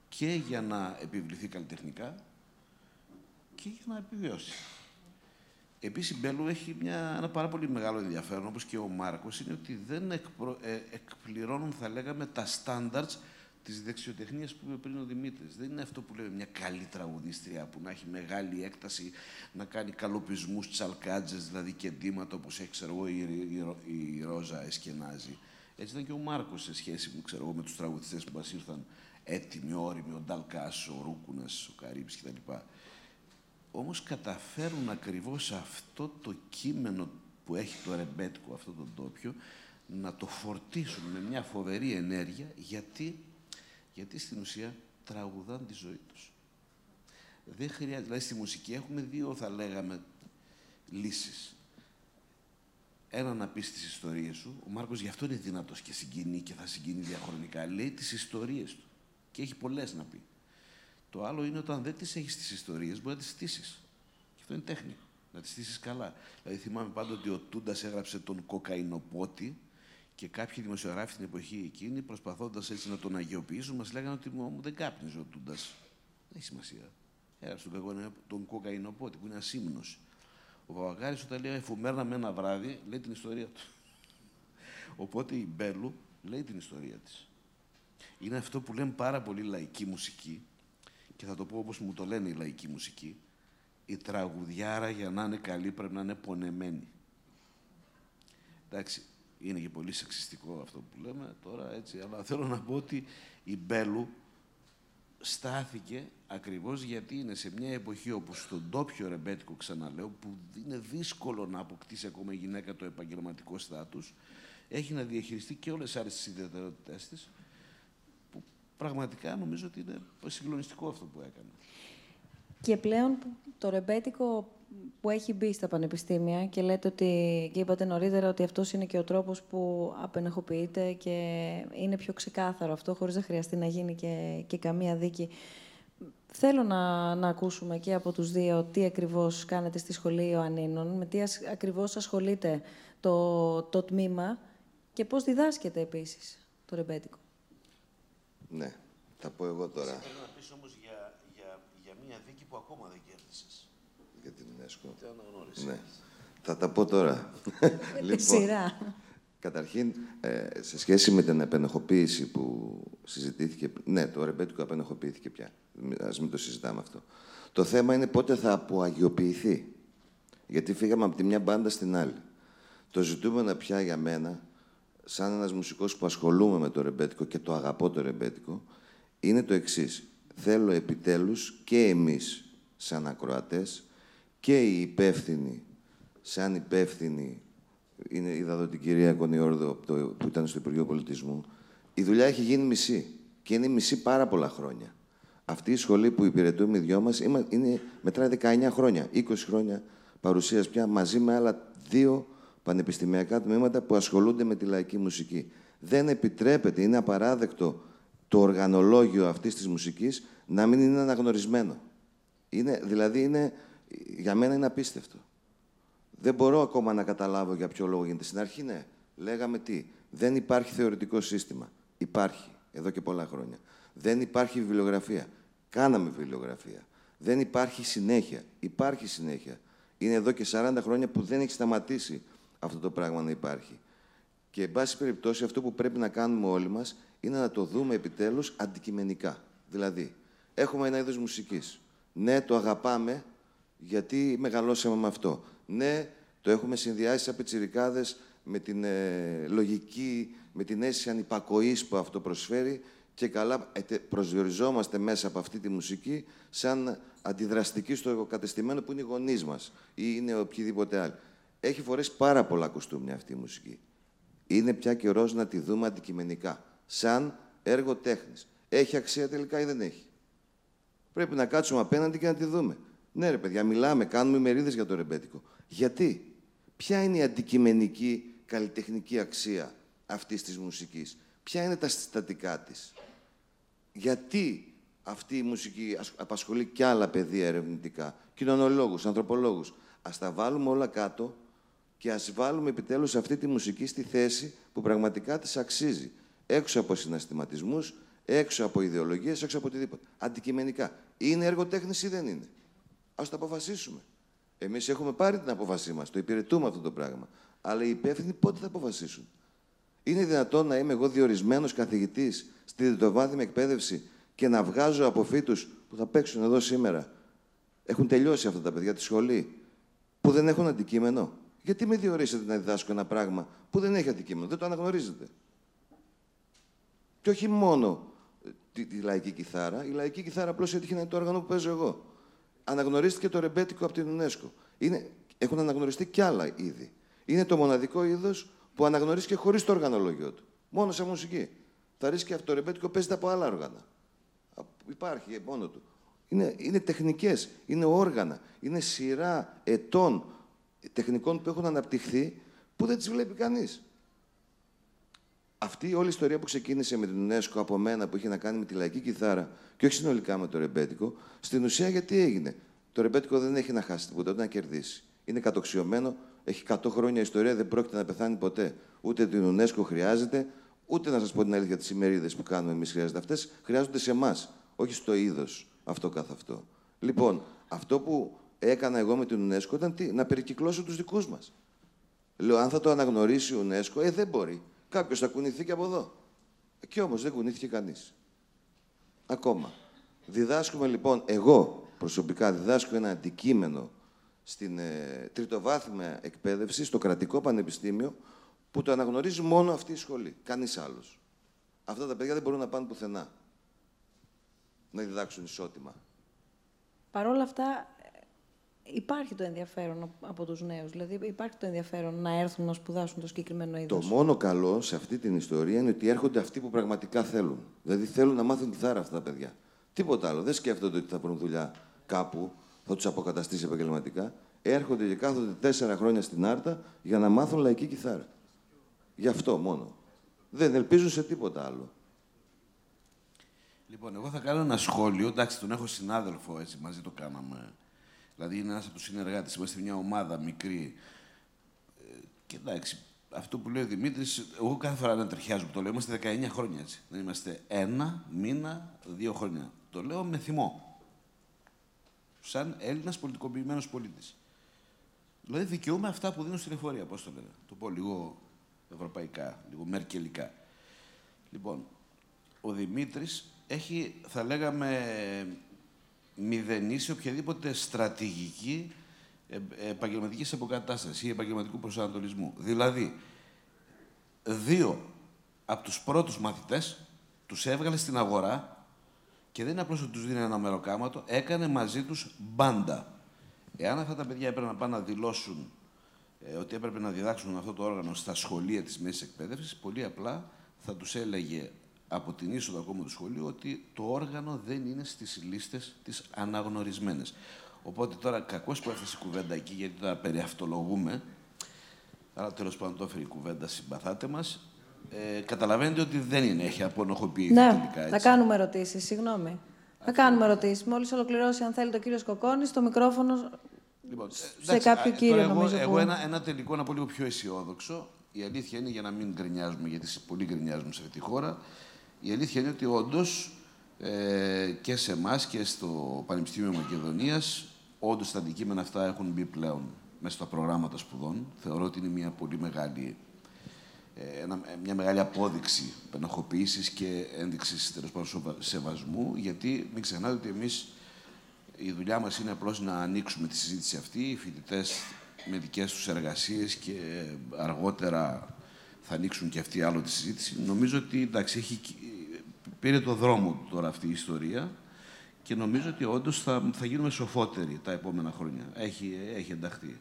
και για να επιβληθεί καλλιτεχνικά και για να επιβιώσει. Επίσης, η Μπέλου έχει μια, ένα πάρα πολύ μεγάλο ενδιαφέρον, όπως και ο Μάρκος, είναι ότι δεν εκπρο, ε, εκπληρώνουν, θα λέγαμε, τα standards της δεξιοτεχνίας που είπε πριν ο Δημήτρης. Δεν είναι αυτό που λέμε μια καλή τραγουδίστρια που να έχει μεγάλη έκταση, να κάνει καλοπισμούς, τσαλκάτζες, δηλαδή και ντύματα όπως έχει ξέρω εγώ, η, η, η, Ρόζα Εσκενάζη. Έτσι ήταν και ο Μάρκος σε σχέση ξέρω, με τους τραγουδιστές που μας ήρθαν έτοιμοι, όριμοι, ο Νταλκάς, ο Ρούκουνας, ο Καρύμπη κτλ. Όμως καταφέρουν ακριβώς αυτό το κείμενο που έχει το ρεμπέτικο, αυτό το τόπιο, να το φορτίσουν με μια φοβερή ενέργεια, γιατί γιατί στην ουσία τραγουδάν τη ζωή τους. Δεν χρειάζεται, δηλαδή στη μουσική έχουμε δύο, θα λέγαμε, λύσεις. Ένα να πεις τις ιστορίες σου, ο Μάρκος γι' αυτό είναι δυνατός και συγκινεί και θα συγκινεί διαχρονικά. Λέει τις ιστορίες του και έχει πολλές να πει. Το άλλο είναι όταν δεν τις έχεις τις ιστορίες, μπορεί να τις στήσεις. Και αυτό είναι τέχνη. Να τις στήσεις καλά. Δηλαδή θυμάμαι πάντοτε ότι ο Τούντας έγραψε τον κοκαϊνοπότη, και κάποιοι δημοσιογράφοι στην εποχή εκείνη, προσπαθώντας έτσι να τον αγιοποιήσουν, μας λέγανε ότι μου δεν κάπνιζε ο Τούντας. Δεν έχει σημασία. Έγραψε τον, τον κοκαϊνοπότη, που είναι ασύμνος. Ο Παπαγάρης, όταν λέει εφουμέρνα με ένα βράδυ, λέει την ιστορία του. Οπότε η Μπέλου λέει την ιστορία της. Είναι αυτό που λέμε πάρα πολύ λαϊκή μουσική, και θα το πω όπως μου το λένε η λαϊκή μουσική. Η τραγουδιάρα για να είναι καλή πρέπει να είναι πονεμένη. Εντάξει, είναι και πολύ σεξιστικό αυτό που λέμε τώρα, έτσι, αλλά θέλω να πω ότι η Μπέλου στάθηκε ακριβώς γιατί είναι σε μια εποχή όπου στον τόπιο ρεμπέτικο, ξαναλέω, που είναι δύσκολο να αποκτήσει ακόμα η γυναίκα το επαγγελματικό στάτους, έχει να διαχειριστεί και όλες τις άλλες ιδιαιτερότητές της, που πραγματικά νομίζω ότι είναι συγκλονιστικό αυτό που έκανε. Και πλέον το ρεμπέτικο που έχει μπει στα πανεπιστήμια και λέτε ότι, και είπατε νωρίτερα ότι αυτός είναι και ο τρόπος που απενεχοποιείται και είναι πιο ξεκάθαρο αυτό, χωρίς να χρειαστεί να γίνει και, και καμία δίκη. Θέλω να, να ακούσουμε και από τους δύο τι ακριβώς κάνετε στη Σχολή Ιωαννίνων, με τι ακριβώς ασχολείται το, το τμήμα και πώς διδάσκεται επίσης το ρεμπέτικο. Ναι, θα πω εγώ τώρα. Θέλω να πεις όμως για, για, για μια δίκη που ακόμα δεν κέρδισες. Για την UNESCO. Τι Ναι. Θα τα πω τώρα. λοιπόν, σειρά. Καταρχήν, ε, σε σχέση με την επενεχοποίηση που συζητήθηκε... Ναι, το ρεμπέτικο επενεχοποιήθηκε πια. Ας μην το συζητάμε αυτό. Το θέμα είναι πότε θα αποαγιοποιηθεί. Γιατί φύγαμε από τη μια μπάντα στην άλλη. Το ζητούμενο πια για μένα, σαν ένας μουσικός που ασχολούμαι με το ρεμπέτικο και το αγαπώ το ρεμπέτικο, είναι το εξής. Θέλω επιτέλους και εμείς, σαν ακροατές, και οι υπεύθυνοι, σαν υπεύθυνοι είναι, είδα εδώ την κυρία Κονιόρδο που ήταν στο Υπουργείο Πολιτισμού. Η δουλειά έχει γίνει μισή. Και είναι μισή πάρα πολλά χρόνια. Αυτή η σχολή που υπηρετούμε οι δυο μας είναι, μετράει 19 χρόνια. 20 χρόνια παρουσίας πια μαζί με άλλα δύο πανεπιστημιακά τμήματα που ασχολούνται με τη λαϊκή μουσική. Δεν επιτρέπεται, είναι απαράδεκτο το οργανολόγιο αυτής της μουσικής να μην είναι αναγνωρισμένο. Είναι, δηλαδή, είναι, για μένα είναι απίστευτο. Δεν μπορώ ακόμα να καταλάβω για ποιο λόγο γίνεται. Στην αρχή, ναι, λέγαμε τι. Δεν υπάρχει θεωρητικό σύστημα. Υπάρχει, εδώ και πολλά χρόνια. Δεν υπάρχει βιβλιογραφία. Κάναμε βιβλιογραφία. Δεν υπάρχει συνέχεια. Υπάρχει συνέχεια. Είναι εδώ και 40 χρόνια που δεν έχει σταματήσει αυτό το πράγμα να υπάρχει. Και, εν πάση περιπτώσει, αυτό που πρέπει να κάνουμε όλοι μας είναι να το δούμε επιτέλους αντικειμενικά. Δηλαδή, έχουμε ένα είδος μουσικής. Ναι, το αγαπάμε, γιατί μεγαλώσαμε με αυτό. Ναι, το έχουμε συνδυάσει σαν πιτσιρικάδες με την ε, λογική, με την αίσθηση ανυπακοής που αυτό προσφέρει και καλά προσδιοριζόμαστε μέσα από αυτή τη μουσική σαν αντιδραστική στο κατεστημένο που είναι οι γονείς μας ή είναι οποιοδήποτε άλλο. Έχει φορέσει πάρα πολλά κοστούμια αυτή η μουσική. Είναι πια καιρό να τη δούμε αντικειμενικά, σαν έργο τέχνης. Έχει αξία τελικά ή δεν έχει; Πρέπει να κάτσουμε απέναντι και να τη δούμε. Ναι, ρε παιδιά, μιλάμε, κάνουμε μερίδε για το ρεμπέτικο. Γιατί, ποια είναι η αντικειμενική καλλιτεχνική αξία αυτής της μουσικής, ποια είναι τα συστατικά της; Γιατί αυτή η μουσική απασχολεί και άλλα παιδεία ερευνητικά, κοινωνολόγους, ανθρωπολόγους; Ας τα βάλουμε όλα κάτω και ας βάλουμε επιτέλους αυτή τη μουσική στη θέση που πραγματικά της αξίζει. Έξω από συναστηματισμούς, έξω από ιδεολογίες, έξω από οτιδήποτε. Αντικειμενικά. Είναι έργο ή δεν είναι; Α το αποφασίσουμε. Εμείς έχουμε πάρει την απόφασή μας, το υπηρετούμε αυτό το πράγμα. Αλλά οι υπεύθυνοι πότε θα αποφασίσουν; Είναι δυνατόν να είμαι εγώ διορισμένος καθηγητής στη διτοβάθμια εκπαίδευση και να βγάζω από φύτους που θα παίξουν εδώ σήμερα; Έχουν τελειώσει αυτά τα παιδιά τη σχολή, που δεν έχουν αντικείμενο; Γιατί με διορίσετε να διδάσκω ένα πράγμα που δεν έχει αντικείμενο, δεν το αναγνωρίζετε; Και όχι μόνο τη, τη λαϊκή κιθάρα. Η λαϊκή κιθάρα απλώς έτυχε να είναι το όργανο που παίζω εγώ αναγνωρίστηκε το ρεμπέτικο από την UNESCO. Είναι, έχουν αναγνωριστεί κι άλλα είδη. Είναι το μοναδικό είδος που αναγνωρίστηκε χωρίς το οργανολόγιο του. Μόνο σε μουσική. Θα ρίσκει αυτό το ρεμπέτικο παίζεται από άλλα όργανα. Υπάρχει μόνο του. Είναι, είναι τεχνικές, είναι όργανα, είναι σειρά ετών τεχνικών που έχουν αναπτυχθεί που δεν τις βλέπει κανείς. Αυτή η όλη ιστορία που ξεκίνησε με την UNESCO από μένα που είχε να κάνει με τη λαϊκή κιθάρα και όχι συνολικά με το ρεμπέτικο, στην ουσία γιατί έγινε. Το ρεμπέτικο δεν έχει να χάσει τίποτα, ούτε να κερδίσει. Είναι κατοξιωμένο, έχει 100 χρόνια ιστορία, δεν πρόκειται να πεθάνει ποτέ. Ούτε την UNESCO χρειάζεται, ούτε να σας πω την αλήθεια, τις ημερίδες που κάνουμε εμείς χρειάζεται. Αυτές χρειάζονται σε εμάς, όχι στο είδος αυτό καθ' αυτό. Λοιπόν, αυτό που έκανα εγώ με την UNESCO ήταν τι, να περικυκλώσω τους δικούς μας. Λέω, αν θα το αναγνωρίσει η UNESCO, ε, δεν μπορεί. Κάποιος θα κουνηθεί και από εδώ. Και όμως δεν κουνήθηκε κανείς. Ακόμα. Διδάσκουμε λοιπόν, εγώ προσωπικά διδάσκω ένα αντικείμενο στην ε, τριτοβάθμια εκπαίδευση, στο κρατικό πανεπιστήμιο, που το αναγνωρίζει μόνο αυτή η σχολή. Κανείς άλλος. Αυτά τα παιδιά δεν μπορούν να πάνε πουθενά. να διδάξουν ισότιμα. Παρ' όλα αυτά, υπάρχει το ενδιαφέρον από τους νέους. Δηλαδή, υπάρχει το ενδιαφέρον να έρθουν να σπουδάσουν το συγκεκριμένο είδος. Το μόνο καλό σε αυτή την ιστορία είναι ότι έρχονται αυτοί που πραγματικά θέλουν. Δηλαδή, θέλουν να μάθουν κιθάρα αυτά τα παιδιά. Τίποτα άλλο. Δεν σκέφτονται ότι θα βρουν δουλειά κάπου, θα τους αποκαταστήσει επαγγελματικά. Έρχονται και κάθονται τέσσερα χρόνια στην Άρτα για να μάθουν λαϊκή κιθάρα. Γι' αυτό μόνο. Δεν ελπίζουν σε τίποτα άλλο. Λοιπόν, εγώ θα κάνω ένα σχόλιο. Εντάξει, τον έχω συνάδελφο έτσι, μαζί το κάναμε. Δηλαδή, είναι ένας από τους συνεργάτες. Είμαστε μια ομάδα μικρή. Ε, και εντάξει, αυτό που λέει ο Δημήτρης, εγώ κάθε φορά να τριχιάζω που το λέω, είμαστε 19 χρόνια έτσι. Δεν είμαστε ένα μήνα, δύο χρόνια. Το λέω με θυμό. Σαν Έλληνας πολιτικοποιημένος πολίτης. Δηλαδή, δικαιούμαι αυτά που δίνω στην εφορία, πώς το λένε. Το πω λίγο ευρωπαϊκά, λίγο μερκελικά. Λοιπόν, ο Δημήτρης έχει, θα λέγαμε, μηδενίσει οποιαδήποτε στρατηγική επαγγελματική αποκατάσταση ή επαγγελματικού προσανατολισμού. Δηλαδή, δύο από τους πρώτους μαθητές τους έβγαλε στην αγορά και δεν είναι απλώς ότι τους δίνει ένα μεροκάματο, έκανε μαζί τους μπάντα. Εάν αυτά τα παιδιά έπρεπε να πάνε να δηλώσουν ε, ότι έπρεπε να διδάξουν αυτό το όργανο στα σχολεία της μέσης εκπαίδευσης, πολύ απλά θα τους έλεγε από την είσοδο ακόμα του σχολείου ότι το όργανο δεν είναι στις λίστες τις αναγνωρισμένες. Οπότε τώρα κακώς που έφτασε η κουβέντα εκεί, γιατί τώρα περιαυτολογούμε, αλλά τέλος πάντων το έφερε η κουβέντα, συμπαθάτε μας. Ε, καταλαβαίνετε ότι δεν είναι, έχει απονοχοποιηθεί ναι, τελικά. Έτσι. θα κάνουμε ερωτήσεις, συγγνώμη. Θα κάνουμε ερωτήσεις. Μόλις ολοκληρώσει, αν θέλει, το κύριο Κοκόνη, το μικρόφωνο Λοιπόν, σε εντάξει, κάποιο α, κύριο, τώρα εγώ, νομίζω. Εγώ που- ένα, ένα τελικό να πω λίγο πιο αισιόδοξο. Η αλήθεια είναι για να μην γκρινιάζουμε, γιατί σε- πολλοί γκρινιάζουμε σε αυτή τη χώρα. Η αλήθεια είναι ότι όντως ε, και σε εμάς και στο Πανεπιστήμιο Μακεδονίας, όντως τα αντικείμενα αυτά έχουν μπει πλέον μέσα στα προγράμματα σπουδών. Θεωρώ ότι είναι μια πολύ μεγάλη, ε, ένα- μια μεγάλη απόδειξη πενοχοποίησης και ένδειξης τέλος πάντων σοβα- σεβασμού, γιατί μην ξεχνάτε ότι εμείς η δουλειά μας είναι απλώς να ανοίξουμε τη συζήτηση αυτή, οι φοιτητές με δικές τους εργασίες και αργότερα θα ανοίξουν και αυτοί άλλο τη συζήτηση. Νομίζω ότι εντάξει, έχει, πήρε το δρόμο του τώρα αυτή η ιστορία και νομίζω ότι όντως θα, θα γίνουμε σοφότεροι τα επόμενα χρόνια. Έχει, έχει ενταχθεί.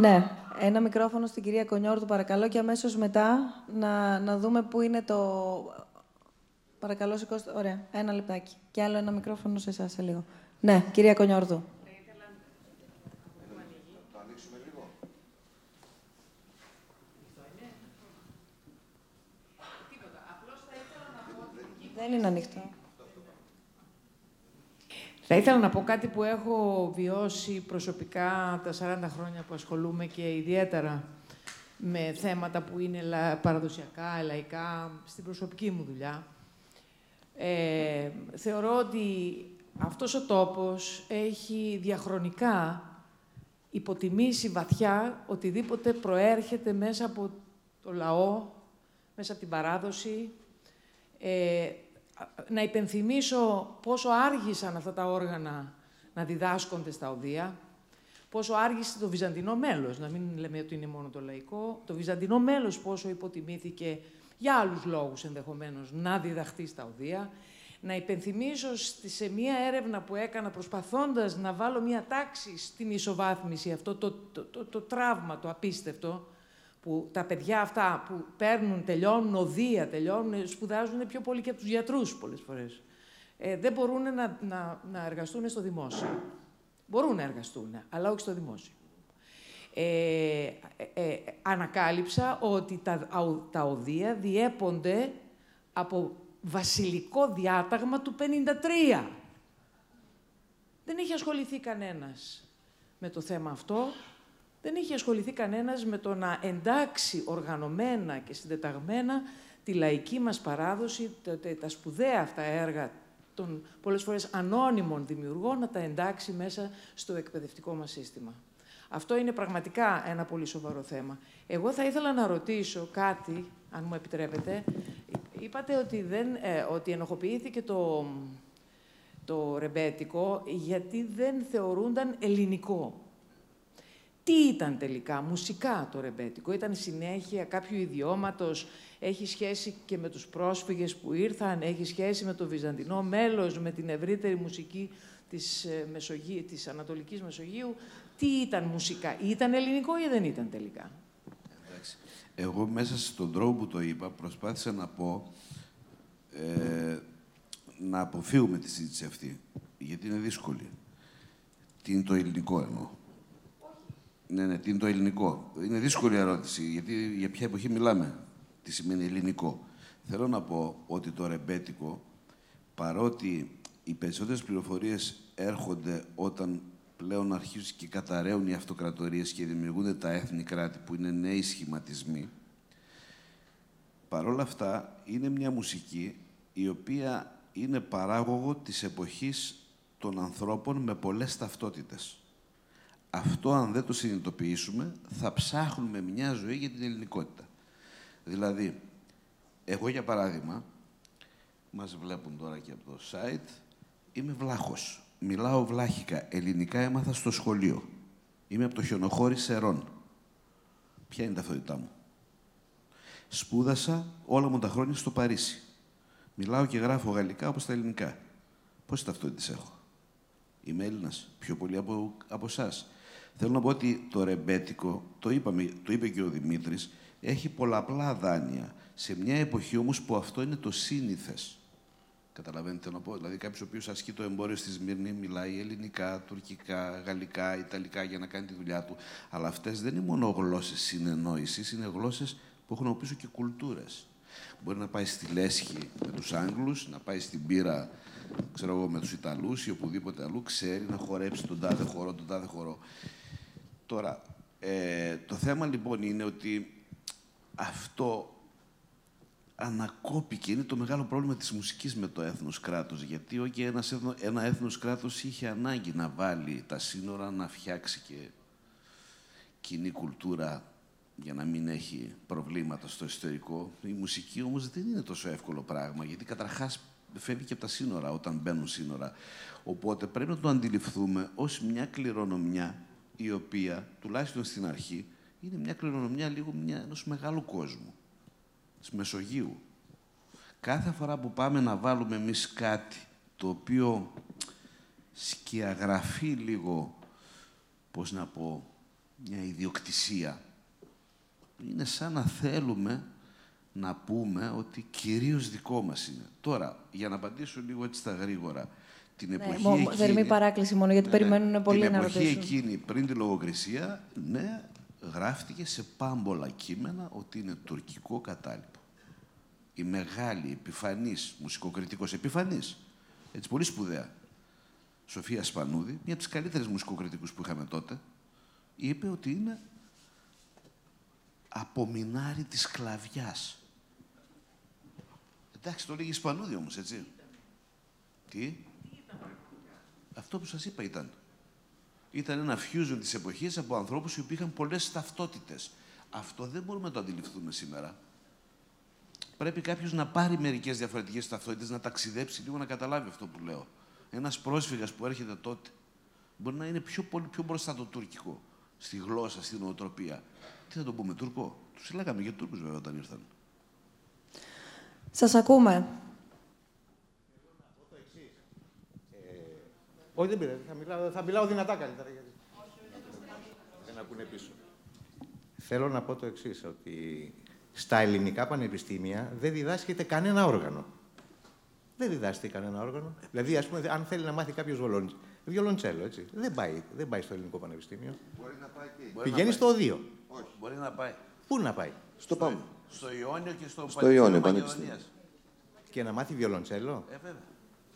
Ναι, ένα μικρόφωνο στην κυρία Κονιόρδου, παρακαλώ, και αμέσως μετά να, να δούμε πού είναι το... Παρακαλώ, σηκώστε. Ωραία, ένα λεπτάκι. Και άλλο ένα μικρόφωνο σε εσάς σε λίγο. Ναι, κυρία Κονιόρδου. Δεν είναι ανοιχτό. Θα ήθελα να πω κάτι που έχω βιώσει προσωπικά τα 40 χρόνια που ασχολούμαι και ιδιαίτερα με θέματα που είναι λα- παραδοσιακά, λαϊκά, στην προσωπική μου δουλειά. Ε, θεωρώ ότι αυτός ο τόπος έχει διαχρονικά υποτιμήσει βαθιά οτιδήποτε προέρχεται μέσα από το λαό, μέσα από την παράδοση. Ε, να υπενθυμίσω πόσο άργησαν αυτά τα όργανα να διδάσκονται στα οδεία, πόσο άργησε το βυζαντινό μέλος, να μην λέμε ότι είναι μόνο το λαϊκό, το βυζαντινό μέλος πόσο υποτιμήθηκε για άλλους λόγους ενδεχομένως να διδαχθεί στα οδεία. Να υπενθυμίσω στη- σε μία έρευνα που έκανα προσπαθώντας να βάλω μία τάξη στην ισοβάθμιση, αυτό το, το, το, το τραύμα, το απίστευτο, που τα παιδιά αυτά που παίρνουν, τελειώνουν οδεία, τελειώνουν, σπουδάζουν πιο πολύ και από τους γιατρούς πολλές φορές. Ε, δεν μπορούν να, να, να εργαστούν στο δημόσιο. Μπορούν να εργαστούν, αλλά όχι στο δημόσιο. Ε, ε, ε, ανακάλυψα ότι τα, αου- τα οδεία διέπονται από βασιλικό διάταγμα του 53. Δεν είχε ασχοληθεί κανένας με το θέμα αυτό. Δεν είχε ασχοληθεί κανένας με το να εντάξει οργανωμένα και συντεταγμένα τη λαϊκή μας παράδοση, τα, τα- τα σπουδαία αυτά έργα των πολλές φορές ανώνυμων δημιουργών, να τα εντάξει μέσα στο εκπαιδευτικό μας σύστημα. Αυτό είναι πραγματικά ένα πολύ σοβαρό θέμα. Εγώ θα ήθελα να ρωτήσω κάτι, αν μου επιτρέπετε. Είπατε ότι, δεν, ε, ότι ενοχοποιήθηκε το, το ρεμπέτικο γιατί δεν θεωρούνταν ελληνικό. Τι ήταν τελικά, μουσικά το ρεμπέτικο, ήταν συνέχεια κάποιου ιδιώματος, έχει σχέση και με τους πρόσφυγες που ήρθαν, έχει σχέση με το βυζαντινό μέλος, με την ευρύτερη μουσική της, ε, Μεσογείου, της Ανατολικής Μεσογείου. Τι ήταν μουσικά, ήταν ελληνικό ή δεν ήταν τελικά; Εντάξει. Εγώ μέσα στον τρόπο που το είπα προσπάθησα να πω ε, να αποφύγουμε τη συζήτηση αυτή, γιατί είναι δύσκολη. Τι είναι το ελληνικό εννοώ; Ναι, ναι, τι είναι το ελληνικό. Είναι δύσκολη ερώτηση, γιατί για ποια εποχή μιλάμε. Τι σημαίνει ελληνικό. Θέλω να πω ότι το ρεμπέτικο, παρότι οι περισσότερες πληροφορίες έρχονται όταν πλέον αρχίζουν και καταραίουν οι αυτοκρατορίες και δημιουργούνται τα έθνη κράτη που είναι νέοι σχηματισμοί, παρόλα αυτά είναι μια μουσική η οποία είναι παράγωγο της εποχής των ανθρώπων με πολλές ταυτότητες. Αυτό, αν δεν το συνειδητοποιήσουμε, θα ψάχνουμε μια ζωή για την ελληνικότητα. Δηλαδή, εγώ για παράδειγμα, μας βλέπουν τώρα και από το site, είμαι βλάχος. Μιλάω βλάχικα. Ελληνικά έμαθα στο σχολείο. Είμαι από το χιονοχώρι Σερών. Ποια είναι η ταυτότητά μου; Σπούδασα όλα μου τα χρόνια στο Παρίσι. Μιλάω και γράφω γαλλικά όπως τα ελληνικά. Πόσες ταυτότητες έχω; Είμαι Έλληνας. Πιο πολύ από, από εσάς. Θέλω να πω ότι το ρεμπέτικο, το, είπαμε, το είπε και ο Δημήτρης, έχει πολλαπλά δάνεια. Σε μια εποχή όμως που αυτό είναι το σύνηθες. Καταλαβαίνετε να πω; Δηλαδή, κάποιος ο οποίος ασκεί το εμπόριο στη Σμύρνη μιλάει ελληνικά, τουρκικά, γαλλικά, ιταλικά για να κάνει τη δουλειά του. Αλλά αυτές δεν είναι μόνο γλώσσες συνεννόησης, είναι γλώσσες που έχουν από πίσω και κουλτούρες. Μπορεί να πάει στη Λέσχη με τους Άγγλους, να πάει στην Πύρα ξέρω εγώ, με τους Ιταλούς ή οπουδήποτε αλλού, ξέρει να χορέψει τον τάδε χορό, τον τάδε χορό. Τώρα, ε, το θέμα λοιπόν είναι ότι αυτό ανακόπηκε. Είναι το μεγάλο πρόβλημα της μουσικής με το έθνος κράτος. Γιατί όχι ένας έθνο, ένα έθνος κράτος είχε ανάγκη να βάλει τα σύνορα, να φτιάξει και κοινή κουλτούρα για να μην έχει προβλήματα στο ιστορικό. Η μουσική όμως δεν είναι τόσο εύκολο πράγμα, γιατί καταρχάς φεύγει και από τα σύνορα όταν μπαίνουν σύνορα. Οπότε πρέπει να το αντιληφθούμε ως μια κληρονομιά η οποία, τουλάχιστον στην αρχή, είναι μια κληρονομιά λίγο μια, ενός μεγάλου κόσμου, της Μεσογείου. Κάθε φορά που πάμε να βάλουμε εμείς κάτι το οποίο σκιαγραφεί λίγο, πώς να πω, μια ιδιοκτησία, είναι σαν να θέλουμε να πούμε ότι κυρίως δικό μας είναι. Τώρα, για να απαντήσω λίγο έτσι στα γρήγορα, την ναι, εποχή εκείνη... Δεν μην παράκληση μόνο, γιατί ναι, ναι. περιμένουν πολύ να ρωτήσουν. Την εποχή εκείνη, πριν τη λογοκρισία, ναι, γράφτηκε σε πάμπολα κείμενα ότι είναι τουρκικό κατάλοιπο. Η μεγάλη, επιφανής, μουσικοκριτικός επιφανής, έτσι πολύ σπουδαία, Σοφία Σπανούδη, μια από τις καλύτερες μουσικοκριτικούς που είχαμε τότε, είπε ότι είναι απομεινάρι της κλαβιάς. Εντάξει, το λέγεις Σπανούδη όμως, έτσι. Τι; Αυτό που σας είπα ήταν. Ήταν ένα fusion της εποχής από ανθρώπους οι οποίοι είχαν πολλές ταυτότητες. Αυτό δεν μπορούμε να το αντιληφθούμε σήμερα. Πρέπει κάποιος να πάρει μερικές διαφορετικές ταυτότητες, να ταξιδέψει λίγο να καταλάβει αυτό που λέω. Ένας πρόσφυγας που έρχεται τότε μπορεί να είναι πιο, πολύ, πιο μπροστά το τουρκικό στη γλώσσα, στην νοοτροπία. Τι θα το πούμε, Τουρκό. Τους συλλάγαμε για Τούρκους βέβαια όταν ήρθαν. Σας ακούμε. Όχι, δεν πειράζει. Θα μιλάω, θα μιλάω δυνατά καλύτερα. Γιατί... Δεν ακούνε πίσω. Θέλω να πω το εξής ότι στα ελληνικά πανεπιστήμια δεν διδάσκεται κανένα όργανο. Δεν διδάσκεται κανένα όργανο. Δηλαδή, ας πούμε, αν θέλει να μάθει κάποιος βιολοντσέλο, έτσι. Δεν πάει, δεν πάει στο ελληνικό πανεπιστήμιο. Μπορεί να πάει εκεί. Πηγαίνει στο οδείο. Όχι. Μπορεί να πάει. Πού να πάει; Στο, Πάμε. Στο Ιόνιο και στο, στο Ιόνιο Πανεπιστήμιο. Και να μάθει βιολοντσέλο. Ε, βέβαια.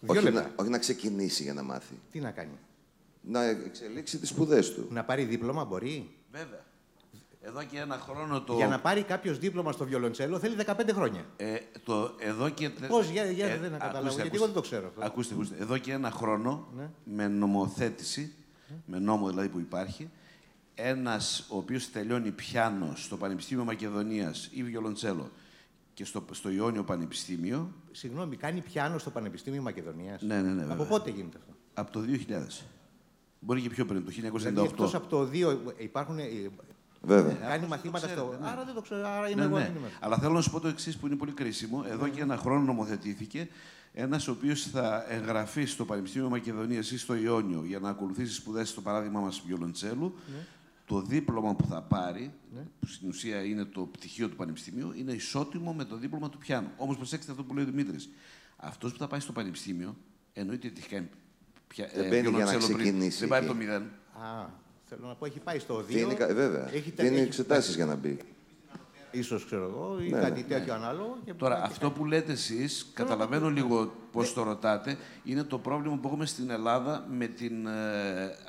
Όχι να, όχι να ξεκινήσει για να μάθει. Τι να κάνει. Να εξελίξει τις σπουδές του. Να πάρει δίπλωμα μπορεί. Βέβαια. Εδώ και ένα χρόνο το. Για να πάρει κάποιος δίπλωμα στο βιολοντσέλο θέλει 15 χρόνια. Ε, το, εδώ και... Πώς, για, για ε, δεν καταλάβω, ακούστε, γιατί εγώ δεν το ξέρω. Αυτό. Ακούστε, ακούστε. Εδώ και ένα χρόνο, ναι. με νομοθέτηση, με νόμο δηλαδή που υπάρχει, ένας ο οποίος τελειώνει πιάνο στο Πανεπιστήμιο Μακεδονίας ή βιολοντσέλο και στο, στο Ιόνιο Πανεπιστήμιο. Συγγνώμη, κάνει πιάνο στο Πανεπιστήμιο Μακεδονίας; Ναι, ναι, ναι. Από πότε γίνεται αυτό; Από το 2000. Μπορεί και πιο πριν, το 1998. Δηλαδή, εκτός από το 2 υπάρχουν ε, Βέβαια. Κάνει μαθήματα στο. Ναι. Άρα δεν το ξέρω. Άρα είναι ναι, εγώ ναι. Αλλά θέλω να σου πω το εξής που είναι πολύ κρίσιμο. Εδώ και ένα χρόνο νομοθετήθηκε ένας ο οποίος θα εγγραφεί στο Πανεπιστήμιο Μακεδονίας ή στο Ιόνιο για να ακολουθήσει σπουδές στο παράδειγμα μας βιολοντσέλου. Ναι. Το δίπλωμα που θα πάρει, ναι. που στην ουσία είναι το πτυχίο του Πανεπιστημίου, είναι ισότιμο με το δίπλωμα του πιάνου. Όμως προσέξτε αυτό που λέει ο Δημήτρης. Αυτός που θα πάει στο Πανεπιστήμιο, εννοείται ότι έχει κάνει. Πια, δεν μπαίνει για να ξεκινήσει. Δεν πάει το μηδέν. Α, θέλω να πω, έχει πάει στο 2. Δίνει, βέβαια. Έχει, Δίνει εξετάσεις για να μπει ίσως ξέρω εγώ, ή ναι, κάτι ναι. τέτοιο ανάλογο. Και Τώρα, αυτό που λέτε εσείς, καταλαβαίνω λίγο πώς το ρωτάτε, είναι το πρόβλημα που έχουμε στην Ελλάδα με την ε,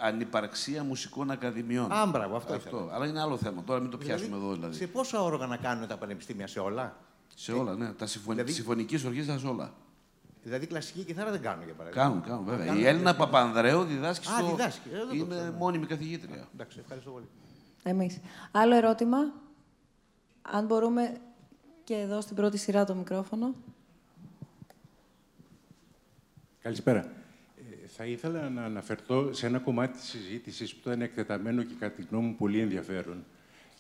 ανυπαρξία μουσικών ακαδημιών. Α, μπράβο, αυτό, αυτό. Αλλά είναι άλλο θέμα. Τώρα μην το δηλαδή, πιάσουμε δηλαδή, εδώ δηλαδή. Σε πόσα όργανα κάνουν τα πανεπιστήμια, σε όλα; Σε όλα, ναι. Τα συμφωνη... δηλαδή... συμφωνική οργή σε όλα. Δηλαδή κλασική κιθάρα δεν κάνουν για παράδειγμα. Κάνουν, κάνουν βέβαια. Κάνουν, η Έλληνα Παπανδρέου διδάσκει στο. Α, διδάσκει. Ε, είναι μόνιμη καθηγήτρια. Εντάξει, ευχαριστώ πολύ. Εμείς. Άλλο ερώτημα; Αν μπορούμε και εδώ στην πρώτη σειρά το μικρόφωνο. Καλησπέρα. Ε, θα ήθελα να αναφερθώ σε ένα κομμάτι της συζήτησης που ήταν εκτεταμένο και κατά τη γνώμη μου πολύ ενδιαφέρον.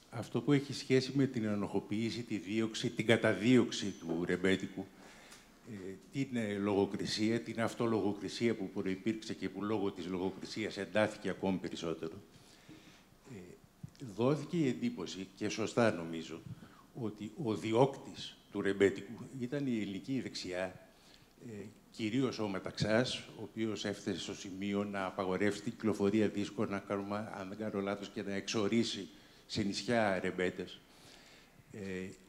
Αυτό που έχει σχέση με την ενοχοποίηση, τη δίωξη, την καταδίωξη του ρεμπέτικου, ε, την ε, λογοκρισία, την αυτολογοκρισία που προϋπήρξε και που λόγω της λογοκρισίας εντάθηκε ακόμη περισσότερο δόθηκε η εντύπωση, και σωστά νομίζω, ότι ο διώκτης του ρεμπέτικου ήταν η ελληνική δεξιά, ε, κυρίως ο Μεταξάς, ο οποίος έφτασε στο σημείο να απαγορεύσει την κυκλοφορία δίσκων, να κάνουμε, αν δεν κάνω λάθος, και να εξορίσει σε νησιά ρεμπέτες. Ε,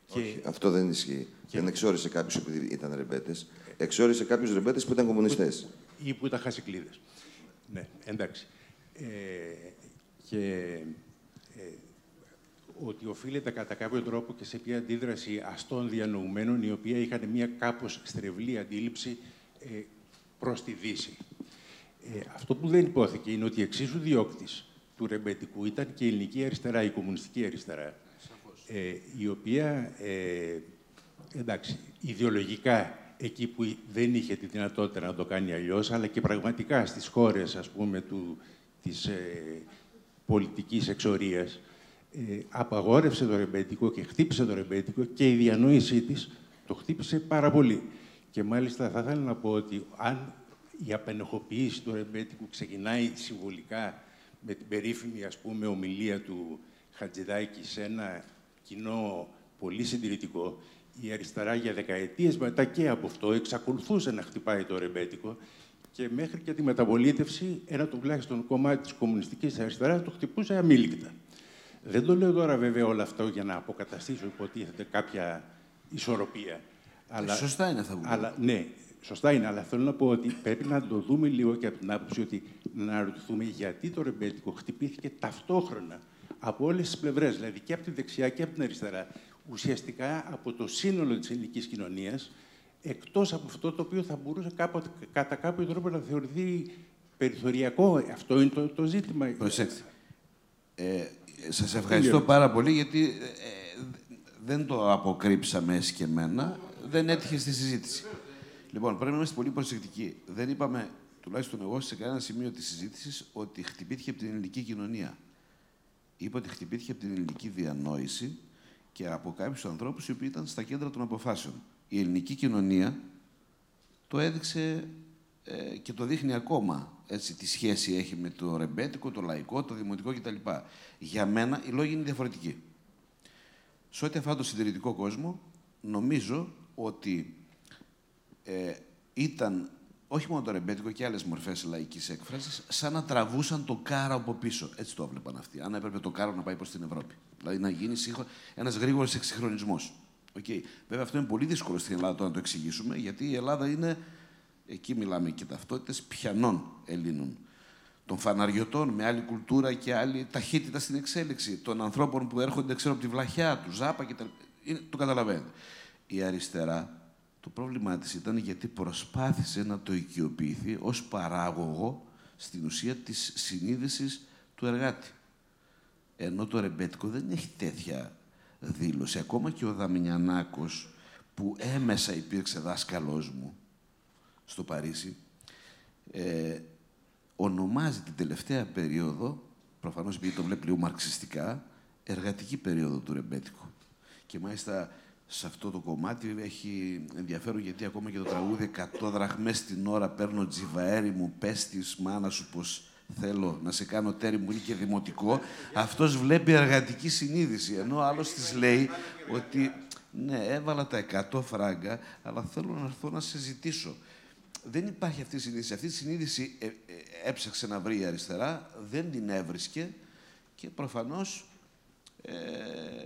Όχι, και... αυτό δεν ισχύει. Και... Δεν εξόρισε κάποιους επειδή ήταν ρεμπέτες. Εξόρισε κάποιους ρεμπέτες που ήταν κομμουνιστές. Ή που ήταν χασικλίδες. Ναι, εντάξει. Ε, και ε, ότι οφείλεται κατά κάποιο τρόπο και σε μια αντίδραση αστών διανοουμένων, οι οποίοι είχαν μια κάπως στρεβλή αντίληψη ε, προς τη Δύση. Ε, αυτό που δεν υπόθηκε είναι ότι εξίσου διώκτης του ρεμπετικού ήταν και η ελληνική αριστερά, η κομμουνιστική αριστερά, ε, η οποία, ε, εντάξει, ιδεολογικά εκεί που δεν είχε τη δυνατότητα να το κάνει αλλιώς, αλλά και πραγματικά στις χώρες, ας πούμε, του, της ε, πολιτικής εξορίας, ε, απαγόρευσε το ρεμπέτικο και χτύπησε το ρεμπέτικο και η διανόησή της το χτύπησε πάρα πολύ. Και μάλιστα θα ήθελα να πω ότι αν η απενεχοποίηση του ρεμπέτικου ξεκινάει συμβολικά με την περίφημη ας πούμε ομιλία του Χατζηδάκη σε ένα κοινό πολύ συντηρητικό, η αριστερά για δεκαετίες μετά και από αυτό εξακολουθούσε να χτυπάει το ρεμπέτικο και μέχρι και τη μεταβολήτευση ένα τουλάχιστον κομμάτι της κομμουνιστικής αριστεράς το χτυπούσε αμήλικτα. Δεν το λέω τώρα βέβαια όλο αυτό για να αποκαταστήσω υποτίθεται κάποια ισορροπία. Αλλά, σωστά είναι αυτό που αλλά, Ναι, σωστά είναι, αλλά θέλω να πω ότι πρέπει να το δούμε λίγο και από την άποψη ότι να αναρωτηθούμε γιατί το ρεμπέτικο χτυπήθηκε ταυτόχρονα από όλες τις πλευρές, δηλαδή και από τη δεξιά και από την αριστερά. Ουσιαστικά από το σύνολο της ελληνικής κοινωνίας, εκτός από αυτό το οποίο θα μπορούσε κάποτε, κατά κάποιο τρόπο να θεωρηθεί περιθωριακό. Αυτό είναι το, το ζήτημα. Προσέξτε. Ε, σας ευχαριστώ πάρα πολύ, γιατί ε, δεν το αποκρύψαμε εσκεμμένα, δεν έτυχε στη συζήτηση. Λοιπόν, πρέπει να είμαστε πολύ προσεκτικοί. Δεν είπαμε, τουλάχιστον εγώ, σε κανένα σημείο της συζήτησης, ότι χτυπήθηκε από την ελληνική κοινωνία. Είπα ότι χτυπήθηκε από την ελληνική διανόηση και από κάποιους ανθρώπους οι οποίοι ήταν στα κέντρα των αποφάσεων. Η ελληνική κοινωνία το έδειξε ε, και το δείχνει ακόμα έτσι, τι σχέση έχει με το ρεμπέτικο, το λαϊκό, το δημοτικό κτλ. Για μένα οι λόγοι είναι διαφορετικοί. Σε ό,τι αφορά το συντηρητικό κόσμο, νομίζω ότι ε, ήταν όχι μόνο το ρεμπέτικο και άλλες μορφές λαϊκής έκφρασης, σαν να τραβούσαν το κάρο από πίσω. Έτσι το έβλεπαν αυτοί. Αν έπρεπε το κάρο να πάει προς την Ευρώπη. Δηλαδή να γίνει ένας γρήγορος εξυγχρονισμός. Okay. Βέβαια, αυτό είναι πολύ δύσκολο στην Ελλάδα να το εξηγήσουμε, γιατί η Ελλάδα είναι Εκεί μιλάμε και ταυτότητες πιανών Ελλήνων. Των φαναριωτών με άλλη κουλτούρα και άλλη ταχύτητα στην εξέλιξη. Των ανθρώπων που έρχονται, ξέρω, από τη βλαχιά του, Ζάπα και τα... Είναι, το καταλαβαίνετε. Η αριστερά, το πρόβλημά της ήταν γιατί προσπάθησε να το οικειοποιηθεί ως παράγωγο στην ουσία της συνείδησης του εργάτη. Ενώ το ρεμπέτικο δεν έχει τέτοια δήλωση. Ακόμα και ο Δαμινιανάκος, που έμεσα υπήρξε δάσκαλός μου, στο Παρίσι, ε, ονομάζει την τελευταία περίοδο, προφανώς επειδή το βλέπει λίγο μαρξιστικά, εργατική περίοδο του ρεμπέτικου. Και μάλιστα σε αυτό το κομμάτι έχει ενδιαφέρον γιατί ακόμα και το τραγούδι «100 δραχμές την ώρα παίρνω τζιβαέρι μου, πες της μάνα σου πως θέλω να σε κάνω τέρι μου, είναι και δημοτικό». Αυτός βλέπει εργατική συνείδηση, ενώ ο άλλος της λέει ότι «Ναι, έβαλα τα 100 φράγκα, αλλά θέλω να έρθω να σε ζητήσω». Δεν υπάρχει αυτή η συνείδηση. Αυτή η συνείδηση ε, ε, έψαξε να βρει η αριστερά, δεν την έβρισκε και προφανώς ε,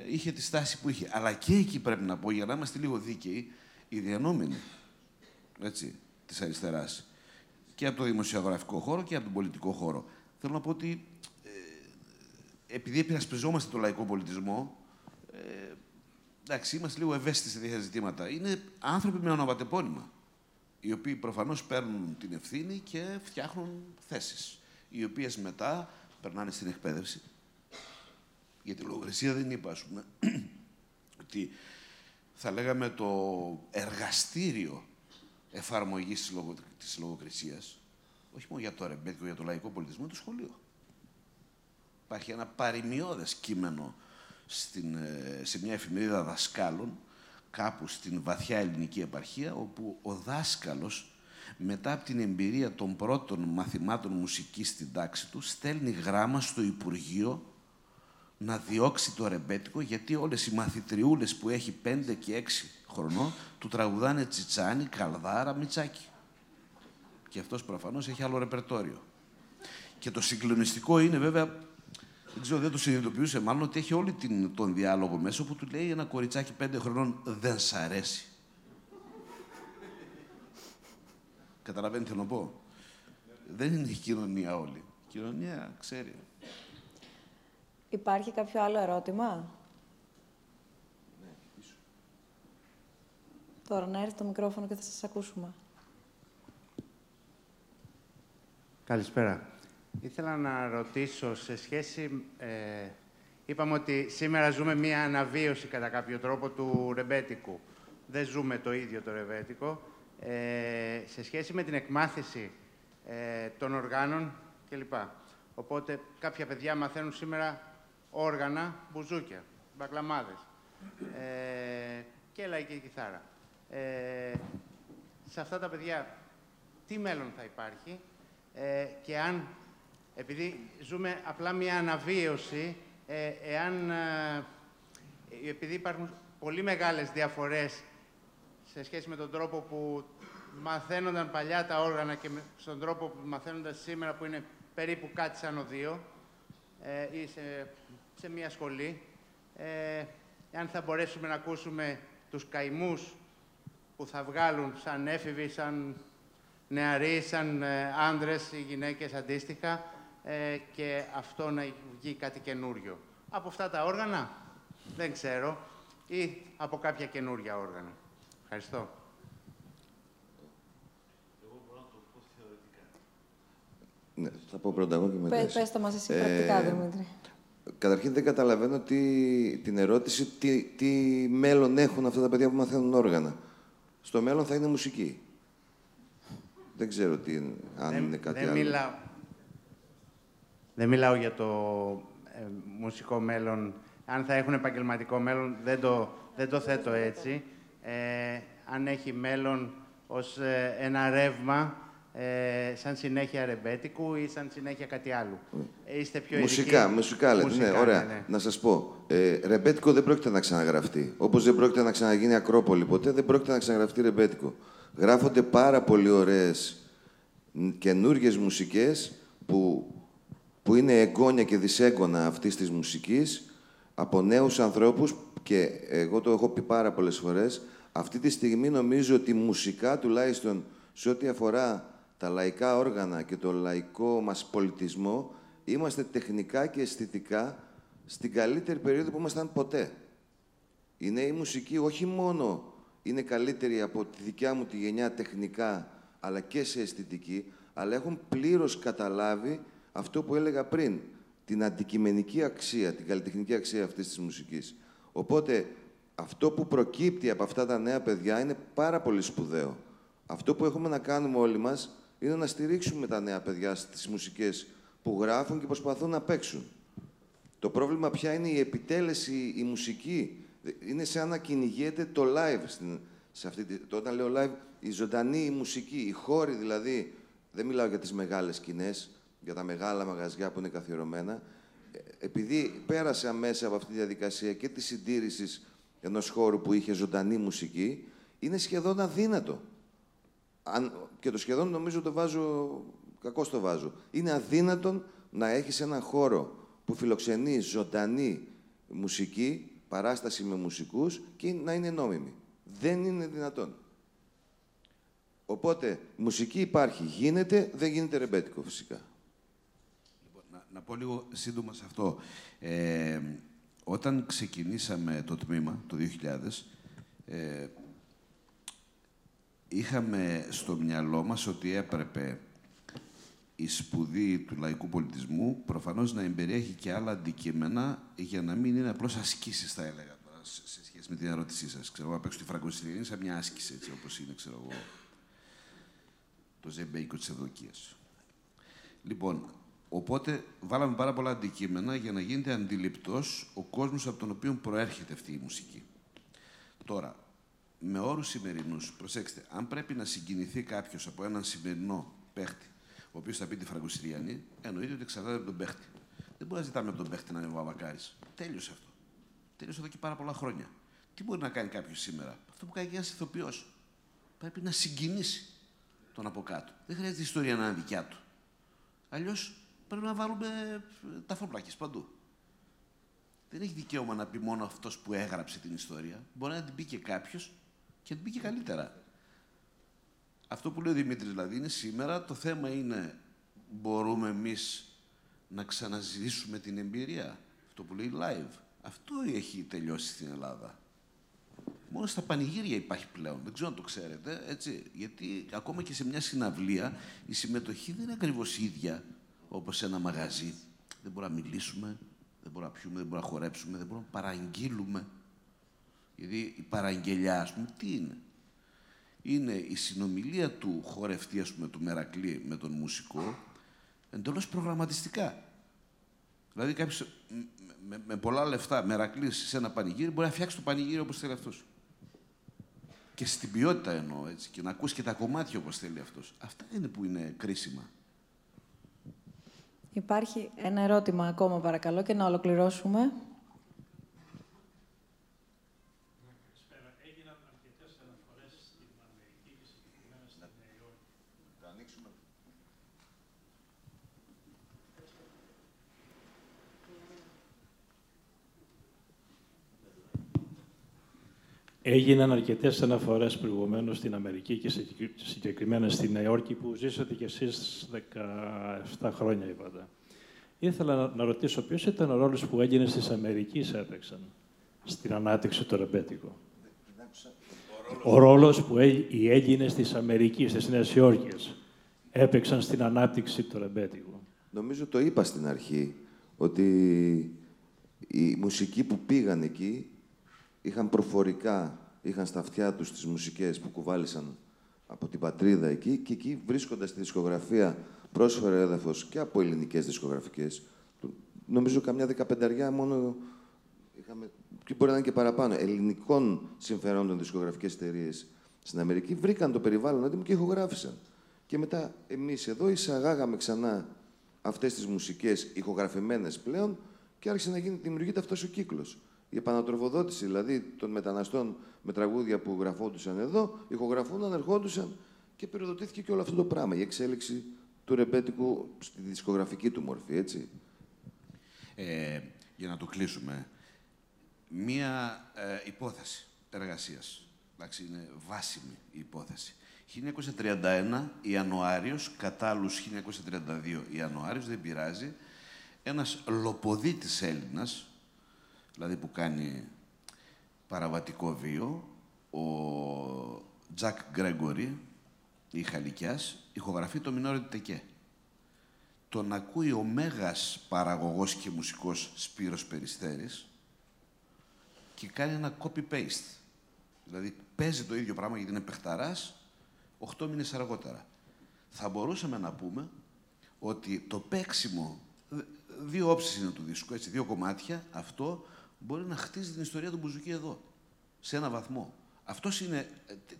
είχε τη στάση που είχε. Αλλά και εκεί πρέπει να πω, για να είμαστε λίγο δίκαιοι, οι διανόμενοι έτσι, της αριστεράς και από το δημοσιογραφικό χώρο και από τον πολιτικό χώρο. Θέλω να πω ότι ε, επειδή επειρασπιζόμαστε τον λαϊκό πολιτισμό, ε, εντάξει, είμαστε λίγο ευαίσθητοι σε τέτοια ζητήματα. Είναι άνθρωποι με ονοματεπώνυμα, οι οποίοι προφανώς παίρνουν την ευθύνη και φτιάχνουν θέσεις, οι οποίες μετά περνάνε στην εκπαίδευση, για τη λογοκρισία δεν είπα, ας πούμε, ότι θα λέγαμε το εργαστήριο εφαρμογής της, λογο, της λογοκρισίας, όχι μόνο για το ρεμπέτικο, για το λαϊκό πολιτισμό, είναι το σχολείο. Υπάρχει ένα παρημιώδες κείμενο στην, ε, σε μια εφημερίδα δασκάλων, κάπου στην βαθιά ελληνική επαρχία, όπου ο δάσκαλος, μετά από την εμπειρία των πρώτων μαθημάτων μουσικής στην τάξη του, στέλνει γράμμα στο Υπουργείο να διώξει το ρεμπέτικο, γιατί όλες οι μαθητριούλες που έχει 5 και 6 χρονών του τραγουδάνε τσιτσάνι, καλδάρα, μιτσάκι. Και αυτός προφανώς έχει άλλο ρεπερτόριο. Και το συγκλονιστικό είναι βέβαια, δεν ξέρω, δεν το συνειδητοποιούσε μάλλον, ότι έχει όλη την, τον διάλογο μέσα που του λέει ένα κοριτσάκι 5 χρονών δεν σ' αρέσει. Καταλαβαίνετε τι να πω. Δεν είναι η κοινωνία όλη. Η κοινωνία ξέρει. Υπάρχει κάποιο άλλο ερώτημα; Ναι, Τώρα να έρθει το μικρόφωνο και θα σας ακούσουμε. Καλησπέρα. Ήθελα να ρωτήσω σε σχέση... Ε, είπαμε ότι σήμερα ζούμε μία αναβίωση κατά κάποιο τρόπο του ρεμπέτικου. Δεν ζούμε το ίδιο το ρεμπέτικο. Ε, σε σχέση με την εκμάθηση ε, των οργάνων κλπ. Οπότε κάποια παιδιά μαθαίνουν σήμερα όργανα, μπουζούκια, μπακλαμάδες ε, και λαϊκή κιθάρα. Ε, σε αυτά τα παιδιά τι μέλλον θα υπάρχει ε, και αν, επειδή ζούμε απλά μια αναβίωση, ε, εάν, ε, επειδή υπάρχουν πολύ μεγάλες διαφορές σε σχέση με τον τρόπο που μαθαίνονταν παλιά τα όργανα και στον τρόπο που μαθαίνονταν σήμερα, που είναι περίπου κάτι σαν οδείο, ε, ή σε σε μια σχολή, ε, αν θα μπορέσουμε να ακούσουμε τους καημούς που θα βγάλουν σαν έφηβοι, σαν νεαροί, σαν ε, άντρες ή γυναίκες αντίστοιχα ε, και αυτό να βγει κάτι καινούριο. Από αυτά τα όργανα, δεν ξέρω, ή από κάποια καινούρια όργανα. Ευχαριστώ. Ναι, θα πω πρώτα εγώ και μετά. Πες, πες το μας εσύ πρακτικά, ε, Δημήτρη. Καταρχήν δεν καταλαβαίνω τι, την ερώτηση τι, τι μέλλον έχουν αυτά τα παιδιά που μαθαίνουν όργανα. Στο μέλλον θα είναι μουσική. Δεν ξέρω τι, αν είναι κάτι δεν άλλο. Μιλάω, δεν μιλάω για το ε, μουσικό μέλλον. Αν θα έχουν επαγγελματικό μέλλον, δεν το, δεν το θέτω έτσι. Ε, αν έχει μέλλον ως ε, ένα ρεύμα ε, σαν συνέχεια ρεμπέτικου ή σαν συνέχεια κάτι άλλο. Είστε πιο Μουσικά, ειδικοί. μουσικά λέτε. Μουσικά, ναι, ωραία. ναι, ναι. Να σας πω. Ε, ρεμπέτικο δεν πρόκειται να ξαναγραφτεί. Όπως δεν πρόκειται να ξαναγίνει Ακρόπολη ποτέ, δεν πρόκειται να ξαναγραφτεί ρεμπέτικο. Γράφονται πάρα πολύ ωραίες καινούργιες μουσικές που, που είναι εγγόνια και δυσέγγωνα αυτής της μουσικής από νέους ανθρώπους και εγώ το έχω πει πάρα πολλές φορές αυτή τη στιγμή νομίζω ότι μουσικά τουλάχιστον σε ό,τι αφορά τα λαϊκά όργανα και το λαϊκό μας πολιτισμό, είμαστε τεχνικά και αισθητικά στην καλύτερη περίοδο που ήμασταν ποτέ. Η νέη μουσική όχι μόνο είναι καλύτερη από τη δικιά μου τη γενιά τεχνικά, αλλά και σε αισθητική, αλλά έχουν πλήρως καταλάβει αυτό που έλεγα πριν, την αντικειμενική αξία, την καλλιτεχνική αξία αυτής της μουσικής. Οπότε, αυτό που προκύπτει από αυτά τα νέα παιδιά είναι πάρα πολύ σπουδαίο. Αυτό που έχουμε να κάνουμε όλοι μας είναι να στηρίξουμε τα νέα παιδιά στις μουσικές που γράφουν και προσπαθούν να παίξουν. Το πρόβλημα πια είναι η επιτέλεση, η μουσική. Είναι σαν να κυνηγέται το live. Στην, σε αυτή, το, όταν λέω live, η ζωντανή μουσική, οι χώροι δηλαδή, δεν μιλάω για τις μεγάλες σκηνές, για τα μεγάλα μαγαζιά που είναι καθιερωμένα, ε, επειδή πέρασε αμέσα από αυτή τη διαδικασία και της συντήρησης ενός χώρου που είχε ζωντανή μουσική, είναι σχεδόν αδύνατο. Αν, και το σχεδόν νομίζω το βάζω, κακό το βάζω. Είναι αδύνατον να έχεις έναν χώρο που φιλοξενεί ζωντανή μουσική, παράσταση με μουσικούς και να είναι νόμιμη. Δεν είναι δυνατόν. Οπότε, μουσική υπάρχει, γίνεται, δεν γίνεται ρεμπέτικο φυσικά. Λοιπόν, να, να πω λίγο σύντομα σε αυτό. Ε, όταν ξεκινήσαμε το τμήμα, το 2000, ε, είχαμε στο μυαλό μας ότι έπρεπε η σπουδή του λαϊκού πολιτισμού προφανώς να εμπεριέχει και άλλα αντικείμενα για να μην είναι απλώς ασκήσεις, θα έλεγα, σε σχέση με την ερώτησή σας. Ξέρω, να παίξω τη φραγκοσυριανή σαν μια άσκηση, έτσι όπως είναι, ξέρω εγώ, το ζεμπέικο της ευδοκίας. Λοιπόν, οπότε βάλαμε πάρα πολλά αντικείμενα για να γίνεται αντιληπτός ο κόσμος από τον οποίο προέρχεται αυτή η μουσική. Τώρα, με όρους σημερινούς, προσέξτε, αν πρέπει να συγκινηθεί κάποιος από έναν σημερινό παίχτη ο οποίος θα πει τη Φραγκοσυριανή, εννοείται ότι εξαρτάται από τον παίχτη. Δεν μπορεί να ζητάμε από τον παίχτη να είναι ο Βαβακάρης. Τέλειωσε αυτό. Τέλειωσε εδώ και πάρα πολλά χρόνια. Τι μπορεί να κάνει κάποιος σήμερα; Αυτό που κάνει ένας ηθοποιός. Πρέπει να συγκινήσει τον από κάτω. Δεν χρειάζεται η ιστορία να είναι δικιά του. Αλλιώς πρέπει να βάλουμε ε, τα φόπλακε παντού. Δεν έχει δικαίωμα να πει μόνο αυτός που έγραψε την ιστορία. Μπορεί να την πει και κάποιος και να την πει και καλύτερα. Αυτό που λέει ο Δημήτρης δηλαδή είναι σήμερα το θέμα είναι μπορούμε εμείς να ξαναζητήσουμε την εμπειρία; Αυτό που λέει live. Αυτό έχει τελειώσει στην Ελλάδα. Μόνο στα πανηγύρια υπάρχει πλέον. Δεν ξέρω αν το ξέρετε. Έτσι. Γιατί ακόμα και σε μια συναυλία η συμμετοχή δεν είναι ακριβώς ίδια όπως σε ένα μαγαζί. Δεν μπορούμε να μιλήσουμε, δεν μπορούμε να πιούμε, δεν μπορούμε να χορέψουμε, δεν μπορούμε να παραγγείλουμε. Γιατί η παραγγελιά, ας πούμε, τι είναι; Είναι η συνομιλία του χορευτή, ας πούμε, του Μερακλή με τον μουσικό, εντελώς προγραμματιστικά. Δηλαδή κάποιος με, με, πολλά λεφτά, Μερακλής σε ένα πανηγύρι, μπορεί να φτιάξει το πανηγύρι όπως θέλει αυτός. Και στην ποιότητα εννοώ, έτσι, και να ακούσει και τα κομμάτια όπως θέλει αυτός. Αυτά είναι που είναι κρίσιμα. Υπάρχει ένα ερώτημα ακόμα, παρακαλώ, και να ολοκληρώσουμε. Έγιναν αρκετές αναφορές προηγουμένως στην Αμερική και συγκεκριμένα στη Νέα Υόρκη που ζήσατε κι εσείς 17 χρόνια, είπατε. Ήθελα να ρωτήσω ποιος ήταν ο ρόλος που Έλληνε τη Αμερικής έπαιξαν στην ανάπτυξη του ρεμπέτικου; Ο ρόλος που οι Έλληνε τη Αμερικής, τη Νέα Υόρκη, έπαιξαν στην ανάπτυξη του ρεμπέτικου; Νομίζω το είπα στην αρχή ότι η μουσική που πήγαν εκεί είχαν προφορικά, είχαν στα αυτιά τους τις μουσικές που κουβάλισαν από την πατρίδα εκεί και εκεί βρίσκοντας τη δισκογραφία πρόσφερε έδαφος και από ελληνικές δισκογραφικές. Νομίζω καμιά δεκαπενταριά μόνο είχαμε, και μπορεί να είναι και παραπάνω, ελληνικών συμφερόντων δισκογραφικές εταιρείες στην Αμερική, βρήκαν το περιβάλλον έτοιμο και ηχογράφησαν. Και μετά εμείς εδώ εισαγάγαμε ξανά αυτές τις μουσικές ηχογραφημένες πλέον και άρχισε να γίνει, δημιουργείται αυτός ο κύκλος η επανατροφοδότηση δηλαδή των μεταναστών με τραγούδια που γραφόντουσαν εδώ, ηχογραφούνταν, ερχόντουσαν και περιοδοτήθηκε και όλο αυτό το πράγμα. Η εξέλιξη του ρεμπέτικου στη δισκογραφική του μορφή, έτσι. Ε, για να το κλείσουμε, μία ε, υπόθεση εργασίας. Εντάξει, είναι βάσιμη η υπόθεση. 1931 Ιανουάριος, κατάλληλους 1932 Ιανουάριος, δεν πειράζει, ένας λοποδίτης Έλληνας, δηλαδή που κάνει παραβατικό βίο, ο Τζακ Γκρέγκορι, η Χαλικιάς, ηχογραφεί το Μινόρι Τεκέ. Τον ακούει ο μέγας παραγωγός και μουσικός Σπύρος Περιστέρης και κάνει ένα copy-paste. Δηλαδή παίζει το ίδιο πράγμα γιατί είναι παιχταράς, 8 μήνες αργότερα. θα μπορούσαμε να πούμε ότι το παίξιμο, δύο όψεις είναι του δίσκου, έτσι, δύο κομμάτια, αυτό μπορεί να χτίζει την ιστορία του Μπουζουκί εδώ, σε ένα βαθμό. Αυτός είναι,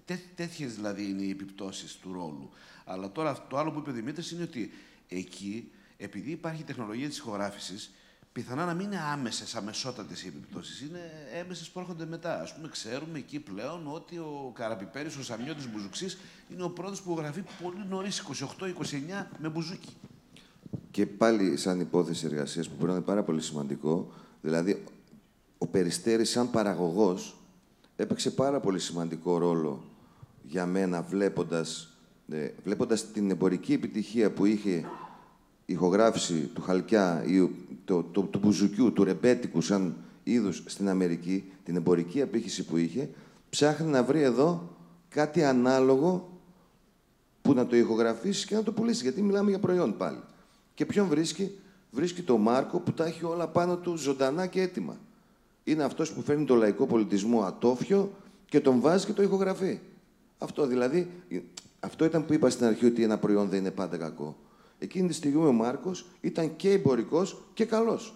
τέ, τέτοιες δηλαδή είναι οι επιπτώσεις του ρόλου. Αλλά τώρα το άλλο που είπε ο Δημήτρης είναι ότι εκεί, επειδή υπάρχει τεχνολογία της ηχογράφησης, πιθανά να μην είναι άμεσες, αμεσότατες οι επιπτώσεις. Είναι έμεσες που έρχονται μετά. Α πούμε, ξέρουμε εκεί πλέον ότι ο Καραπιπέρης, ο Σαμιώτη Μπουζουξής, είναι ο πρώτος που γραφεί πολύ νωρίς, 28-29, με μπουζούκι. Και πάλι σαν υπόθεση εργασίας που μπορεί να είναι πάρα πολύ σημαντικό, δηλαδή ο Περιστέρης σαν παραγωγός έπαιξε πάρα πολύ σημαντικό ρόλο για μένα βλέποντας, ε, βλέποντας την εμπορική επιτυχία που είχε η ηχογράφηση του Χαλκιά ή το, το, του Μπουζουκιού, του Ρεμπέτικου σαν είδους στην Αμερική, την εμπορική απήχηση που είχε, ψάχνει να βρει εδώ κάτι ανάλογο που να το ηχογραφήσει και να το πουλήσει, γιατί μιλάμε για προϊόν πάλι. Και ποιον βρίσκει, βρίσκει το Μάρκο που τα έχει όλα πάνω του ζωντανά και έτοιμα είναι αυτός που φέρνει το λαϊκό πολιτισμό ατόφιο και τον βάζει και το ηχογραφεί. Αυτό δηλαδή, αυτό ήταν που είπα στην αρχή ότι ένα προϊόν δεν είναι πάντα κακό. Εκείνη τη στιγμή ο Μάρκος ήταν και εμπορικός και καλός.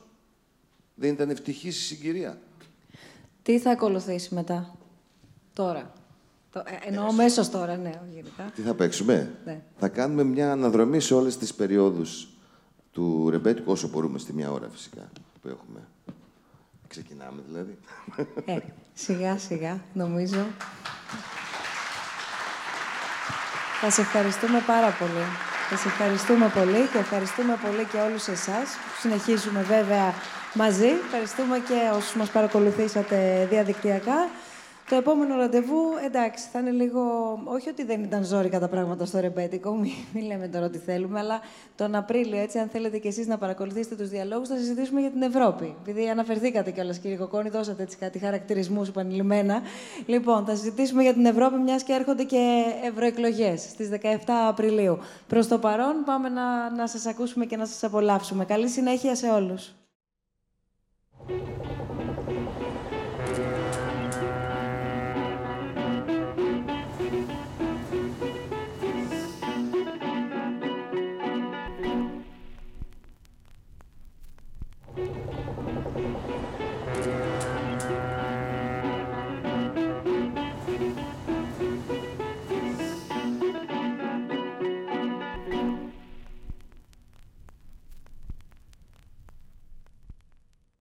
Δεν ήταν ευτυχής η συγκυρία. Τι θα ακολουθήσει μετά, τώρα. Το, ε, εννοώ μέσω τώρα, ναι, γενικά. Τι θα παίξουμε; Ναι. Θα κάνουμε μια αναδρομή σε όλες τις περιόδους του ρεμπέτικου, όσο μπορούμε στη μια ώρα φυσικά που έχουμε. Ξεκινάμε δηλαδή. Ε, σιγά σιγά, νομίζω. Θα σε ευχαριστούμε πάρα πολύ. Θα σε ευχαριστούμε πολύ και ευχαριστούμε πολύ και όλους εσάς που συνεχίζουμε βέβαια μαζί. Ευχαριστούμε και όσους μας παρακολουθήσατε διαδικτυακά. Το επόμενο ραντεβού, εντάξει, θα είναι λίγο. Όχι ότι δεν ήταν ζώρικα τα πράγματα στο ρεμπέτικο, μην, μην λέμε τώρα ό,τι θέλουμε, αλλά τον Απρίλιο, έτσι, αν θέλετε κι εσείς να παρακολουθήσετε τους διαλόγους, θα συζητήσουμε για την Ευρώπη. Επειδή αναφερθήκατε κιόλας, κύριε Κοκόνη, δώσατε έτσι κάτι χαρακτηρισμούς επανειλημμένα. Λοιπόν, θα συζητήσουμε για την Ευρώπη, μιας και έρχονται και ευρωεκλογές στις 17 Απριλίου. Προς το παρόν, πάμε να, να σας ακούσουμε και να σας απολαύσουμε. Καλή συνέχεια σε όλους.